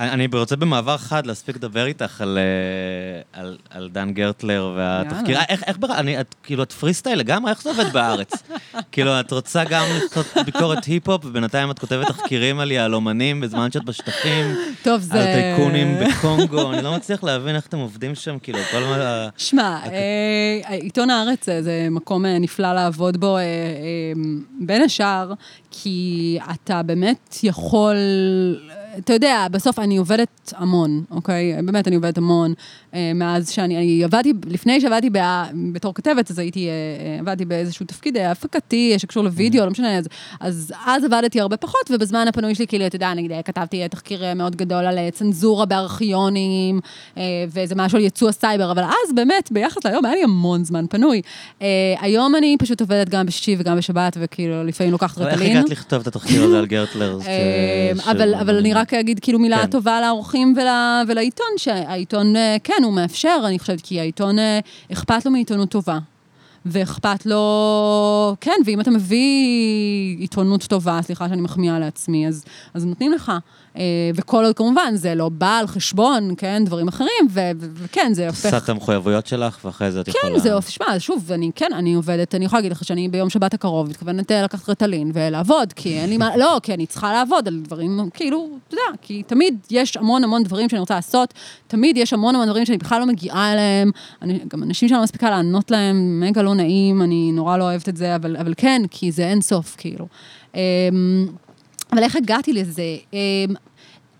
אני רוצה במעבר חד להספיק לדבר איתך על, אה, על, על דן גרטלר והתחקיר. איך, איך, אני, את, כאילו, את פרי סטייל לגמרי, איך זה עובד בארץ? כאילו, את רוצה גם לכתוב ביקורת היפ-הופ, ובינתיים את כותבת תחקירים על יהלומנים בזמן שאת בשטחים, טוב, זה... על טייקונים בקונגו, אני לא מצליח להבין איך אתם עובדים שם, כאילו, כל מה... שמע, אה, עיתון הארץ אה, זה מקום נפלא לעבוד בו, בין השאר, כי אתה באמת יכול, אתה יודע, בסוף אני עובדת המון, אוקיי? באמת, אני עובדת המון. אה, מאז שאני אני עבדתי, לפני שעבדתי בה, בתור כתבת, אז הייתי, אה, אה, עבדתי באיזשהו תפקיד הפקתי שקשור לוידאו, לא משנה, אז, אז אז עבדתי הרבה פחות, ובזמן הפנוי שלי, כאילו, אתה יודע, נגיד, כתבתי תחקיר מאוד גדול על צנזורה בארכיונים, ואיזה משהו על יצוא הסייבר, אבל אז באמת, ביחס להיום, היה לי המון זמן פנוי. היום אני פשוט עובדת גם בשישי וגם בשבת, וכאילו, לפעמים לוקחת איך רטלין. הגעת לכתוב את התחקיר הזה על גרטלר? אבל, אני רק אגיד כאילו מילה כן. טובה לאורחים ול, ולעיתון, שהעיתון, אה, כן, הוא מאפשר, אני חושבת, כי העיתון, אה, אכפת לו מעיתונות טובה. ואכפת לו, כן, ואם אתה מביא עיתונות טובה, סליחה שאני מחמיאה לעצמי, אז, אז נותנים לך. אה, וכל עוד כמובן, זה לא בא על חשבון, כן, דברים אחרים, וכן, זה הופך... עושה את המחויבויות שלך, ואחרי זה את יכולה... כן, זה אופי, שמע, שוב, אני, כן, אני עובדת, אני יכולה להגיד לך שאני ביום שבת הקרוב מתכוונת אה, לקחת רטלין ולעבוד, כי אין לי מה, לא, כי אני צריכה לעבוד על דברים, כאילו, אתה יודע, כי תמיד יש המון המון דברים שאני רוצה לעשות, תמיד יש המון המון דברים שאני בכלל לא מגיעה אליהם, אני, גם אנשים שאני לא מספיקה לענות להם, מגה לא נעים, אני נורא לא אוהבת את זה, אבל, אבל כן, כי זה אין סוף, כאילו. אבל איך הגעתי לזה? אמ,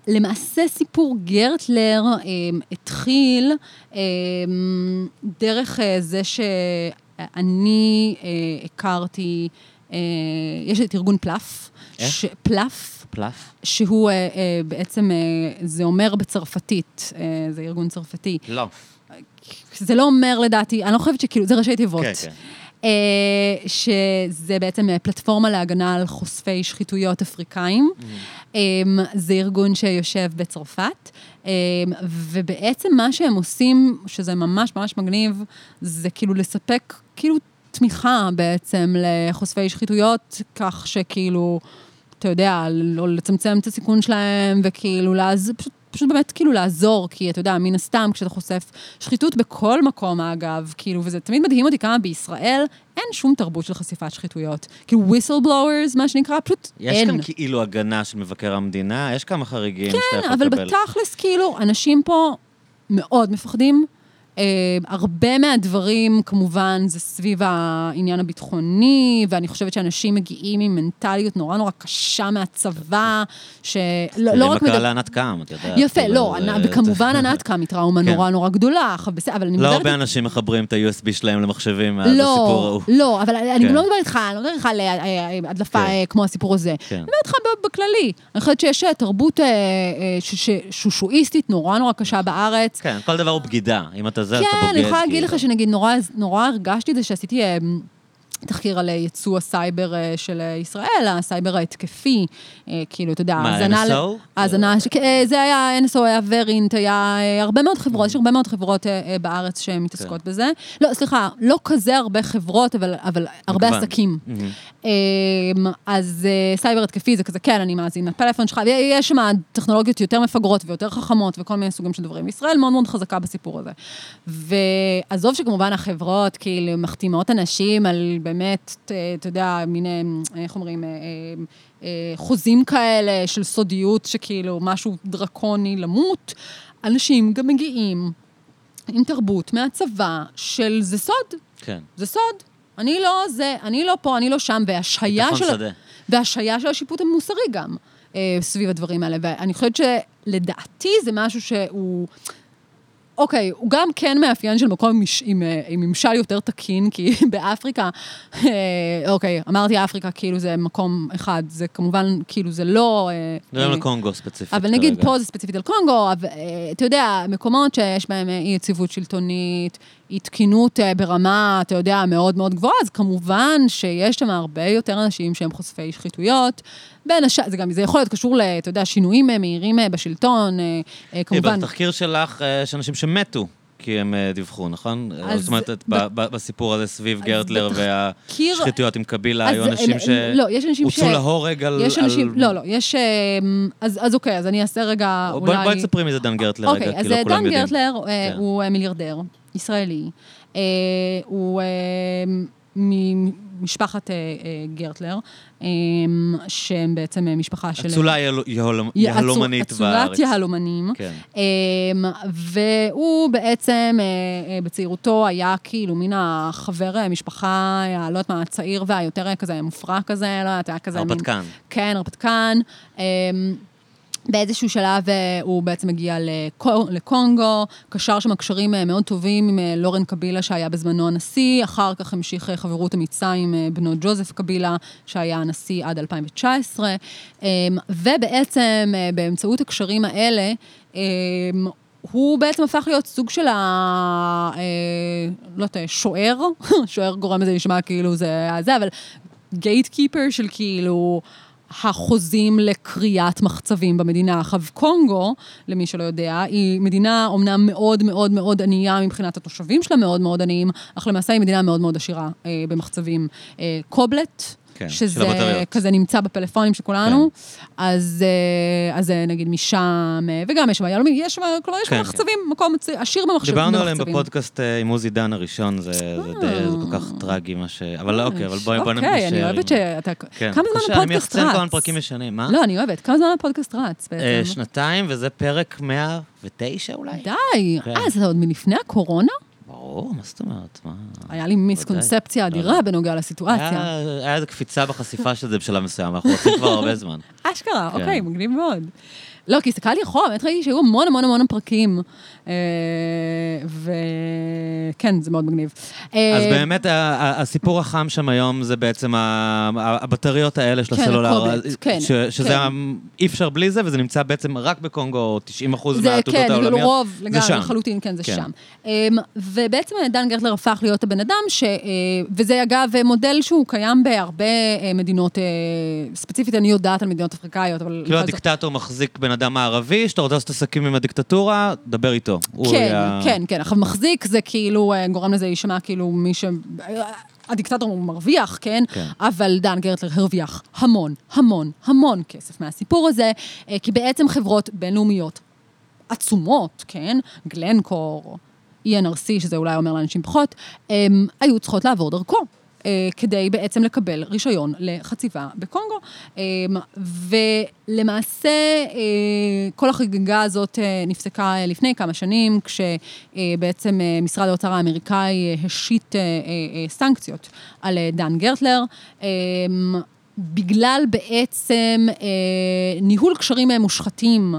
למעשה סיפור גרטלר אמ, התחיל אמ, דרך אה, זה שאני אה, הכרתי, אה, יש את ארגון פלאף. איך? ש- פלאף, פלאף? שהוא אה, אה, בעצם, אה, זה אומר בצרפתית, אה, זה ארגון צרפתי. לא. זה לא אומר לדעתי, אני לא חושבת שכאילו, זה ראשי תיבות. כן, כן. אה, שזה בעצם אה, פלטפורמה להגנה על חושפי שחיתויות אפריקאים. אה, זה ארגון שיושב בצרפת, אה, ובעצם מה שהם עושים, שזה ממש ממש מגניב, זה כאילו לספק כאילו תמיכה בעצם לחושפי שחיתויות, כך שכאילו, אתה יודע, לא לצמצם את הסיכון שלהם, וכאילו, לעז... פשוט, פשוט באמת כאילו לעזור, כי אתה יודע, מן הסתם, כשאתה חושף שחיתות בכל מקום, אגב, כאילו, וזה תמיד מדהים אותי כמה בישראל אין שום תרבות של חשיפת שחיתויות. כאילו, whistleblowers, מה שנקרא, פשוט יש אין. כאן כאילו הגנה של מבקר המדינה, יש כמה חריגים שאתה כן, יכול אבל לקבל. בתכלס, כאילו, אנשים פה מאוד מפחדים. Uh, הרבה מהדברים, כמובן, זה סביב העניין הביטחוני, ואני חושבת שאנשים מגיעים עם מנטליות נורא נורא קשה מהצבא, שלא לא תראי רק מה קרה מדבר... לענת קם, את יודעת. יפה, כאילו, לא, זה- ענת- וכמובן ענת קם היא טראומה כן. נורא נורא גדולה, אבל אני לא מדברת... הרבה אנשים מחברים את ה-USB שלהם למחשבים מאז לא, הסיפור ההוא. לא, אבל אני כן. לא מדברת איתך, אני לא מדברת איתך על אה, אה, הדלפה כן. אה, כמו הסיפור הזה. כן. אני מדברת איתך בכללי. אני חושבת שיש אה, תרבות אה, אה, שושואיסטית נורא נורא קשה בארץ. כן, כל דבר הוא בגידה. אם אתה זה, אז אתה כן, בוגד. אני יכולה להגיד כאילו. לך שנגיד נורא, נורא הרגשתי את זה שעשיתי אה, תחקיר על אה, יצוא הסייבר אה, של ישראל, הסייבר ההתקפי, כאילו, אתה יודע, מה, האזנה ל- NSO? האזנה, ש- זה היה NSO, היה ורינט, היה הרבה מאוד חברות, יש הרבה מאוד חברות בארץ שמתעסקות בזה. לא, סליחה, לא כזה הרבה חברות, אבל אבל הרבה. עסקים. אמ, אז אה, סייבר התקפי זה כזה, כן, אני מאזין לפלאפון שלך, ויש שם טכנולוגיות יותר מפגרות ויותר חכמות וכל מיני סוגים של דברים. ישראל מאוד מאוד חזקה בסיפור הזה. ועזוב שכמובן החברות כאילו מחתימות אנשים על באמת, אתה יודע, מיני, איך אומרים, אה, אה, חוזים כאלה של סודיות, שכאילו משהו דרקוני למות, אנשים גם מגיעים עם תרבות מהצבא של זה סוד, כן. זה סוד. אני לא זה, אני לא פה, אני לא שם, והשהיה של... שדה. והשהיה של השיפוט המוסרי גם, אה, סביב הדברים האלה. ואני חושבת שלדעתי זה משהו שהוא... אוקיי, הוא גם כן מאפיין של מקום עם, מש- עם, אה, עם ממשל יותר תקין, כי באפריקה, אה, אוקיי, אמרתי אפריקה כאילו זה מקום אחד, זה כמובן, כאילו זה לא... אה, מדברים אה, על קונגו ספציפית אבל נגיד כרגע. פה זה ספציפית על קונגו, אבל, אה, אתה יודע, מקומות שיש בהם אה, אי יציבות שלטונית, אי תקינות אה, ברמה, אתה יודע, מאוד מאוד גבוהה, אז כמובן שיש שם הרבה יותר אנשים שהם חושפי שחיתויות. בין השאר, זה גם, זה יכול להיות קשור ל, אתה יודע, שינויים אה, מהירים אה, בשלטון, כמובן. בתחקיר שלך יש אנשים שמתו. כי הם דיווחו, נכון? אז זאת אומרת, ב- ב- ב- בסיפור הזה סביב אז גרטלר בתחקיר- והשחיתויות עם קבילה, אז היו הם- אנשים הם- לא, ש... שהוצאו להורג על... יש אנשים, על- לא, לא, יש... אז, אז אוקיי, אז אני אעשה רגע בואי אולי... בואי תספרי מי זה דן גרטלר אוקיי, רגע, אז כי לא כולם דן יודעים. גרטלר אה, כן. הוא מיליארדר ישראלי. אה, הוא אה, ממשפחת אה, אה, גרטלר, אה, שהם בעצם אה, משפחה של... אצולה יהל- יהלומנית אצולת בארץ. יהלומנים. כן. אמ, והוא בעצם, אה, אה, בצעירותו היה כאילו מין החבר אה, משפחה, אה, לא יודעת מה, הצעיר והיותר אה, כזה מופרע כזה, לא יודעת, היה כזה... מין- הרפתקן. כן, הרפתקן. אמ, באיזשהו שלב אה, הוא בעצם לקו- לקונגו, קשר שם קשרים אה, מאוד טובים עם אה, לורן קבילה שהיה בזמנו הנשיא, אחר כך המשיך חברות אמיצה עם בנו ג'וזף קבילה, שהיה הנשיא עד 2019, אמ, ובעצם באמצעות הקשרים האלה, אמ, הוא בעצם הפך להיות סוג של ה... לא יודעת, שוער, שוער גורם לזה להישמע כאילו זה היה זה, אבל גייט קיפר של כאילו החוזים לקריאת מחצבים במדינה. עכשיו, קונגו, למי שלא יודע, היא מדינה אומנם מאוד מאוד מאוד ענייה מבחינת התושבים שלה, מאוד מאוד עניים, אך למעשה היא מדינה מאוד מאוד עשירה אה, במחצבים. אה, קובלט, כן, שזה. כזה נמצא בפלאפונים של כולנו, אז, אה, אז אה, נגיד משם, אה, וגם יש שם יהלומים, יש שם, כלומר, יש שם כן, מחצבים, מקום מצ- עשיר במחשבים. דיברנו עליהם. בפודקאסט עם עוזי דן הראשון, זה זה די- זה כל כך טרגי מה ש... אבל אוקיי, אבל בואי בואי אוקיי, אני אוהבת שאתה... כן. כמה זמן הפודקאסט אני מייחצן כל רץ? פרקים ישנים, מה? לא, אני אוהבת. כמה זמן הפודקאסט רץ בעצם? שנתיים, וזה פרק 109 אולי? די. כן. אה, זה עוד מלפני הקורונה? ברור, מה זאת אומרת? מה? היה לי מיסקונספציה אדירה בנוגע לסיטואציה. היה איזה קפיצה בחשיפה של זה בשלב מסוים, אנחנו רוצים כבר הרבה זמן. אשכרה, כן. אוקיי, מגניב מאוד. לא, כי הסתכלתי אחורה, באמת ראיתי שהיו המון המון המון פרקים. אה, וכן, זה מאוד מגניב. אה, אז באמת, הסיפור החם שם היום זה בעצם הבטריות האלה של כן, הסלולר. כן, ש- שזה, כן. אי אפשר בלי זה, וזה נמצא בעצם רק בקונגו, 90 אחוז מהעתודות כן, העולמיות. כאילו רוב, זה לגמרי, שם. לחלוטין, כן, זה כן. שם. אמ, ובעצם דן גרטלר הפך להיות הבן אדם. אה, וזה אגב מודל שהוא קיים בהרבה מדינות, ספציפית אני יודעת על מדינות אפריקאיות, אבל... כאילו הדיקטטור מחזיק בן אדם מערבי, שאתה רוצה לעשות עסקים עם הדיקטטורה, דבר איתו. כן, היה- כן, כן. עכשיו, מחזיק זה כאילו, אה, גורם לזה להישמע כאילו מי ש... הדיקטטור הוא מרוויח, כן? כן. אבל דן גרטלר הרוויח המון, המון, המון כסף מהסיפור הזה, אה, כי בעצם חברות בינלאומיות עצומות, כן? גלנקור, ENRC, שזה אולי אומר לאנשים פחות, הם היו צריכות לעבור דרכו. אה, כדי בעצם לקבל רישיון לחציבה בקונגו. אה, ולמעשה, אה, כל החגיגה הזאת אה, נפסקה אה, לפני כמה שנים, כשבעצם אה, משרד האוצר האמריקאי אה, השית אה, אה, אה, סנקציות על אה, דן גרטלר. אה, בגלל בעצם אה, ניהול קשרים אה, מושחתים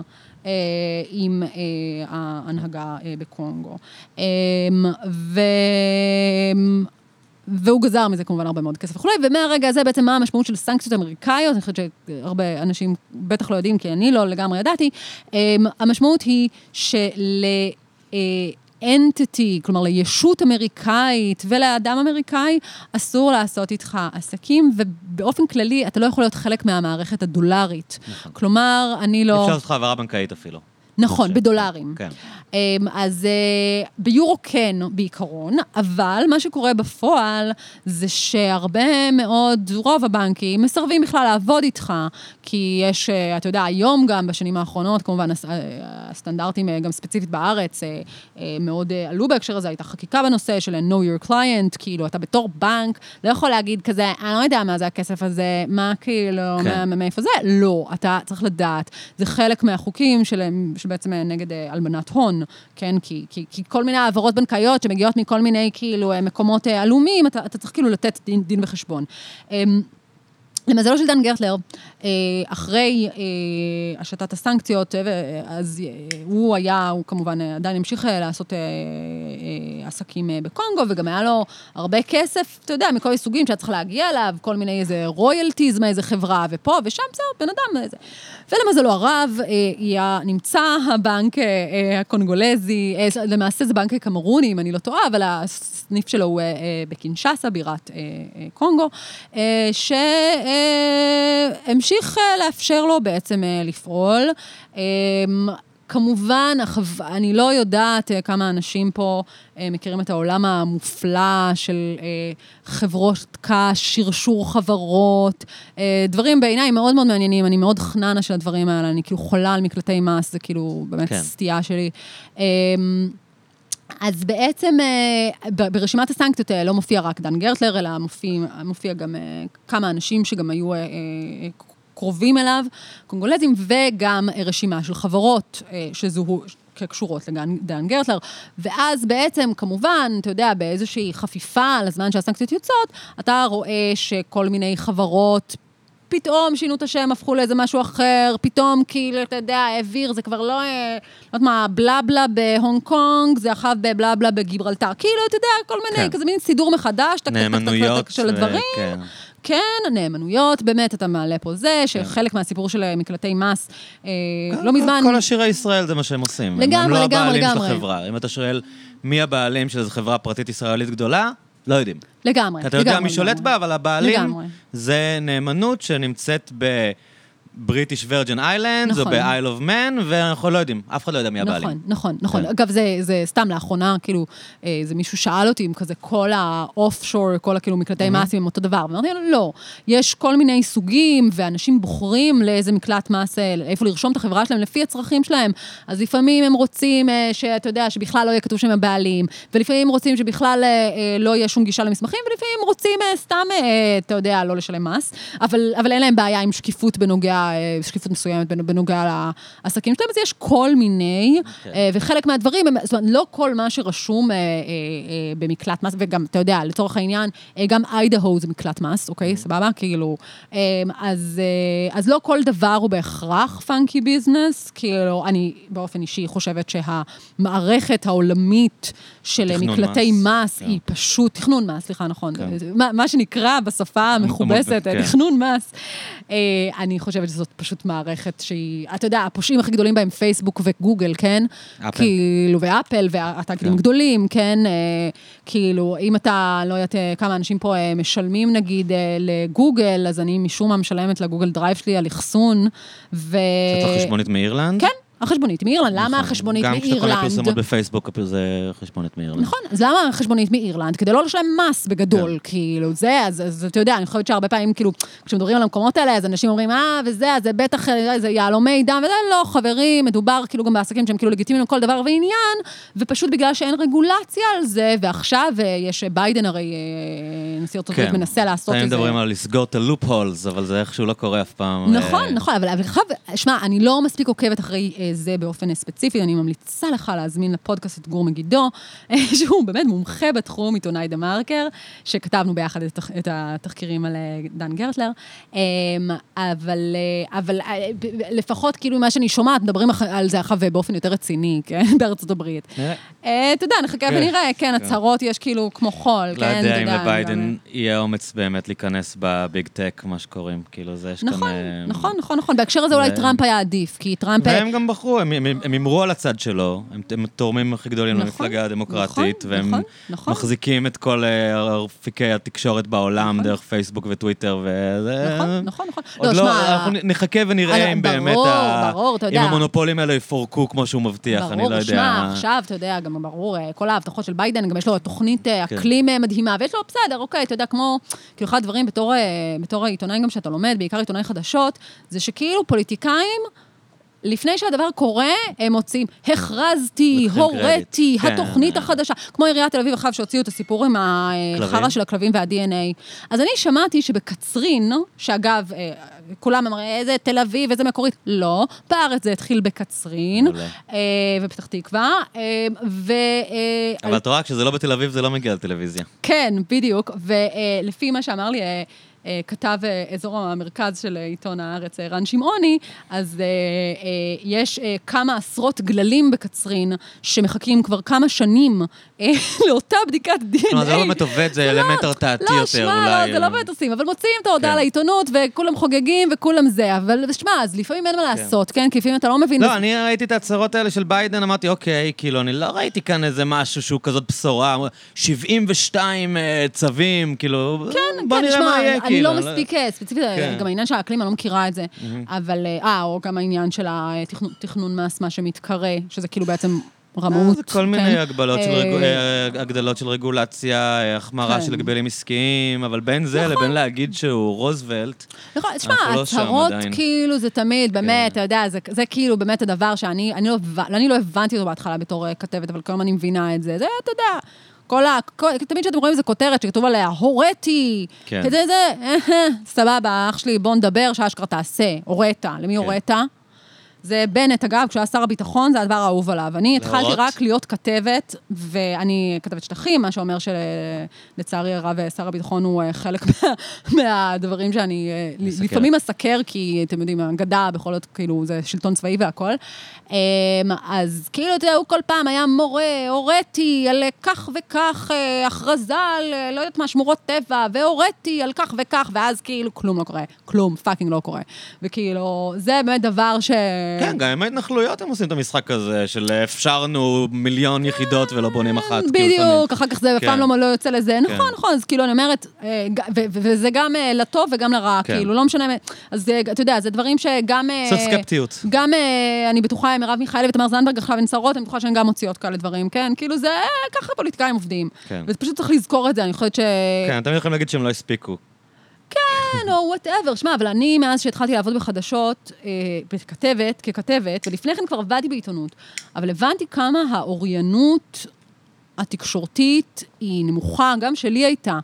אה, עם אה, ההנהגה אה, בקונגו. אה, ו... והוא גזר מזה כמובן הרבה מאוד כסף וכולי, ומהרגע הזה בעצם מה המשמעות של סנקציות אמריקאיות, אני חושבת שהרבה אנשים בטח לא יודעים, כי אני לא לגמרי ידעתי, אמ, המשמעות היא של... אנטיטי, כלומר לישות אמריקאית ולאדם אמריקאי, אסור לעשות איתך עסקים, ובאופן כללי אתה לא יכול להיות חלק מהמערכת הדולרית. כלומר, אני לא... אפשר לעשות לך העברה בנקאית אפילו. נכון, בדולרים. כן. אמ, אז אה, ביורו כן בעיקרון, אבל מה שקורה בפועל זה שהרבה מאוד, רוב הבנקים מסרבים בכלל לעבוד איתך, כי יש, אה, אתה יודע, היום גם, בשנים האחרונות, כמובן אה, הסטנדרטים, גם ספציפית בארץ, מאוד עלו בהקשר הזה, הייתה חקיקה בנושא של know your client, כאילו, אתה בתור בנק לא יכול להגיד כזה, אני לא יודע מה זה הכסף הזה, מה כאילו, כן. מאיפה זה? לא, אתה צריך לדעת. זה חלק מהחוקים של, שבעצם נגד הלבנת הון, כן? כי, כי, כי כל מיני העברות בנקאיות שמגיעות מכל מיני כאילו אה, מקומות אה, עלומים, אתה, אתה צריך כאילו לתת דין, דין וחשבון. למזלו של דן גרטלר, אה, אחרי אה, השתת הסנקציות, אה, אז הוא היה, הוא כמובן עדיין המשיך לעשות עסקים בקונגו, וגם היה לו הרבה כסף, אתה יודע, מכל מיני סוגים שהיה צריך להגיע אליו, כל מיני איזה רויאלטיז מאיזה חברה, ופה ושם, זהו, בן אדם איזה. ולמזלו הרב, היה, נמצא הבנק הקונגולזי, למעשה זה בנק קמרוני, אם אני לא טועה, אבל הסניף שלו הוא בקינשאסה, בירת קונגו, אה, שהמשיך אה, לאפשר לו בעצם אה, לפעול. אה, כמובן. אני לא יודעת אה, כמה אנשים פה אה, מכירים את העולם המופלא של אה, חברות קש, שרשור חברות, אה, דברים בעיניי מאוד מאוד מעניינים, אני מאוד חננה של הדברים האלה, אני כאילו חולה על מקלטי מס, זה כאילו באמת כן. כן. סטייה שלי. אה, אז בעצם אה, ברשימת הסנקציות האלה לא מופיע רק דן גרטלר, אלא מופיע, מופיע גם אה, כמה אנשים שגם היו אה, אה, קרובים אליו, קונגולזים, וגם אה, רשימה של חברות אה, שזוהו כקשורות לדן גרטלר. ואז בעצם, כמובן, אתה יודע, באיזושהי חפיפה לזמן שהסנקציות יוצאות, אתה רואה שכל מיני חברות... פתאום שינו את השם, הפכו לאיזה משהו אחר, פתאום כאילו, אתה יודע, העביר, זה כבר לא, אה, לא יודעת מה, בלבלה בהונג קונג, זה אחר בבלבלה בגיברלטר. כאילו, אתה יודע, כל מיני, כן. כזה מין סידור מחדש, נאמנויות. של ו- הדברים. כן. כן, נאמנויות, באמת, אתה מעלה פה זה, שחלק מהסיפור של אה, מקלטי מס, אה, לא מזמן... כל עשירי ישראל זה מה שהם עושים. הם- לגמרי, הם לא לגמרי, הבעלים של לגמרי. החברה. אם אתה שואל מי הבעלים של איזו חברה פרטית ישראלית גדולה, לא יודעים. לגמרי, כי אתה יודע לגמרי, מי שולט לגמרי. בה, אבל הבעלים לגמרי. זה נאמנות שנמצאת בבריטיש וירג'ן איילנד, או נכון. ב-Isle of Man, ואנחנו לא יודעים, אף אחד לא יודע מי הבעלים. נכון, נכון, נכון. כן. אגב, זה, זה סתם לאחרונה, כאילו, אה, זה מישהו שאל אותי אם כזה כל האוף שור, כל הכאילו מקלטי מס הם אותו דבר. ואמרתי לו, לא, יש כל מיני סוגים, ואנשים בוחרים לאיזה מקלט מס, איפה לרשום את החברה שלהם לפי הצרכים שלהם. אז לפעמים הם רוצים אה, שאתה יודע, שבכלל לא יהיה כתוב שהם הבעלים, ולפעמים רוצים שבכלל אה, לא יהיה שום גישה למסמכים, ולפעמים רוצים סתם, אתה יודע, לא לשלם מס, אבל, אבל אין להם בעיה עם שקיפות בנוגע, שקיפות מסוימת בנ- בנוגע לעסקים שלהם, אז יש כל מיני, כן. אה, וחלק מהדברים, הם- זאת אומרת, לא כל מה שרשום אה, אה, במקלט מס, וגם, אתה יודע, לצורך העניין, גם איידהו זה מקלט מס, אוקיי, סבבה? כאילו, אז, אז לא כל דבר הוא בהכרח פאנקי ביזנס, כאילו, אני באופן אישי חושבת שהמערכת העולמית של מקלטי מס, מס כן. היא פשוט, תכנון מס, סליחה, נכון, כן. מה, מה שנקרא בשפה המכובסת, כן. תכנון מס. אני חושבת שזאת פשוט מערכת שהיא, אתה יודע, הפושעים הכי גדולים בהם פייסבוק וגוגל, כן? אפל. כאילו, ואפל, והתאגידים כן. גדולים, כן? אה, כאילו, אם אתה, לא יודעת אה, כמה אנשים פה אה, משלמים נגיד לגוגל, אז אני משום מה משלמת לגוגל דרייב שלי על אחסון, ו... יש לך חשבונית מאירלנד? כן, החשבונית מאירלנד. למה נכון. החשבונית גם כשאתה קונה מאירלנד? פרסומות בפייסבוק, זה חשבונית מאירלנד. נכון, אז למה החשבונית מאירלנד? כדי לא לשלם מס בגדול, כן. כאילו, זה, אז, אתה יודע, אני חושבת שהרבה פעמים, כאילו, כשמדברים על המקומות האלה, אז אנשים אומרים, אה, וזה, אז זה בטח, אה, זה יהלומי דם, וזה לא, חברים, מדובר כאילו גם בעסקים שהם כאילו לגיטימיים לכל דבר ועניין, ופשוט בגלל שאין רגולציה על זה, ועכשיו אה, יש ביידן הרי, אה, נשיא ארצות הברית מנסה לעשות. כן. מדברים על לסגור את הלופ הולס, אבל זה איכשהו לא קורה אף פעם. נכון, אה, נכון, אבל אבל עכשיו, שמע, אני לא מספיק עוקבת אחרי אה, זה באופן ספציפי, אני ממליצה לך להזמין לפודקאסט את גור מגידו, אה, שהוא באמת מומחה בתחום, עיתונאי דה מרקר, שכתבנו ביחד את, התח- את התחקירים על אה, דן גרטלר, אה, אבל, אה, אבל לפחות כאילו מה שאני שומעת, מדברים על זה עכשיו באופן יותר רציני, כן, בארצות הברית. אתה יודע, נחכה כן, ונראה, כן, כן. הצהרות יש כאילו כמו חול, לא כן, יודע אתה אם יודע, לביידן גם- יהיה אומץ באמת להיכנס ב Big Tech, מה שקוראים. כאילו, זה יש כאן... נכון, נכון, נכון, נכון. בהקשר הזה אולי טראמפ היה עדיף, כי טראמפ... והם גם בחרו בחרו, הם- הימרו על הצד שלו, הם התורמים הכי גדולים נכון, למפלגה הדמוקרטית, נכון, והם נכון, נכון. מחזיקים את כל אה, אפיקי התקשורת בעולם, נכון. דרך פייסבוק וטוויטר, וזה... נכון, נכון, נכון. עוד לא, אנחנו נחכה ונראה אני- אם באמת, ברור, ברור, אתה אם יודע. המונופולים האלה יפורקו כמו שהוא מבטיח, אני לא ברור, יודע. שמע, עכשיו, אתה יודע, גם ברור, אה, כל ההבטחות של ביידן, גם יש לו תוכנית אה, כן. אקלים אה, מדהימה, ויש לו, בסדר, אוקיי, אתה יודע, כמו, כאילו, אחד הדברים בתור, אה, בתור עיתונאי גם שאתה לומד, בעיקר עיתונאי חדשות, זה שכאילו פוליטיקאים, לפני שהדבר קורה, הם מוצאים, הכרזתי, הוריתי. כן. התוכנית החדשה. כמו עיריית תל אביב עכשיו, שהוציאו את הסיפור עם החרא כלבים? של הכלבים וה-DNA. אז אני שמעתי שבקצרין, שאגב, אה, כולם אמרו, איזה תל אביב, איזה מקורית. לא, בארץ זה התחיל בקצרין, מעולה. אה, ופתח תקווה, אה, ו... אה, אבל את רואה, כשזה לא בתל אביב, זה לא מגיע לטלוויזיה. כן, בדיוק. ולפי מה שאמר לי אה, אה, כתב אה, אזור המרכז של אה, עיתון הארץ, אה, רן שמעוני, אז אה, אה, יש אה, כמה עשרות גללים בקצרין שמחכים כבר כמה שנים אה, לאותה בדיקת DNA. זה לא באמת עובד, זה אלמנט הרתעתי לא, יותר, שמע, אולי. לא, זה לא באמת עושים, אבל מוציאים את ההודעה כן. לעיתונות, וכולם חוגגים, וכולם זה, אבל שמע, אז לפעמים אין מה לעשות, כן? כי לפעמים אתה לא מבין... לא, אני ראיתי את ההצהרות האלה של ביידן, אמרתי, אוקיי, כאילו, אני לא ראיתי כאן איזה משהו שהוא כזאת בשורה, 72 אה, צווים, כאילו, כן, בוא כן, נראה שמע, מה יהיה, אני כאילו. לא מספיק אה, ספציפית, כן. גם העניין של האקלים, אני לא מכירה את זה, אבל, אה, אה, או גם העניין של התכנון- תכנון מס, מה שמתקרא, שזה כאילו בעצם רמאות. זה כל מיני כן? הגבלות של אה, אה, הגדלות של רגולציה, אה, החמרה כן. של הגבלים עסקיים, אבל בין זה לבין להגיד שהוא רוזוולט, נכון, תשמע, אנחנו לא שם הצהרות עדיין. כאילו זה תמיד, באמת. אתה יודע, זה, כאילו באמת הדבר שאני אני לא, אני לא הבנתי אותו בהתחלה בתור אה, כתבת, אבל כיום אני מבינה את זה. זה, אתה יודע, כל ה... כל, תמיד כשאתם רואים איזה כותרת שכתוב עליה, הוריתי, כן. כזה זה, סבבה, אח שלי, בוא נדבר, שאשכרה תעשה, הורית. למי כן. זה בנט, אגב, כשהוא היה שר הביטחון, זה הדבר האהוב עליו. אני התחלתי? רק להיות כתבת, ואני כתבת שטחים, מה שאומר שלצערי הרב שר הביטחון הוא אה, חלק מה, מהדברים שאני אה. לפעמים אסקר, כי אתם יודעים, אגדה, בכל זאת, כאילו, זה שלטון צבאי והכל. אמ, אז כאילו, אתה יודע, הוא כל פעם היה מורה, הוריתי על כך וכך, אה, הכרזה על, אה, לא יודעת מה, שמורות טבע, והוריתי על כך וכך, ואז כאילו, כלום לא קורה. כלום, פאקינג לא קורה. וכאילו, זה באמת דבר ש... כן, גם עם ההתנחלויות הם עושים את המשחק הזה, של אפשרנו מיליון יחידות ולא בונים אחת. בדיוק. אחר כך זה אף כן. פעם לא לא יוצא לזה. נכון, נכון, אז כאילו, אני אומרת, אה, וזה גם אה, לטוב וגם לרע, כן. כאילו, לא משנה, אז אה, אתה יודע, זה דברים שגם... קצת סקפטיות. גם אני בטוחה, מרב מיכאלי ותמר זנדברג עכשיו הן שרות, אני בטוחה שהן גם מוציאות כאלה דברים, כן? כאילו זה, ככה פוליטיקאים עובדים. כן. וזה פשוט צריך לזכור את זה, אני חושבת ש... כן, תמיד יכולים להגיד שהם לא הספיקו. כן, או וואטאבר. שמע, אבל אני, מאז שהתחלתי לעבוד בחדשות, אה, ככתבת, ככתבת, ולפני כן כבר עבדתי בעיתונות, אבל הבנתי כמה האוריינות התקשורתית היא נמוכה, גם שלי הייתה.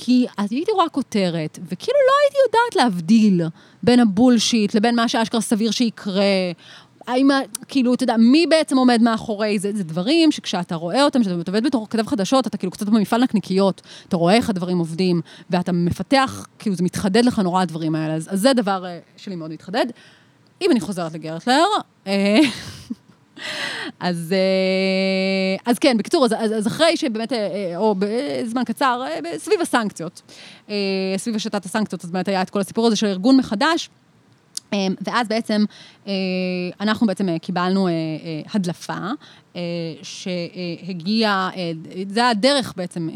כי אז הייתי רואה כותרת, וכאילו לא הייתי יודעת להבדיל בין הבולשיט לבין מה שאשכרה סביר שיקרה. האם, כאילו, אתה יודע, מי בעצם עומד מאחורי זה? זה דברים שכשאתה רואה אותם, כשאתה עובד בתור כתב חדשות, אתה כאילו קצת במפעל נקניקיות, אתה רואה איך הדברים עובדים, ואתה מפתח, כאילו, זה מתחדד לך נורא הדברים האלה. אז, אז זה דבר אה, שלי מאוד מתחדד. אם אני חוזרת לגרטלר, אה, אז, אה, אז כן, בקיצור, אז, אז, אחרי שבאמת, או בזמן קצר, סביב הסנקציות, סביב השתת הסנקציות, אז באמת היה את כל הסיפור הזה של ארגון מחדש. אה, ואז בעצם אה, אנחנו בעצם אה, קיבלנו אה, הדלפה שהגיעה, זה היה דרך בעצם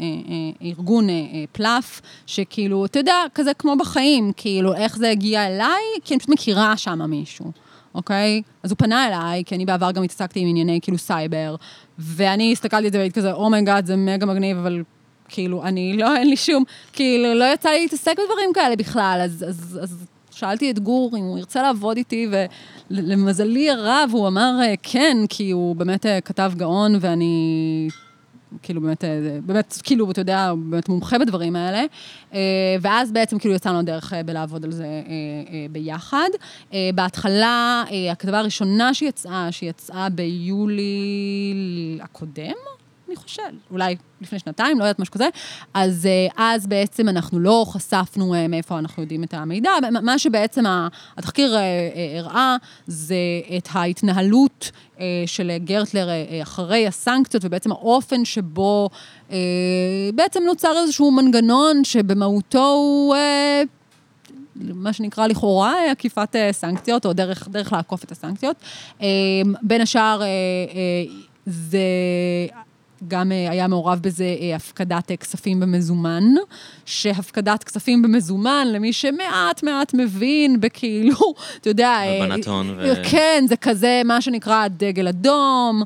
ארגון פלאף, שכאילו, אתה יודע, כזה כמו בחיים, כאילו, איך זה הגיע אליי? כי אני פשוט מכירה שם מישהו. אוקיי? אז הוא פנה אליי, כי אני בעבר גם התעסקתי עם ענייני כאילו סייבר, ואני הסתכלתי על זה והייתי כזה, oh my god, זה מגה מגניב, אבל כאילו, אני לא, אין לי שום, כאילו, לא יצא לי להתעסק בדברים כאלה בכלל, אז, אז, אז שאלתי את גור אם הוא ירצה לעבוד איתי, ולמזלי הרב, הוא אמר אה, כן, כי הוא באמת אה, כתב גאון, ואני... כאילו באמת, אה, באמת, כאילו, אתה יודע, הוא באמת מומחה בדברים האלה. ואז בעצם כאילו יצאנו לדרך אה, בלעבוד על זה ביחד. בהתחלה, הכתבה הראשונה שיצאה, שיצאה ביולי הקודם, אני חושב, אולי לפני שנתיים, לא יודעת, משהו כזה, אז אה, אז בעצם אנחנו לא חשפנו אה, מאיפה אנחנו יודעים את המידע. מה- שבעצם התחקיר אה, אה, הראה, זה את ההתנהלות של גרטלר אחרי הסנקציות, ובעצם האופן שבו בעצם נוצר איזשהו מנגנון שבמהותו הוא... מה שנקרא לכאורה עקיפת סנקציות, או דרך, דרך לעקוף את הסנקציות. בין השאר, זה גם אה, היה מעורב בזה אה, הפקדת אה, כספים במזומן, שהפקדת כספים במזומן, למי שמעט מעט מבין בכאילו, אתה יודע... הלבנת הון ו- כן, זה כזה מה שנקרא דגל אדום.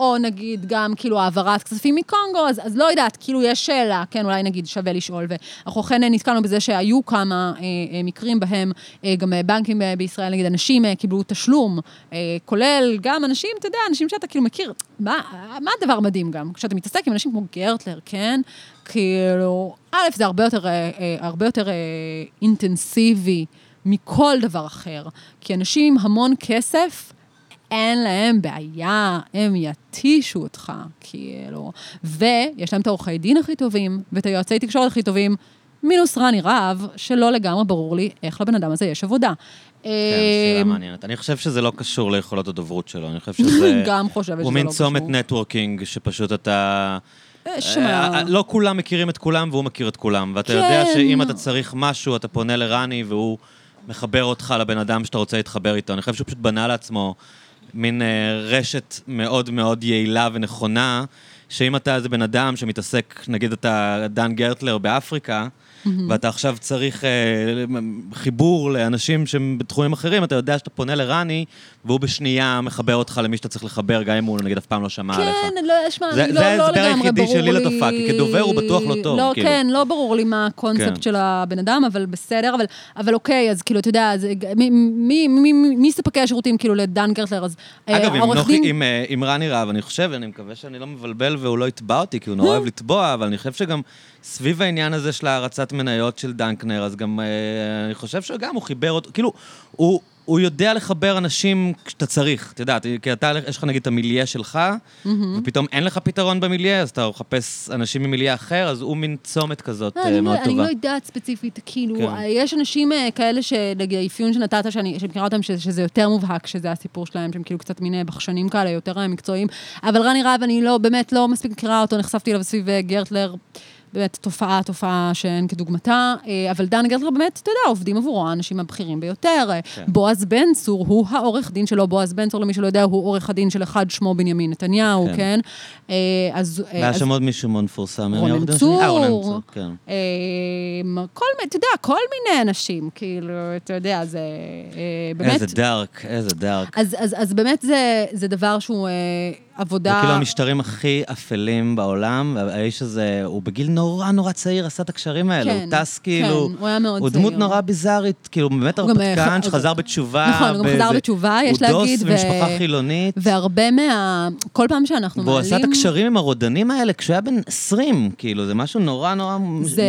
או נגיד גם כאילו העברת כספים מקונגו, אז, אז לא יודעת, כאילו יש שאלה, כן, אולי נגיד שווה לשאול. ואנחנו אכן נתקלנו בזה שהיו כמה אה, אה, מקרים בהם אה, גם אה, בנקים אה, בישראל, נגיד אנשים אה, קיבלו תשלום, אה, כולל גם אנשים, אתה יודע, אנשים שאתה כאילו מכיר. מה, מה הדבר מדהים גם? כשאתה מתעסק עם אנשים כמו גרטלר, כן? כאילו, א', זה הרבה יותר, אה, אה, הרבה יותר אה, אינטנסיבי מכל דבר אחר. כי אנשים עם המון כסף, אין להם בעיה, הם יתישו אותך, כאילו. ויש להם את העורכי דין הכי טובים, ואת היועצי תקשורת הכי טובים, מינוס רני רהב, שלא לגמרי ברור לי איך לבן אדם הזה יש עבודה. כן, שאלה אמ, מעניינת. אני חושב שזה לא קשור ליכולות הדוברות שלו, אני חושב שזה... גם חושבת שזה הוא לא מין קשור. צומת נטוורקינג, שפשוט אתה... אה, שמע, אה, לא כולם מכירים את כולם, והוא מכיר את כולם. ואתה כן. יודע שאם אתה צריך משהו, אתה פונה לרני, והוא מחבר אותך לבן אדם שאתה רוצה להתחבר איתו. אני חושב שהוא פשוט בנה לעצמו מין אה, רשת מאוד מאוד יעילה ונכונה, שאם אתה איזה בן אדם שמתעסק, נגיד אתה דן גרטלר באפריקה, ואתה עכשיו צריך אה, חיבור לאנשים שהם בתחומים אחרים, אתה יודע שאתה פונה לרני, והוא בשנייה מחבר אותך למי שאתה צריך לחבר, גם אם הוא נגיד אף פעם לא שמע עליך. כן, לא, שמע, זה- אני זה לא, לא ההסבר לגמרי היחידי ברור לי... שלי לתופעה, כי כדובר הוא בטוח לא טוב, לא, כאילו. כן, לא ברור לי מה הקונספט כן. של הבן אדם, אבל בסדר, אבל, אבל אוקיי, אז כאילו, אתה יודע, אז, מי, מי, מי, מי, מי ספקי השירותים, כאילו, לדן גרטלר, אז אה, אגב, עם, העורך דין- אה, עם רני רהב, אני חושב, אני מקווה שאני לא מבלבל והוא לא יתבע אותי, כי הוא נורא אוהב לתבוע, אבל אני חושב שגם סביב העניין הזה של הערצת מניות של דנקנר, אז גם אה, אני חושב שגם הוא חיבר אותו, כאילו, הוא... הוא יודע לחבר אנשים כשאתה צריך, את יודעת, כי אתה, יש לך נגיד את המיליה שלך, ופתאום אין לך פתרון במיליה, אז אתה מחפש אנשים ממיליה אחר, אז הוא מין צומת כזאת לא, אה, אני, מאוד לא, אני טובה. לא יודעת ספציפית, כאילו, כן. כן. יש אנשים אה, כאלה שנגיד האפיון שנתת, שאני, מכירה אותם, שזה, שזה יותר מובהק, שזה הסיפור שלהם, שהם כאילו קצת מיני בחשנים כאלה, יותר אה, מקצועיים, אבל רני רהב, אני לא, באמת לא מספיק מכירה אותו, נחשפתי אליו סביב אה, גרטלר. באמת תופעה, תופעה שאין כדוגמתה, אה, אבל דן גרטלר באמת, אתה יודע, עובדים עבורו האנשים הבכירים ביותר. אה, כן. בועז בן צור הוא העורך דין שלו, בועז בן צור, למי שלא יודע, הוא עורך הדין של אחד, שמו בנימין נתניהו, כן. כן? אה, אז... אה, והיה שם עוד מישהו מאוד מפורסם. רונן צור. אה, רונן צור, כן. אמ, כל מיני, אתה יודע, כל מיני אנשים, כאילו, אתה יודע, זה אה, באמת... איזה דארק, איזה דארק. אז, אז, אז באמת זה, זה דבר שהוא אה, עבודה... זה כאילו המשטרים הכי אפלים בעולם, והאיש הזה, הוא בגיל נורא נורא צעיר עשה את הקשרים האלה. כן, הוא טס כאילו... כן, הוא היה מאוד הוא דמות צעיר. נורא ביזארית, כאילו, באמת הוא אה, הרפתקן שחזר בתשובה. נכון, הוא גם חזר בתשובה, יש הוא להגיד, דוס ו- במשפחה חילונית. והרבה מה... כל פעם שאנחנו והוא מעלים... עשה את הקשרים עם הרודנים האלה כשהוא היה בן 20, כאילו, זה משהו נורא נורא זה מוזר,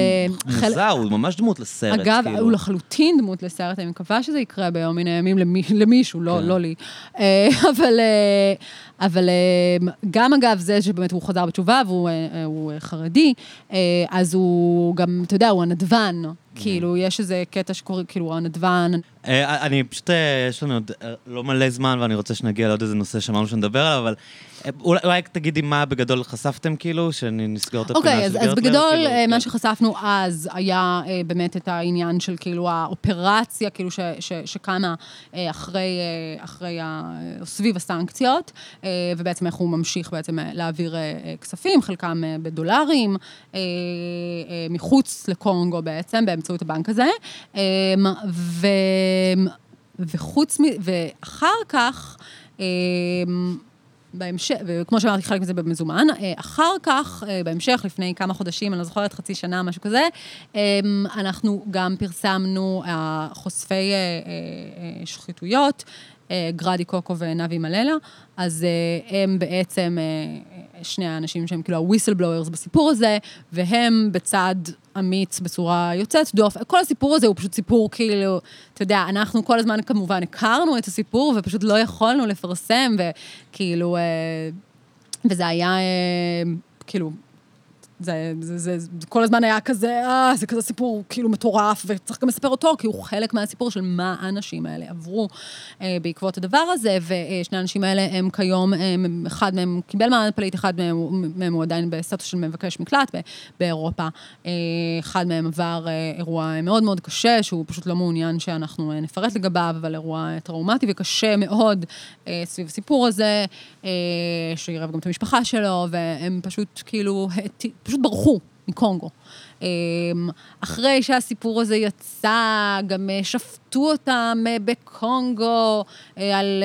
חלק- הוא ממש דמות לסרט, אגב, כאילו. הוא לחלוטין דמות לסרט, אני מקווה שזה יקרה ביום מן הימים למי, למישהו, לא, כן. לא לי. אבל, אה, אבל אה, גם אגב זה שבאמת הוא חזר בתשובה והוא אה, אה, הוא אה, חרדי, אז הוא גם, אתה יודע, הוא הנדבן. כאילו, יש איזה קטע שקוראים, כאילו, הנדבן. אה, אני פשוט, אה, יש לנו עוד אה, לא מלא זמן, ואני רוצה שנגיע לעוד איזה נושא שאמרנו שנדבר עליו, אבל אולי אולי תגידי מה בגדול חשפתם, כאילו, שנסגור את הפינה אוקיי, של אז, אז גרטלר, בגדול, כאילו, אה, כן. מה שחשפנו אז היה באמת את העניין של כאילו האופרציה, כאילו ש, ש, שקמה אחרי, אחרי סביב הסנקציות, ובעצם איך הוא ממשיך בעצם להעביר כספים, חלקם בדולרים, מחוץ לקונגו בעצם, באמצעות הבנק הזה. ו, וחוץ מ... ואחר כך, אה, בהמשך, וכמו שאמרתי, חלק מזה במזומן. אה, אחר כך, אה, בהמשך, לפני כמה חודשים, אני לא זוכרת, חצי שנה, משהו כזה, אה, אנחנו גם פרסמנו אה, חושפי שחיתויות, גרדי קוקו ונבי מללה, אז הם בעצם שני האנשים שהם כאילו ה-whistleblowers בסיפור הזה, והם בצד אמיץ בצורה יוצאת דופן. כל הסיפור הזה הוא פשוט סיפור כאילו, אתה יודע, אנחנו כל הזמן כמובן הכרנו את הסיפור ופשוט לא יכולנו לפרסם, וכאילו, אה, וזה היה אה, כאילו זה, זה, זה, זה כל הזמן היה כזה, אה, זה כזה סיפור כאילו מטורף, וצריך גם לספר אותו, כי הוא חלק מהסיפור של מה האנשים האלה עברו אה, בעקבות הדבר הזה, ושני האנשים האלה הם כיום, הם, אחד מהם קיבל מעמד פליט, אחד מהם, מהם הוא עדיין בסטטוס של מבקש מקלט ב, באירופה. אה, אחד מהם עבר אה, אירוע מאוד מאוד קשה, שהוא פשוט לא מעוניין שאנחנו אה, נפרט לגביו, אבל אירוע טראומטי וקשה מאוד אה, סביב הסיפור הזה, אה, שעירב גם את המשפחה שלו, והם פשוט כאילו, פשוט ברחו מקונגו. אמ, אחרי שהסיפור הזה יצא, גם אה, שפטו אותם אה, בקונגו אה, על,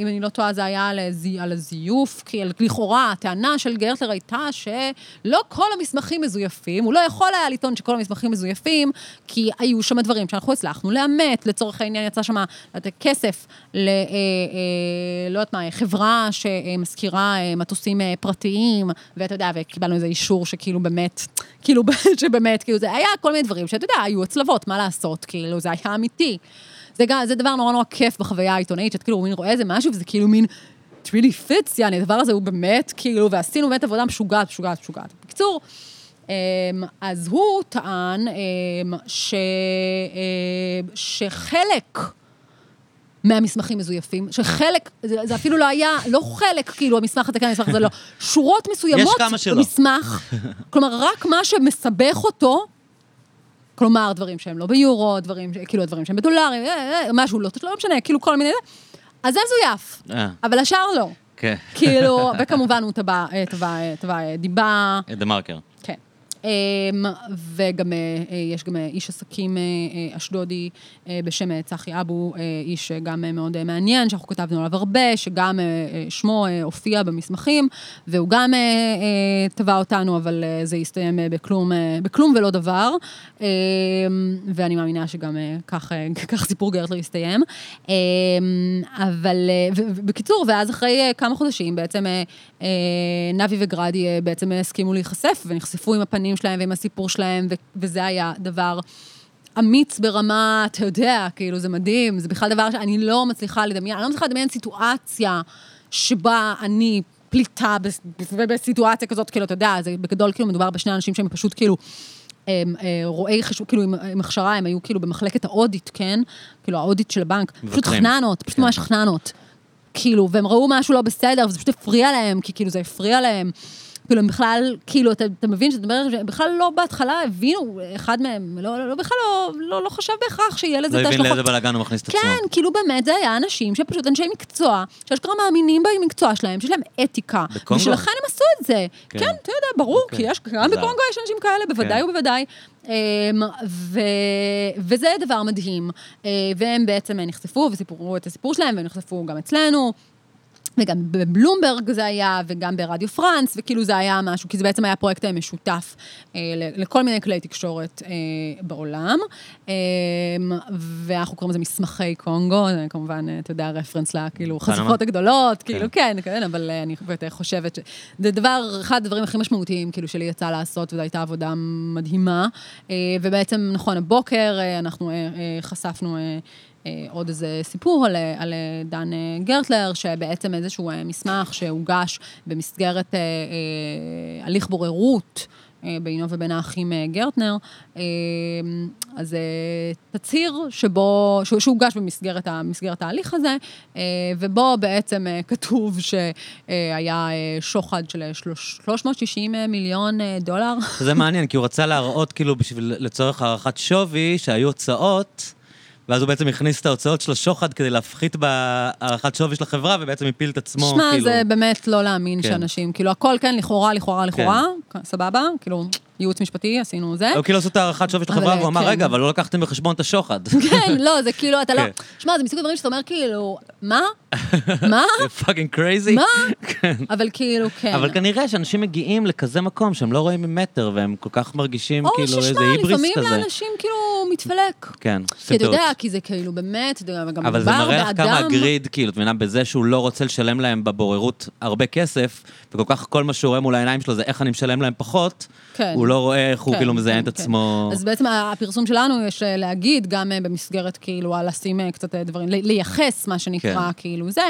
אם אני לא טועה, זה היה על, על הזיוף, כי לכאורה הטענה של גרטלר הייתה שלא כל המסמכים מזויפים, הוא לא יכול היה לטעון שכל המסמכים מזויפים, כי היו שם דברים שאנחנו הצלחנו לאמת, לצורך העניין יצא שם כסף ל... לא יודעת מה, חברה שמזכירה מטוסים פרטיים, ואתה יודע, וקיבלנו איזה אישור שכאילו באמת, כאילו שבאמת, כאילו, זה היה כל מיני דברים שאתה יודע, היו הצלבות, מה לעשות, כאילו, זה היה אמיתי. זה, זה דבר נורא נורא כיף בחוויה העיתונאית, שאת כאילו מין רואה איזה משהו, וזה כאילו מין, it really fits, יעני, הדבר הזה הוא באמת, כאילו, ועשינו באמת עבודה משוגעת, משוגעת, משוגעת. בקיצור, אמ, אז הוא טען אמ, ש, אמ, שחלק מהמסמכים מזויפים, שחלק, זה, זה אפילו לא היה, לא חלק, כאילו, המסמך התקן, המסמך הזה לא, שורות מסוימות במסמך, כלומר, רק מה שמסבך אותו, כלומר, דברים שהם לא ביורו, דברים, כאילו, דברים שהם בדולרים, אה, אה, משהו לא, לא משנה, כאילו, כל מיני, אז זה מזויף, אבל השאר לא. כן. כאילו, וכמובן הוא תבע דיבה. דה מרקר. אמ, וגם אה, אה, יש גם אה, איש עסקים אשדודי בשם צחי אבו, איש גם מאוד מעניין, שאנחנו כתבנו עליו הרבה, שגם שמו הופיע במסמכים, והוא גם תבע אותנו, אבל זה הסתיים בכלום, בכלום ולא דבר, אמ, ואני מאמינה שגם כך, כך סיפור גרטלר יסתיים. אמ, אבל, בקיצור, ואז אחרי כמה חודשים בעצם נבי וגרדי בעצם הסכימו להיחשף, ונחשפו עם הפנים שלהם ועם הסיפור שלהם, ו- וזה היה דבר אמיץ ברמה, אתה יודע, כאילו, זה מדהים, זה בכלל דבר שאני לא מצליחה לדמיין, אני לא מצליחה לדמיין סיטואציה שבה אני פליטה בסיטואציה כזאת, כאילו, אתה יודע, זה בגדול כאילו מדובר בשני אנשים שהם פשוט כאילו... הם, אה, רואי חשוב, כאילו עם, עם הכשרה, הם היו כאילו במחלקת האודיט, כן? כאילו האודיט של הבנק. פשוט חננות, פשוט כן. ממש חננות. כאילו, והם ראו משהו לא בסדר, וזה פשוט הפריע להם, כי כאילו זה הפריע להם. כאילו, הם בכלל, כאילו, אתה, אתה מבין שאתה אומר, הם בכלל לא בהתחלה הבינו, אחד מהם, לא, לא, לא בכלל לא, לא, לא חושב בהכרח שיהיה לזה את ההשלכות. לא הבין לאיזה בלאגן הוא מכניס את עצמו. כן, כאילו באמת זה היה אנשים שפשוט אנשי מקצוע, שאשכרה מאמינים במקצוע שלהם, שיש להם אתיקה. בקונגו? ושלכן הם עשו את זה. כן, כן אתה יודע, ברור, okay. כי אוקיי. יש, גם בקונגו יש אנשים כאלה, בוודאי כן. ובוודאי. אמ, ו... וזה דבר מדהים. אה, והם בעצם נחשפו וסיפרו את הסיפור שלהם, והם נחשפו גם אצלנו. וגם בבלומברג זה היה, וגם ברדיו פרנס, וכאילו זה היה משהו, כי זה בעצם היה פרויקט משותף אה, לכל מיני כלי תקשורת אה, בעולם. אה, ואנחנו קוראים לזה מסמכי קונגו, זה כמובן, אה, אתה יודע, רפרנס לכאילו חשיפות הגדולות, כן. כאילו כן, כן, אבל אה, אני יותר חושבת שזה דבר, אחד הדברים הכי משמעותיים, כאילו, שלי יצא לעשות, וזו הייתה עבודה מדהימה. אה, ובעצם, נכון, הבוקר אה, אנחנו אה, אה, חשפנו... אה, עוד איזה סיפור על, על דן אה, גרטלר, שבעצם איזשהו אה, מסמך שהוגש במסגרת הליך בוררות. בינו ובין האחים גרטנר, אז תצהיר שבו, שהוגש במסגרת ההליך הזה, ובו בעצם כתוב שהיה שוחד של 360 מיליון דולר. זה מעניין, כי הוא רצה להראות, כאילו, בשביל, לצורך הערכת שווי, שהיו הוצאות. ואז הוא בעצם הכניס את ההוצאות של השוחד כדי להפחית בהערכת שווי של החברה, ובעצם הפיל את עצמו, שמה, כאילו... שמע, זה באמת לא להאמין כן. שאנשים, כאילו, הכל כן, לכאורה, לכאורה, לכאורה, כן. סבבה, כאילו, ייעוץ משפטי, עשינו זה. הוא כאילו עשו את הערכת שווי של החברה, והוא אמר, כן. רגע, אבל לא לקחתם בחשבון את השוחד. כן, לא, זה כאילו, אתה לא... כן. שמע, זה מסוג הדברים שאתה אומר, כאילו, מה? מה? זה fucking crazy. מה? כן. אבל כאילו, כן. אבל כנראה שאנשים מגיעים לכזה מקום שהם לא רואים ממטר, והם כל כך מרגישים כאילו איזה היבריס כזה. או ששמע, לפעמים לאנשים כאילו מתפלק. כן, כי עושים אתה יודע. כי זה כאילו באמת, אתה יודע, וגם אבל זה מדובר מראה לך כמה באדם... ה greed, כאילו, את מבינה, בזה שהוא לא רוצה לשלם להם בבוררות הרבה כסף, וכל כך כל מה שהוא רואה מול העיניים שלו זה איך אני משלם להם פחות, כן. הוא לא רואה איך הוא כן, כאילו מזיין כן, את כן. עצמו. אז בעצם הפרסום שלנו, יש אה, להגיד, גם אה, במסגרת, כאילו, על לשים אה, קצת דברים, לי- לייחס, מה שנקרא, כן. כאילו זה,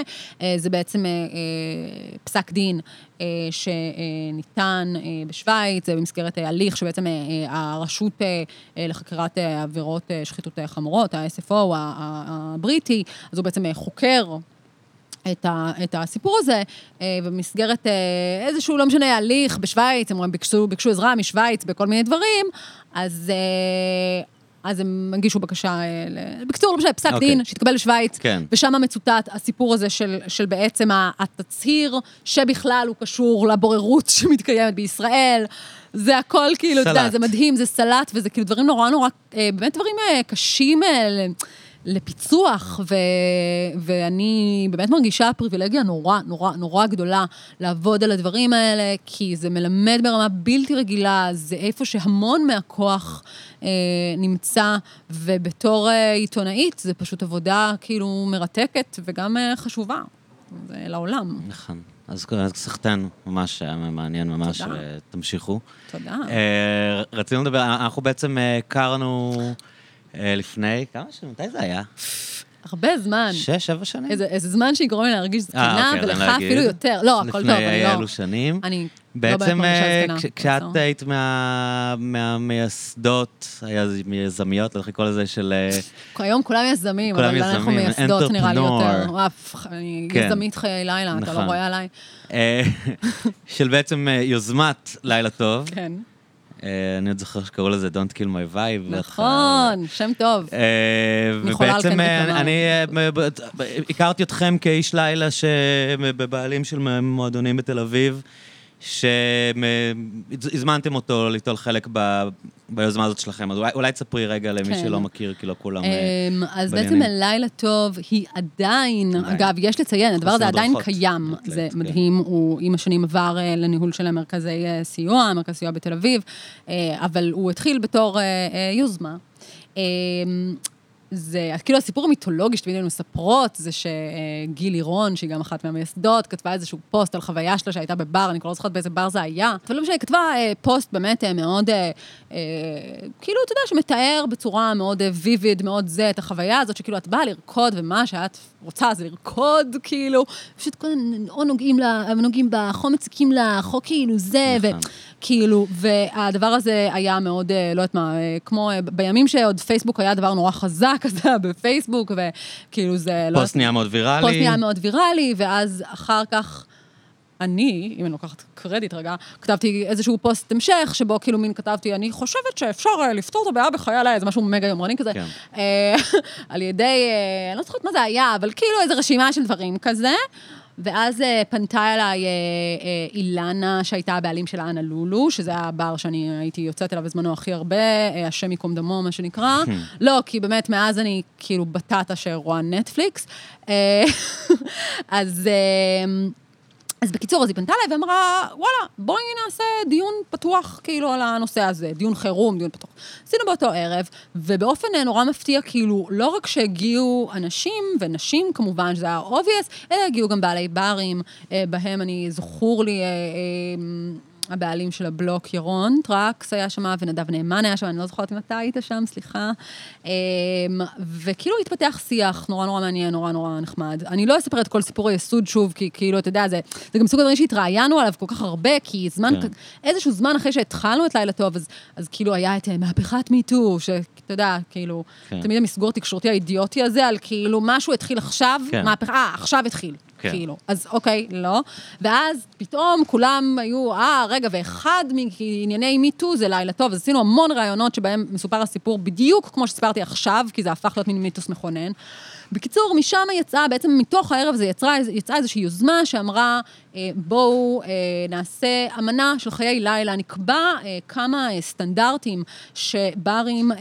זה בעצם פסק דין שניתן בשוויץ, במסגרת הליך שבעצם הרשות לחקירת עבירות שחיתות חמורות, ה-SFO הבריטי, אז הוא בעצם חוקר את, ה, את הסיפור הזה, אה, ובמסגרת אה, איזשהו, לא משנה, הליך בשוויץ, הם ביקשו, ביקשו עזרה משוויץ בכל מיני דברים, אז, אה, אז הם הגישו בקשה, אה, ל- בקיצור, לא משנה, פסק אוקיי. דין שהתקבל בשוויץ, כן. ושם מצוטט הסיפור הזה של, של בעצם התצהיר, שבכלל הוא קשור לבוררות שמתקיימת בישראל. זה הכל כאילו, אתה יודע. זה מדהים, זה סלט, וזה כאילו דברים נורא נורא, אה, באמת דברים אה, קשים אה, לפיצוח, ו, ואני באמת מרגישה פריבילגיה נורא, נורא, נורא גדולה לעבוד על הדברים האלה, כי זה מלמד ברמה בלתי רגילה, זה איפה שהמון מהכוח אה, נמצא, ובתור אה, עיתונאית זה פשוט עבודה כאילו מרתקת וגם אה, חשובה. זה לעולם. נכון. אז סחטיין, ממש היה מעניין, ממש, תודה. אה, תמשיכו. תודה. אה, רצינו לדבר, אנחנו בעצם הכרנו לפני, כמה שנים, מתי זה היה? הרבה זמן. שש, שבע שנים? איזה, איזה זמן שיגרום לי להרגיש זקנה, אוקיי, ולך. אפילו יותר. לא, הכל טוב, אני לפני לא... אלו שנים. אני לא בעצם אה, כשאת. היית מה- מהמייסדות, היזמיות, לא איך לקרוא לזה, של... אה, היום כולם יזמים, אבל אנחנו מייסדות נראה לי יותר. entrepreneur. אף, אני כן. יזמית חיי לילה, אתה לא נכון. רואה עליי. אה, של בעצם אה, יוזמת לילה טוב. כן. אה, אני עוד זוכר שקראו לזה Don't Kill My Vibe. נכון, שם טוב. אה, ובעצם אה. אני אה, הכרתי אתכם כאיש לילה שבבעלים של מועדונים בתל אביב, שהזמנתם אותו ליטול חלק ב- ביוזמה הזאת שלכם. אז אולי- אולי תספרי רגע למי כן. שלא מכיר, כי לא כולם... אה, אמ, אז בעניינים. בעצם לילה טוב היא עדיין, עדיין. אגב, יש לציין, הדבר הזה עדיין. קיים, זה כן. מדהים, הוא עם השנים עבר אה, לניהול של מרכזי אה, סיוע, מרכז סיוע בתל אביב, אה, אבל הוא התחיל בתור אה, אה, יוזמה. זה, כאילו הסיפור המיתולוגי שתמיד היינו מספרות, זה שגיל לירון, שהיא גם אחת מהמייסדות, כתבה איזשהו פוסט על חוויה שלה שהייתה בבר, אני כבר לא זוכרת באיזה בר זה היה, אבל לא משנה, כתבה אה, פוסט באמת אה, מאוד, אה, אה, כאילו, אתה יודע, שמתאר בצורה מאוד אה, ויביד, מאוד זה, את החוויה הזאת, שכאילו את באה לרקוד, ומה שאת רוצה זה לרקוד, כאילו, פשוט כל הזמן או נוגעים, לה, נוגעים בך, או מציקים לך, או כאילו זה, נכון. וכאילו, והדבר הזה היה מאוד, אה, לא יודעת מה, אה, כמו אה, בימים שעוד פייסבוק היה דבר נורא חזק, אז זה היה בפייסבוק, וכאילו זה, לא פוסט נהיה מאוד ויראלי. פוסט נהיה מאוד ויראלי, ואז אחר כך אני, אם אני לוקחת קרדיט רגע, כתבתי איזשהו פוסט המשך, שבו כאילו מין כתבתי, אני חושבת שאפשר אה, לפתור את הבעיה בחיי הלילה, זה משהו מגה יומרני כזה. כן. אה, על ידי, אה, אני לא זוכרת מה זה היה, אבל כאילו איזו רשימה של דברים כזה. ואז אה, פנתה אליי אה, אה, אילנה, שהייתה הבעלים של אנה לולו, שזה היה הבר שאני הייתי יוצאת אליו בזמנו הכי הרבה, השם ייקום דמו, מה שנקרא. לא, כי באמת, מאז אני כאילו בטטה שרואה נטפליקס. אז... אז בקיצור, אז היא פנתה אליי ואמרה, וואלה, בואי נעשה דיון פתוח כאילו על הנושא הזה, דיון חירום, דיון פתוח. עשינו באותו ערב, ובאופן נורא מפתיע, כאילו, לא רק שהגיעו אנשים, ונשים כמובן, שזה היה obvious, אלא הגיעו גם בעלי ברים, אה, בהם אני, זכור לי, אה, אה, הבעלים של הבלוק, ירון טראקס היה שם, ונדב נאמן היה שם, אני לא זוכרת אם אתה היית שם, סליחה. אמ, וכאילו התפתח שיח נורא נורא מעניין, נורא נורא נחמד. אני לא אספר את כל סיפור היסוד שוב, כי כאילו, אתה יודע, זה, זה גם סוג הדברים שהתראיינו עליו כל כך הרבה, כי זמן, כן. איזשהו זמן אחרי שהתחלנו את לילה טוב, אז, אז כאילו היה את אה, מהפכת MeToo, שאתה יודע, כאילו, כן. תמיד המסגור התקשורתי האידיוטי הזה, על כאילו משהו התחיל עכשיו, כן. כן. מהפכה, אה, עכשיו התחיל. כן. כאילו. אז אוקיי, לא. ואז פתאום כולם היו, אה, רגע, ואחד מענייני מיטו זה לילה טוב. אז עשינו המון ראיונות שבהם מסופר הסיפור בדיוק כמו שסיפרתי עכשיו, כי זה הפך להיות מין מיתוס מכונן. בקיצור, משם יצאה, בעצם מתוך הערב הזה יצרה, יצאה איזושהי יוזמה שאמרה, בואו אה, נעשה אמנה של חיי לילה, נקבע אה, כמה אה, סטנדרטים שברים אה,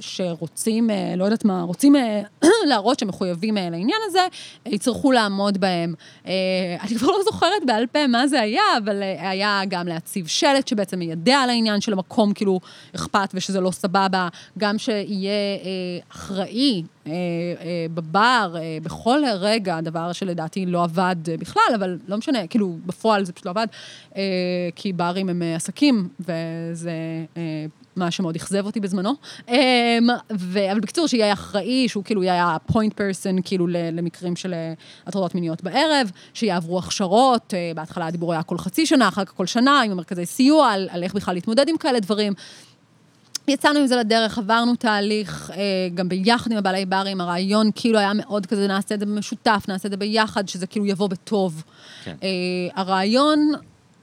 שרוצים, אה, לא יודעת מה, רוצים אה, להראות שמחויבים אה, לעניין הזה, אה, יצטרכו לעמוד בהם. אה, אני כבר לא זוכרת בעל פה מה זה היה, אבל אה, היה גם להציב שלט שבעצם מיידע על העניין של המקום, כאילו אכפת ושזה לא סבבה, גם שיהיה אה, אחראי אה, אה, בבר, אה, בכל רגע, דבר שלדעתי לא עבד אה, בכלל, אבל לא משנה, כאילו, בפועל זה פשוט לא עבד, אה, כי ברים הם אה, עסקים, וזה אה, מה שמאוד אכזב אותי בזמנו. אה, ו, אבל בקיצור, שיהיה אחראי, שהוא כאילו יהיה ה-point person, כאילו, למקרים של אה, הטרדות מיניות בערב, שיעברו הכשרות, בהתחלה הדיבור היה כל חצי שנה, אחר כך כל שנה, עם המרכזי סיוע, על, על איך בכלל להתמודד עם כאלה דברים. יצאנו עם זה לדרך, עברנו תהליך, אה, גם ביחד עם הבעלי ברים, הרעיון כאילו היה מאוד כזה, נעשה את זה במשותף, נעשה את זה ביחד, שזה כאילו יבוא בטוב. כן. אה, הרעיון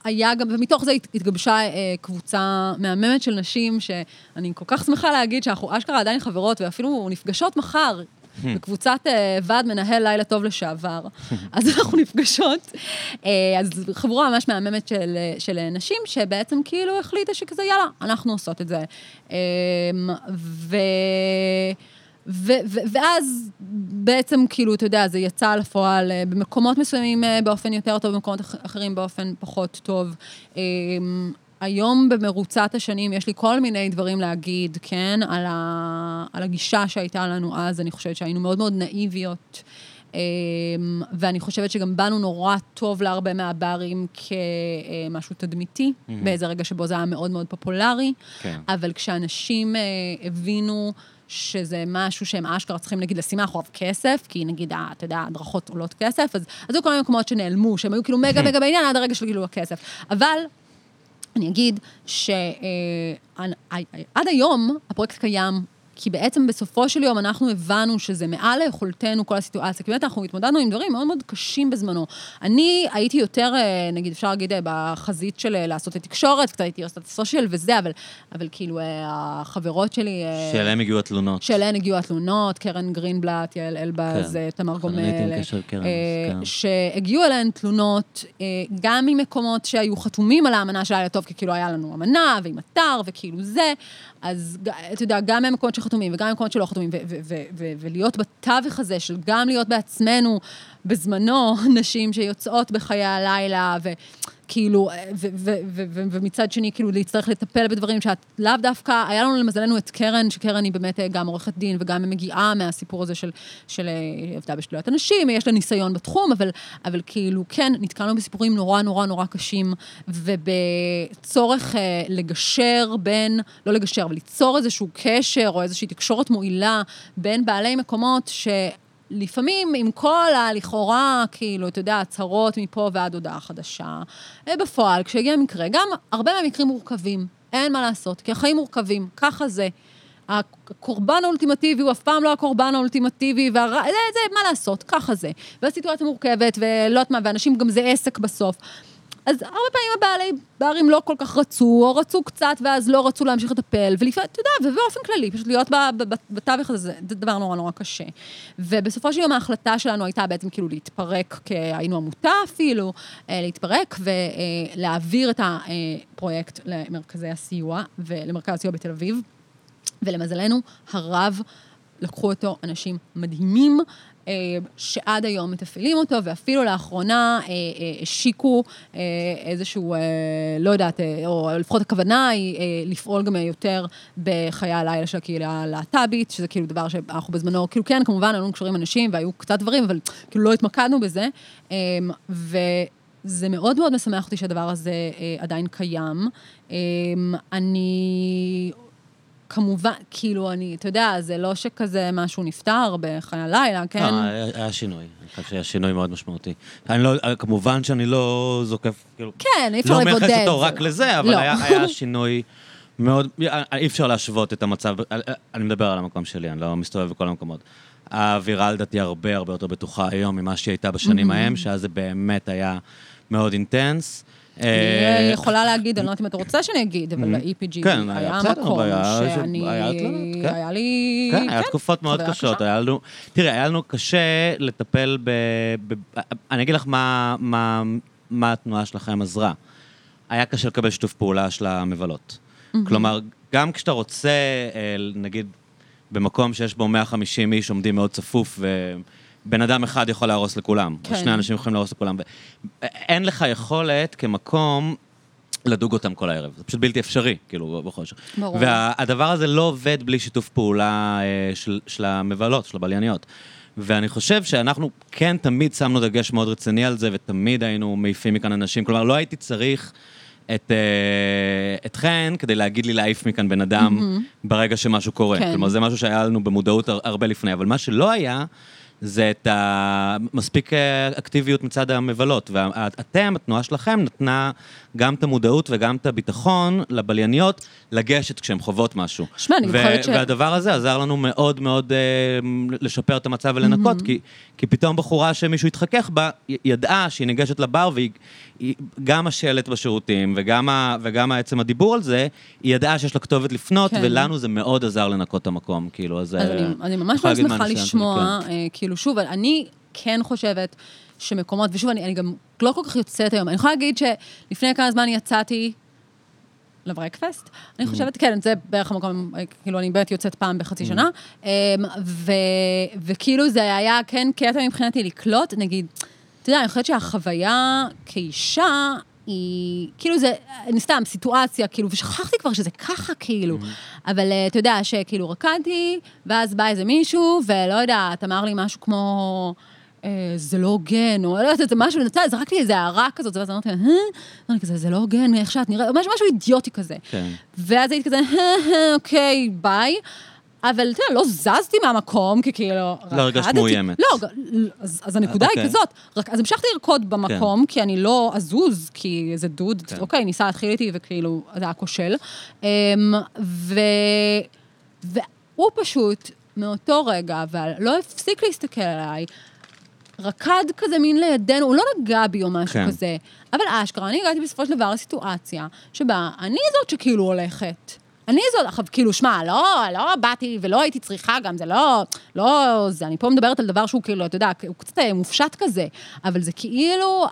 היה גם, ומתוך זה הת- התגבשה אה, קבוצה מהממת של נשים, שאני כל כך שמחה להגיד שאנחנו אשכרה עדיין חברות, ואפילו נפגשות מחר. בקבוצת אה, ועד מנהל לילה טוב לשעבר. אז אנחנו נפגשות. אה, אז חבורה ממש מהממת של, של נשים, שבעצם כאילו החליטה שכזה, יאללה, אנחנו עושות את זה. אה, ו... ו- ו- ואז בעצם, כאילו, אתה יודע, זה יצא לפועל אה, במקומות מסוימים אה, באופן יותר טוב, במקומות אח- אחרים באופן פחות טוב. היום במרוצת השנים יש לי כל מיני דברים להגיד, כן, על, ה- על הגישה שהייתה לנו אז, אני חושבת שהיינו מאוד מאוד נאיביות. אה, ואני חושבת שגם באנו נורא טוב להרבה מהברים כמשהו תדמיתי, באיזה רגע שבו זה היה מאוד מאוד פופולרי. כן. אבל כשאנשים אה, הבינו שזה משהו שהם אשכרה צריכים, נגיד, לשים מאחוריו כסף, כי נגיד, אה, אתה יודע, הדרכות עולות כסף, אז, אז היו כל מיני מקומות שנעלמו, שהם היו כאילו מגה מגה בעניין עד הרגע של כאילו הכסף. אבל אני אגיד שעד היום הפרויקט קיים. כי בעצם בסופו של יום אנחנו הבנו שזה מעל ליכולתנו כל הסיטואציה, כי באמת אנחנו התמודדנו עם דברים מאוד מאוד קשים בזמנו. אני הייתי יותר, אה, נגיד, אפשר להגיד, אה, בחזית של אה, לעשות את תקשורת, קצת הייתי עושה את הסושיאל וזה, אבל, אבל כאילו, החברות שלי... שאליהם הגיעו התלונות. שאליהן הגיעו התלונות, קרן גרינבלט, יעל אלבז, כן. תמר גומל. כן. שהגיעו אליהן תלונות, גם ממקומות שהיו חתומים על האמנה של לילה טוב, כי כאילו היה לנו אמנה, ועם אתר, וכאילו זה, אז אתה יודע, גם ממקומות שחתומים וגם ממקומות שלא חתומים, ולהיות בתווך הזה של גם להיות בעצמנו, בזמנו, נשים שיוצאות בחיי הלילה, ו- ו- ו- ו- ומצד שני, כאילו, להצטרך לטפל בדברים שאת לאו דווקא, היה לנו למזלנו את קרן, שקרן היא באמת אה, גם עורכת דין וגם מגיעה מהסיפור הזה של, של אה, עבדה בשדולת הנשים, יש לה ניסיון בתחום, אבל, אבל כאילו, כן, נתקלנו בסיפורים נורא נורא נורא קשים, ובצורך אה, לגשר בין, לא לגשר, אבל ליצור איזשהו קשר או איזושהי תקשורת מועילה בין בעלי מקומות ש... לפעמים עם כל הלכאורה, כאילו, אתה יודע, הצהרות מפה ועד הודעה חדשה, אה, בפועל, כשהגיע מקרה, גם הרבה מהמקרים מורכבים, אין מה לעשות, כי החיים מורכבים, ככה זה. הקורבן האולטימטיבי הוא אף פעם לא הקורבן האולטימטיבי, והר... זה, זה, מה לעשות, ככה זה. והסיטואציה מורכבת, ולא יודעת מה, ואנשים גם זה עסק בסוף. אז הרבה פעמים הבעלי ברים לא כל כך רצו, או רצו קצת ואז לא רצו להמשיך לטפל, ולפעמים, אתה יודע, ובאופן כללי, פשוט להיות בתווך הזה, זה דבר נורא נורא קשה. ובסופו של יום ההחלטה שלנו הייתה בעצם כאילו להתפרק, כי היינו עמותה אפילו, אה, להתפרק ולהעביר את הפרויקט למרכזי הסיוע ולמרכז הסיוע בתל אביב. ולמזלנו, הרב, לקחו אותו אנשים מדהימים, אה, שעד היום מתפעלים אותו, ואפילו לאחרונה אה, אה, השיקו אה, איזשהו, אה, לא יודעת, אה, או לפחות הכוונה היא אה, לפעול גם יותר בחיי הלילה של הקהילה הלהט"בית, שזה כאילו דבר שאנחנו בזמנו, כאילו כן, כמובן, קשרים עם אנשים והיו קצת דברים, אבל כאילו לא התמקדנו בזה. אה, וזה מאוד מאוד משמח אותי שהדבר הזה אה, עדיין קיים. אה, אני כמובן, כאילו, אני, אתה יודע, זה לא שכזה משהו נפתר בחיי הלילה, כן? לא, היה שינוי. אני חושב שהיה שינוי מאוד משמעותי. אני לא, כמובן שאני לא זוקף, כאילו... כן, אי אפשר לא לבודד. מייחס אותו רק לזה, אבל לא. היה, היה שינוי מאוד, אי אפשר להשוות את המצב, אני מדבר על המקום שלי, אני לא מסתובב בכל המקומות. האווירה לדעתי הרבה הרבה יותר בטוחה היום ממה שהיא הייתה בשנים ההם, שאז זה באמת היה מאוד אינטנס. אני יכולה להגיד, אני לא יודעת אם אתה רוצה שאני אגיד, אבל ה-EPG כן, היה מקום שאני... היה כן. היה לי... כן, היה תקופות מאוד קשות. קשה. היה לנו, תראה, היה לנו קשה לטפל ב... אני אגיד לך מה, התנועה שלכם עזרה. היה קשה לקבל שיתוף פעולה של המבלות. כלומר, גם כשאתה רוצה, אה, נגיד, במקום שיש בו 150 איש עומדים מאוד צפוף, ובן אדם אחד יכול להרוס לכולם, או כן. שני אנשים יכולים להרוס לכולם. אין לך יכולת כמקום לדוג אותם כל הערב. זה פשוט בלתי אפשרי, כאילו, בחושך. ברור. והדבר הזה לא עובד בלי שיתוף פעולה אה, של, של המבלות, של הבלייניות. ואני חושב שאנחנו כן תמיד שמנו דגש מאוד רציני על זה, ותמיד היינו מעיפים מכאן אנשים. כלומר, לא הייתי צריך את, אה, אתכן כדי להגיד לי להעיף מכאן בן אדם ברגע שמשהו קורה. כן. כלומר, זה משהו שהיה לנו במודעות הר- הרבה לפני. אבל מה שלא היה, זה את ה... מספיק אה, אקטיביות מצד המבלות. ואתם, התנועה שלכם, נתנה גם את המודעות וגם את הביטחון לבלייניות לגשת כשהן חוות משהו. שמע, אני זוכרת ש- והדבר הזה עזר לנו מאוד מאוד אה, לשפר את המצב ולנקות, כי, כי פתאום בחורה שמישהו התחכך בה, ידעה שהיא ניגשת לבר, והיא היא- גם השלט בשירותים וגם, ה, וגם עצם הדיבור על זה, היא ידעה שיש לה כתובת לפנות, כן. ולנו זה מאוד עזר לנקות את המקום, כאילו, אז... אז אה, אני, אני ממש להגיד שמחה לשמוע, כן. אה, כאילו, שוב, אני כן חושבת שמקומות, ושוב, אני, אני גם לא כל כך יוצאת היום, אני יכולה להגיד שלפני כמה זמן יצאתי לברקפסט, אני Mm. חושבת, כן, זה בערך המקום, אה, כאילו, אני באמת יוצאת פעם בחצי Mm. שנה, ו, וכאילו זה היה, כן, קטע מבחינתי לקלוט, נגיד, אתה יודע, אני חושבת שהחוויה כאישה, היא, כאילו זה, אני סתם, סיטואציה, כאילו, ושכחתי כבר שזה ככה, כאילו. אבל אה, אתה יודע, שכאילו רקדתי, ואז בא איזה מישהו, ולא יודעת, אמר לי משהו כמו... אה, זה לא הוגן, או לא יודעת, זה משהו, נתן, זרק לי איזה הערה כזאת, ואז אמרתי לה, אה? אמרתי כזה, זה לא הוגן, איך שאת נראית, משהו, משהו אידיוטי כזה. כן. ואז הייתי כזה, "אה, אה, אוקיי, ביי. אבל אתה יודע, לא זזתי מהמקום, כי כאילו... לא הרגשת. מאוימת. לא, אז, אז הנקודה היא אוקיי. כזאת. רק, אז המשכתי לרקוד במקום, כי אני לא אזוז, כי איזה דוד, כן. אוקיי, ניסה להתחיל איתי, וכאילו, זה היה כושל. אמ, ו... והוא פשוט, מאותו רגע, ולא הפסיק להסתכל עליי, רקד כזה מין לידינו, הוא לא נגע בי או משהו כן. כזה. אבל אשכרה, אני הגעתי בסופו של דבר לסיטואציה שבה אני זאת שכאילו הולכת. אני זאת, עכשיו, כאילו, שמע, לא, לא באתי ולא הייתי צריכה גם, זה לא, לא, זה, אני פה מדברת על דבר שהוא כאילו, אתה יודע, הוא קצת אה, מופשט כזה, אבל זה כאילו,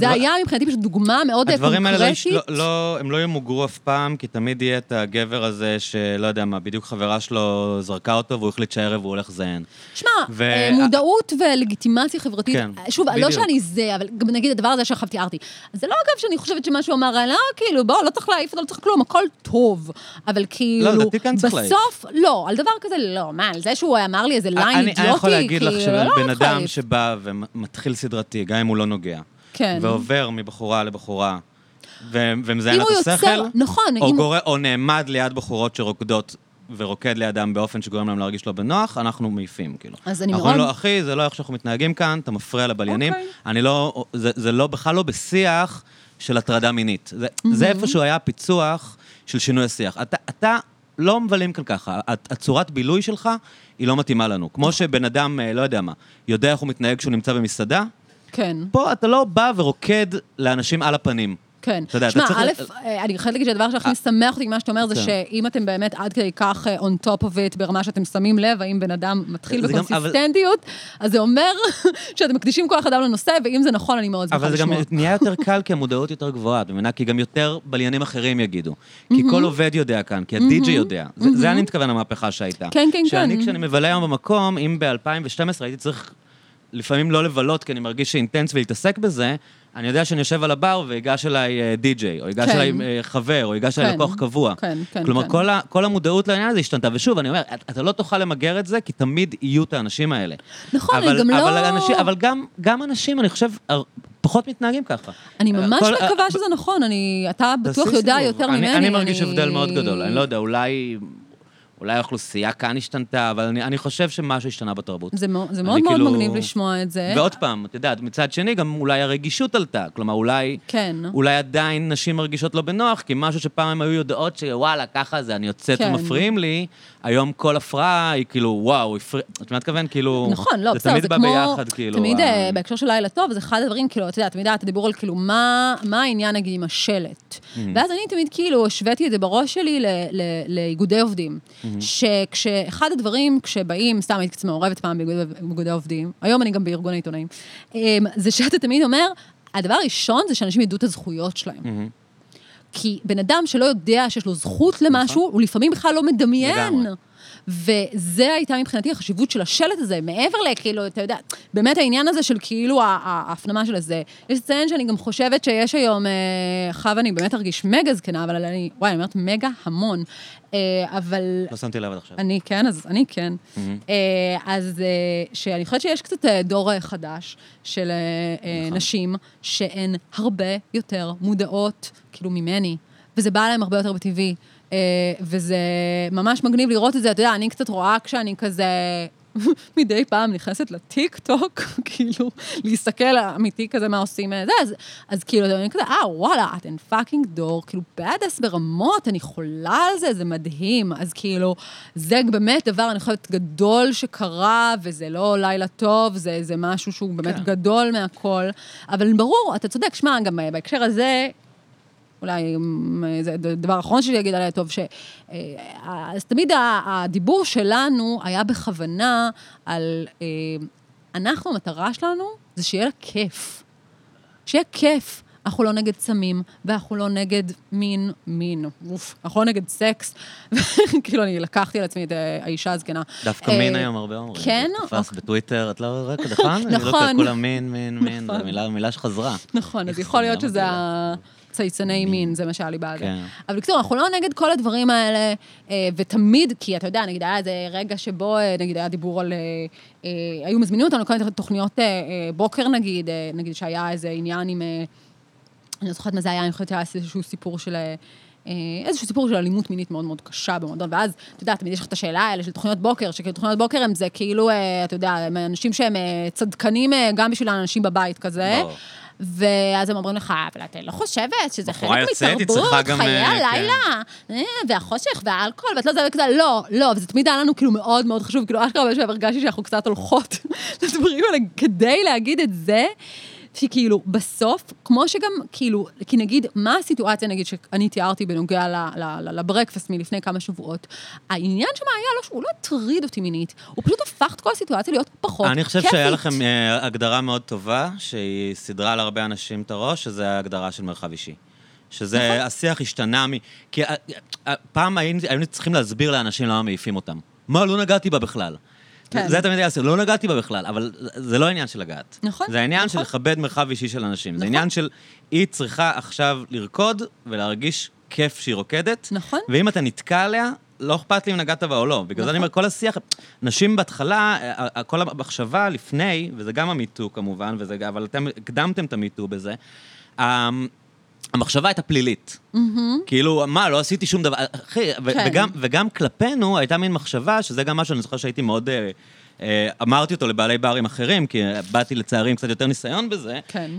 זה היה מבחינתי פשוט דוגמה מאוד אה, הדברים האלה לא, קונקרטית. לא, הם לא ימוגרו אף פעם, כי תמיד יהיה את הגבר הזה שלא יודע מה, בדיוק חברה שלו זרקה אותו והוא החליט שהערב הוא הולך לזיין. שמע, ו- אה, מודעות ולגיטימציה חברתית, כן, שוב, לא. שאני זה, אבל גם נגיד הדבר הזה שעכשיו תיארתי. זה לא אגב שאני חושבת שמשהו אמר, לא, כאילו, בוא, לא צריך להעיף אותו, לא צריך כלום, הכל טוב. אבל כאילו, לדעתי כן צריך להעיף. בסוף, לא, על דבר כזה לא. מה, על זה שהוא אמר לי איזה ליין אידיוטי, אני יכול להגיד לך כאילו, לא שבן אדם. שבא ומתחיל סדרתי, גם אם הוא לא נוגע, כן. ועובר מבחורה לבחורה, ו- ומזיין את השכל, יוצר, נכון, או, אם- גורא, או נעמד ליד בחורות שרוקדות ורוקד לידם באופן שגורם להם להרגיש לא בנוח, אנחנו מעיפים, כאילו. אז אני אנחנו אומרים מאוד- לו, אחי, זה לא איך שאנחנו מתנהגים כאן, אתה מפריע לבליינים. אוקיי. אני לא, זה, זה לא, בכלל לא בשיח של הטרדה מינית. זה, זה איפשהו היה פיצוח של שינוי השיח. אתה, אתה לא מבלים כאן ככה. הת- הצורת בילוי שלך היא לא מתאימה לנו. כמו שבן אדם, אה, לא יודע מה, יודע איך הוא מתנהג כשהוא נמצא במסעדה, כן. פה אתה לא בא ורוקד לאנשים על הפנים. כן. אתה יודע, אתה שמע, צריך- א', אה, אני חייבת להגיד שהדבר שהכי משמח אותי ממה שאתה אומר, זה כן. שאם אתם באמת עד כדי כך אה, on top of it, ברמה שאתם שמים לב, האם בן אדם מתחיל בקונסיסטנטיות, אז זה אומר שאתם מקדישים כוח אדם לנושא, ואם זה נכון, אני מאוד שמחה אבל זה גם לשמוע. נהיה יותר קל כי המודעות יותר גבוהה, את מבינה? כי גם יותר בליינים אחרים יגידו. כי כל עובד יודע כאן, כי הדי-ג'יי יודע. זה- אני מתכוון המהפכה שהייתה. כן, כן, שאני, כן. כשאני מבלה היום במקום, אם ב-2012 הייתי צריך לפעמים לא לבלות, כי אני מרגיש שאינטנס ולהתעסק בזה, אני יודע שאני יושב על הבר ויגש אליי אה, די-ג'יי, או ייגש כן. אליי אה, חבר, או ייגש אליי כן. לקוח קבוע. כן, כן, כלומר, כן. כל, ה, כל המודעות לעניין הזה השתנתה. ושוב, אני אומר, אתה- לא תוכל למגר את זה, כי תמיד יהיו את האנשים האלה. נכון, אני אבל, גם לא- אבל, אנשים, אבל גם, גם אנשים, אני חושב, פחות מתנהגים ככה. אני ממש כל- מקווה שזה נכון, אני, אתה בטוח יודע סיבוב. יותר אני, ממני. אני מרגיש הבדל מאוד גדול. אני לא יודע, אולי... אולי האוכלוסייה כאן השתנתה, אבל אני, אני חושב שמשהו השתנה בתרבות. זה מאוד, זה מאוד מאוד כאילו- מגניב לשמוע את זה. ועוד פעם, את יודעת, מצד שני, גם אולי הרגישות עלתה. כלומר, אולי... כן. אולי עדיין נשים מרגישות לא בנוח, כי משהו שפעם הם היו יודעות שוואלה, ככה זה, אני יוצאת כן. ומפריעים לי, היום כל הפרעה היא כאילו, וואו, הפריע... את מה אתכוון? כאילו... נכון, לא, זה בסדר, תמיד זה בא כמו... ביחד, כאילו... תמיד ה- אה, בהקשר של לילה טוב, זה אחד הדברים, כאילו, אתה יודע, תמיד היה את הדיבור על כאילו, מה מה העניין, נגיד, עם השלט. Mm-hmm. ואז אני תמיד, כאילו, השוויתי את זה בראש שלי לאיגודי עובדים. Mm-hmm. שכשאחד הדברים, כשבאים, סתם הייתי קצת מעורבת פעם באיגודי- עובדים, היום אני גם בארגון העיתונאים, אה, זה שאתה תמיד אומר, הדבר הראשון זה שאנשים ידעו את הזכויות שלהם. Mm-hmm. כי בן אדם שלא יודע שיש לו זכות למשהו, הוא לפעמים בכלל לא מדמיין. נכון. לגמרי. וזה הייתה מבחינתי החשיבות של השלט הזה, מעבר לכאילו, אתה יודע, באמת העניין הזה של כאילו ההפנמה של הזה. יש לציין שאני גם חושבת שיש היום, אה, חווה, אני באמת ארגיש מגה זקנה, אבל אני, וואי, אני אומרת מגה המון. אה, אבל לא שמתי לב עד עכשיו. אני כן, אז אני כן. אה, אז אה, שאני חושבת שיש קצת דור חדש של נכון. נשים שהן הרבה יותר מודעות, כאילו, ממני, וזה בא להם הרבה יותר בטבעי. וזה ממש מגניב לראות את זה, אתה יודע, אני קצת רואה כשאני כזה... מדי פעם נכנסת לטיק טוק, כאילו, להסתכל אמיתי כזה מה עושים אה, זה, אז, אז כאילו, אני כזה, אה, וואלה, אתן fucking דור, כאילו, badass ברמות, אני חולה על זה, זה מדהים. אז כאילו, זה באמת דבר, אני חושבת, גדול שקרה, וזה לא לילה טוב, זה, זה משהו שהוא באמת כן. גדול מהכל. אבל ברור, אתה צודק, שמע, גם אה, בהקשר הזה, אולי אמ, זה הדבר האחרון שלי להגיד על לילה טוב, ש... אה, אז תמיד ה- הדיבור שלנו היה בכוונה על... אה, אנחנו, המטרה שלנו זה שיהיה לה כיף. שיהיה כיף. אנחנו לא נגד סמים, ואנחנו לא נגד מין, מין, אוף, אנחנו לא נגד סקס. כאילו, אני לקחתי על עצמי את אה, האישה הזקנה. דווקא אה, מין היום הרבה אומרים. כן? זה תפס אוקיי. בטוויטר, את לא רואה, נכון? אני לא נכון. כולם מין, מין, מין, זו נכון. מילה- שחזרה. נכון, אז יכול להיות שזה מגעילה. הצייצני מין, זה מה שהיה לי בעד. כן. אבל בקיצור, אנחנו לא נגד כל הדברים האלה, אה, ותמיד, כי אתה יודע, נגיד היה איזה רגע שבו, אה, נגיד היה דיבור על... אה, היו מזמינים אותנו לכל מיני תוכניות בוקר, נגיד, נגיד שהיה איזה עניין עם... אני לא זוכרת מה זה היה, אני חושבת שהיה איזשהו סיפור של... איזשהו סיפור של אלימות מינית מאוד מאוד קשה במועדון, ואז, אתה יודע, תמיד יש לך את השאלה האלה של תוכניות בוקר, שכאילו תוכניות בוקר הם זה כאילו, אתה יודע, הם אנשים שהם צדקנים גם בשביל האנשים בבית כזה. ברור. ואז הם אומרים לך, אבל את לא חושבת שזה חלק מתרבות, חיי אה, הלילה, אה, והחושך והאלכוהול, ואת לא יודעת, כזה, לא, לא, וזה תמיד היה לנו כאילו מאוד מאוד חשוב, כאילו אשכרה באיזשהו הרגשתי שאנחנו קצת הולכות לדברים האלה כדי להגיד את זה. שכאילו, בסוף, כמו שגם, כאילו, כי נגיד, מה הסיטואציה, נגיד, שאני תיארתי בנוגע לברקפסט מלפני כמה שבועות? העניין שם היה לא שהוא לא הטריד אותי מינית, הוא פשוט הפך את כל הסיטואציה להיות פחות אני חושב כיפית. שהיה לכם אה, הגדרה מאוד טובה, שהיא סידרה להרבה אנשים את הראש, שזה ההגדרה של מרחב אישי. שזה, נכון. השיח השתנה מ... כי אה, אה, פעם היינו היינו צריכים להסביר לאנשים למה מעיפים אותם. מה, לא נגעתי בה בכלל. כן. זה תמיד היה הסיפור, לא נגעתי בה בכלל, אבל זה לא עניין של לגעת. נכון, זה העניין של נכון. לכבד מרחב אישי של אנשים. זה נכון. עניין של, היא צריכה עכשיו לרקוד ולהרגיש כיף שהיא רוקדת. נכון. ואם אתה נתקע עליה, לא אכפת לי אם נגעת בה או לא. בגלל זה אני אומר, כל השיח, נשים בהתחלה, אה, אה, כל המחשבה לפני, וזה גם המיטו כמובן, וזה, אבל אתם הקדמתם את המיטו בזה, אה, המחשבה הייתה פלילית. כאילו, מה, לא עשיתי שום דבר. אחי, כן. וגם, וגם כלפינו הייתה מין מחשבה, שזה גם משהו, אני זוכר שהייתי מאוד... אה, אה, אמרתי אותו לבעלי ברים אחרים, כי אה, באתי לצערי עם קצת יותר ניסיון בזה. כן.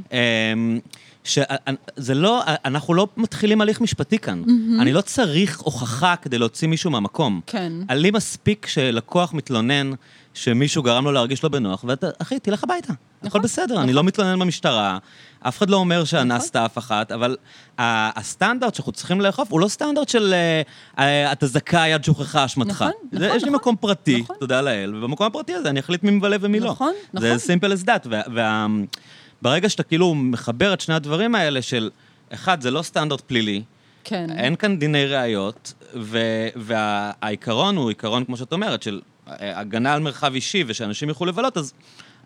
שזה לא, אנחנו לא מתחילים הליך משפטי כאן. אני לא צריך הוכחה כדי להוציא מישהו מהמקום. כן. לי מספיק שלקוח מתלונן שמישהו גרם לו להרגיש לא בנוח, ואתה, אחי, תלך הביתה. הכל נכון, בסדר, אני לא מתלונן במשטרה, אף אחד לא אומר שאנסת נכון. אף אחת, אבל הסטנדרט שאנחנו צריכים לאכוף הוא לא סטנדרט של אה, אה, אתה זכאי עד שהוכחה אשמתך. נכון, זה- נכון, יש לי נכון. מקום פרטי, נכון. תודה לאל, ובמקום הפרטי הזה אני אחליט מי מבלה ומי לא. נכון, זה נכון. simple as that. וה- וה- ברגע שאתה כאילו מחבר את שני הדברים האלה של, אחד, זה לא סטנדרט פלילי, כן. אין כאן דיני ראיות, והעיקרון הוא עיקרון, כמו שאת אומרת, של אה, הגנה על מרחב אישי ושאנשים יוכלו לבלות, אז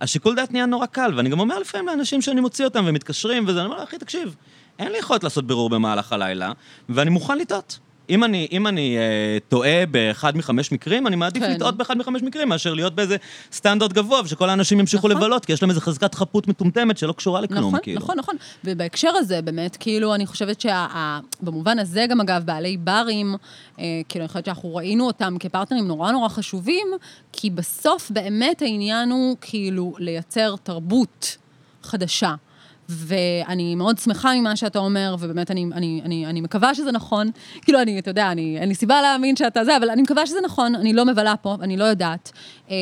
השיקול דעת נהיה נורא קל, ואני גם אומר לפעמים לאנשים שאני מוציא אותם ומתקשרים, וזה, אני אומר, אחי, תקשיב, אין לי יכולת לעשות בירור במהלך הלילה, ואני מוכן לטעות. אם אני, אם אני אה, טועה באחד מחמש מקרים, אני מעדיף כן. לטעות באחד מחמש מקרים, מאשר להיות באיזה סטנדרט גבוה, ושכל האנשים ימשיכו נכון. לבלות, כי יש להם איזו חזקת חפות מטומטמת שלא קשורה לכלום, נכון, כאילו. נכון, נכון. ובהקשר הזה, באמת, כאילו, אני חושבת שבמובן הזה גם, אגב, בעלי ברים, אה, כאילו, אני חושבת שאנחנו ראינו אותם כפרטנרים נורא נורא חשובים, כי בסוף באמת העניין הוא, כאילו, לייצר תרבות חדשה. ואני מאוד שמחה ממה שאתה אומר, ובאמת אני, אני, אני, אני מקווה שזה נכון. כאילו, אני, אתה יודע, אני, אין לי סיבה להאמין שאתה זה, אבל אני מקווה שזה נכון, אני לא מבלה פה, אני לא יודעת. אה,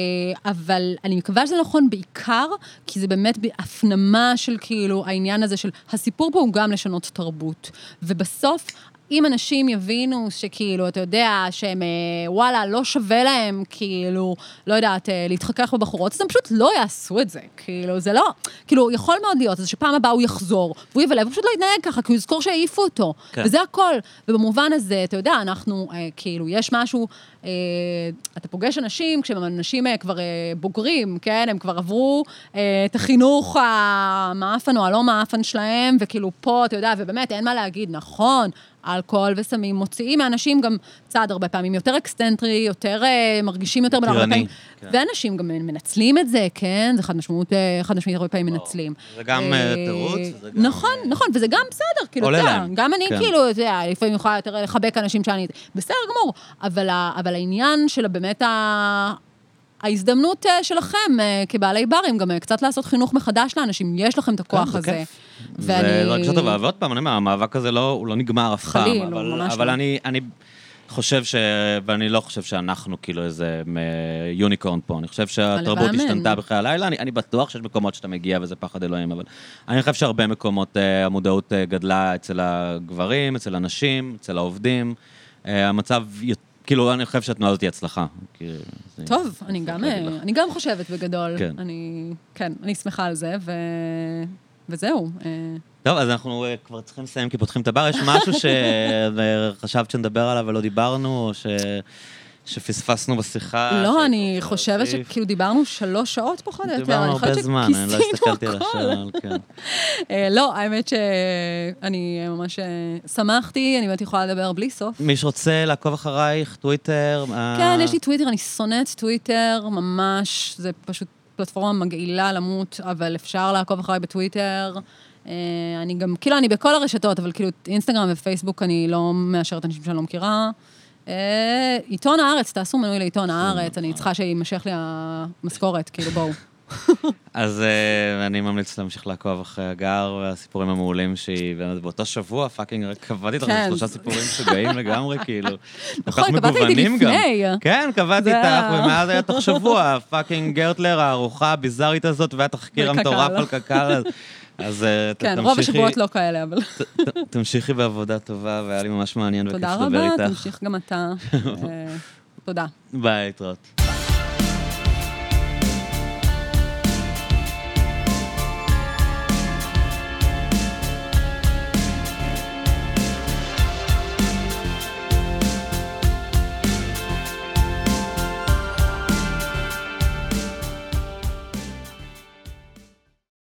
אבל אני מקווה שזה נכון בעיקר, כי זה באמת בהפנמה של כאילו העניין הזה של, הסיפור פה הוא גם לשנות תרבות. ובסוף, אם אנשים יבינו שכאילו, אתה יודע, שהם, אה, וואלה, לא שווה להם, כאילו, לא יודעת, אה, להתחכך בבחורות, אז הם פשוט לא יעשו את זה. כאילו, זה לא, כאילו, יכול מאוד להיות, אז שפעם הבאה הוא יחזור, והוא יבלה, והוא פשוט לא יתנהג ככה, כי הוא יזכור שהעיפו אותו. כן. וזה הכל. ובמובן הזה, אתה יודע, אנחנו, אה, כאילו, יש משהו, אה, אתה פוגש אנשים, כשהם אנשים אה, כבר אה, בוגרים, כן? הם כבר עברו אה, את החינוך המאפן או הלא מאפן שלהם, וכאילו פה, אתה יודע, ובאמת, אין מה להגיד, נכון, אלכוהול וסמים מוציאים מאנשים גם צד הרבה פעמים יותר אקסטנטרי, יותר אה, מרגישים יותר בנוח. הרבה פעמים. כן. ואנשים גם מנצלים את זה, כן? זה חד משמעות, אה, חד משמעית הרבה פעמים מנצלים. זה גם, אה, תירוץ, וזה גם, נכון, נכון, וזה גם בסדר, כאילו, אתה יודע, להם, גם אני כן. כאילו, אתה יודע, לפעמים יכולה יותר לחבק אנשים שאני... בסדר גמור, אבל, אבל העניין של באמת ה... ההזדמנות אה, שלכם אה, כבעלי ברים, גם אה, קצת לעשות חינוך מחדש לאנשים, יש לכם את הכוח כן, זה הזה. כיף. זה רגשות טובה, ועוד פעם, אני אומר, המאבק הזה לא, הוא לא נגמר אף פעם. חליל, הוא אבל, ממש אבל לא. אני, אני חושב ש... ואני לא חושב שאנחנו כאילו איזה יוניקורן פה. אני חושב שהתרבות. השתנתה בחיי הלילה. אני, אני בטוח שיש מקומות שאתה מגיע וזה פחד אלוהים, אבל אני חושב שהרבה מקומות המודעות גדלה אצל הגברים, אצל הנשים, אצל העובדים. המצב, י- כאילו, אני חושב שהתנועה הזאת היא הצלחה. טוב, אני גם. אני גם חושבת בגדול. כן. אני, כן, אני שמחה על זה, ו... וזהו. אה, טוב, אז אנחנו אה, כבר צריכים לסיים כי פותחים את הבר. יש משהו שחשבת שנדבר עליו ולא דיברנו, או ש... שפספסנו בשיחה? לא, אני חושבת? שכאילו דיברנו שלוש שעות פחות או יותר. דיברנו הרבה זמן, אני לא הסתכלתי על. השעון, כן. אה, לא, האמת שאני ממש אה, שמחתי, אני באמת יכולה לדבר בלי סוף. מי שרוצה לעקוב אחרייך, טוויטר... אה, כן, יש לי טוויטר, אני שונאת טוויטר, ממש, זה פשוט פלטפורמה מגעילה למות, אבל אפשר לעקוב אחריי בטוויטר. אני גם, כאילו, אני בכל הרשתות, אבל כאילו, אינסטגרם ופייסבוק אני לא מאשרת אנשים שאני לא מכירה. אה, עיתון הארץ, תעשו מנוי לעיתון הארץ, אני צריכה שיימשך לי המשכורת, כאילו, בואו. אז אה, אני ממליץ להמשיך לעקוב אחרי הגר והסיפורים המעולים שהיא, באמת באותו שבוע, fucking, רק קבעתי איתך כן. שלושה סיפורים משוגעים לגמרי, כאילו. נכון, קבעת איתי מגוונים גם. לפני. כן, קבעתי איתך, ומאז היה תוך שבוע, fucking גרטלר, הארוחה הביזארית הזאת, והתחקיר וקק"ל. המטורף על קק"ל. אז- אה, ת- כן, תמשיכי- רוב השבועות לא כאלה, אבל... תמשיכי בעבודה טובה, והיה לי ממש מעניין וכיף תודה לדבר רבה, איתך. תמשיך גם אתה. אה, תודה. ביי, להתראות.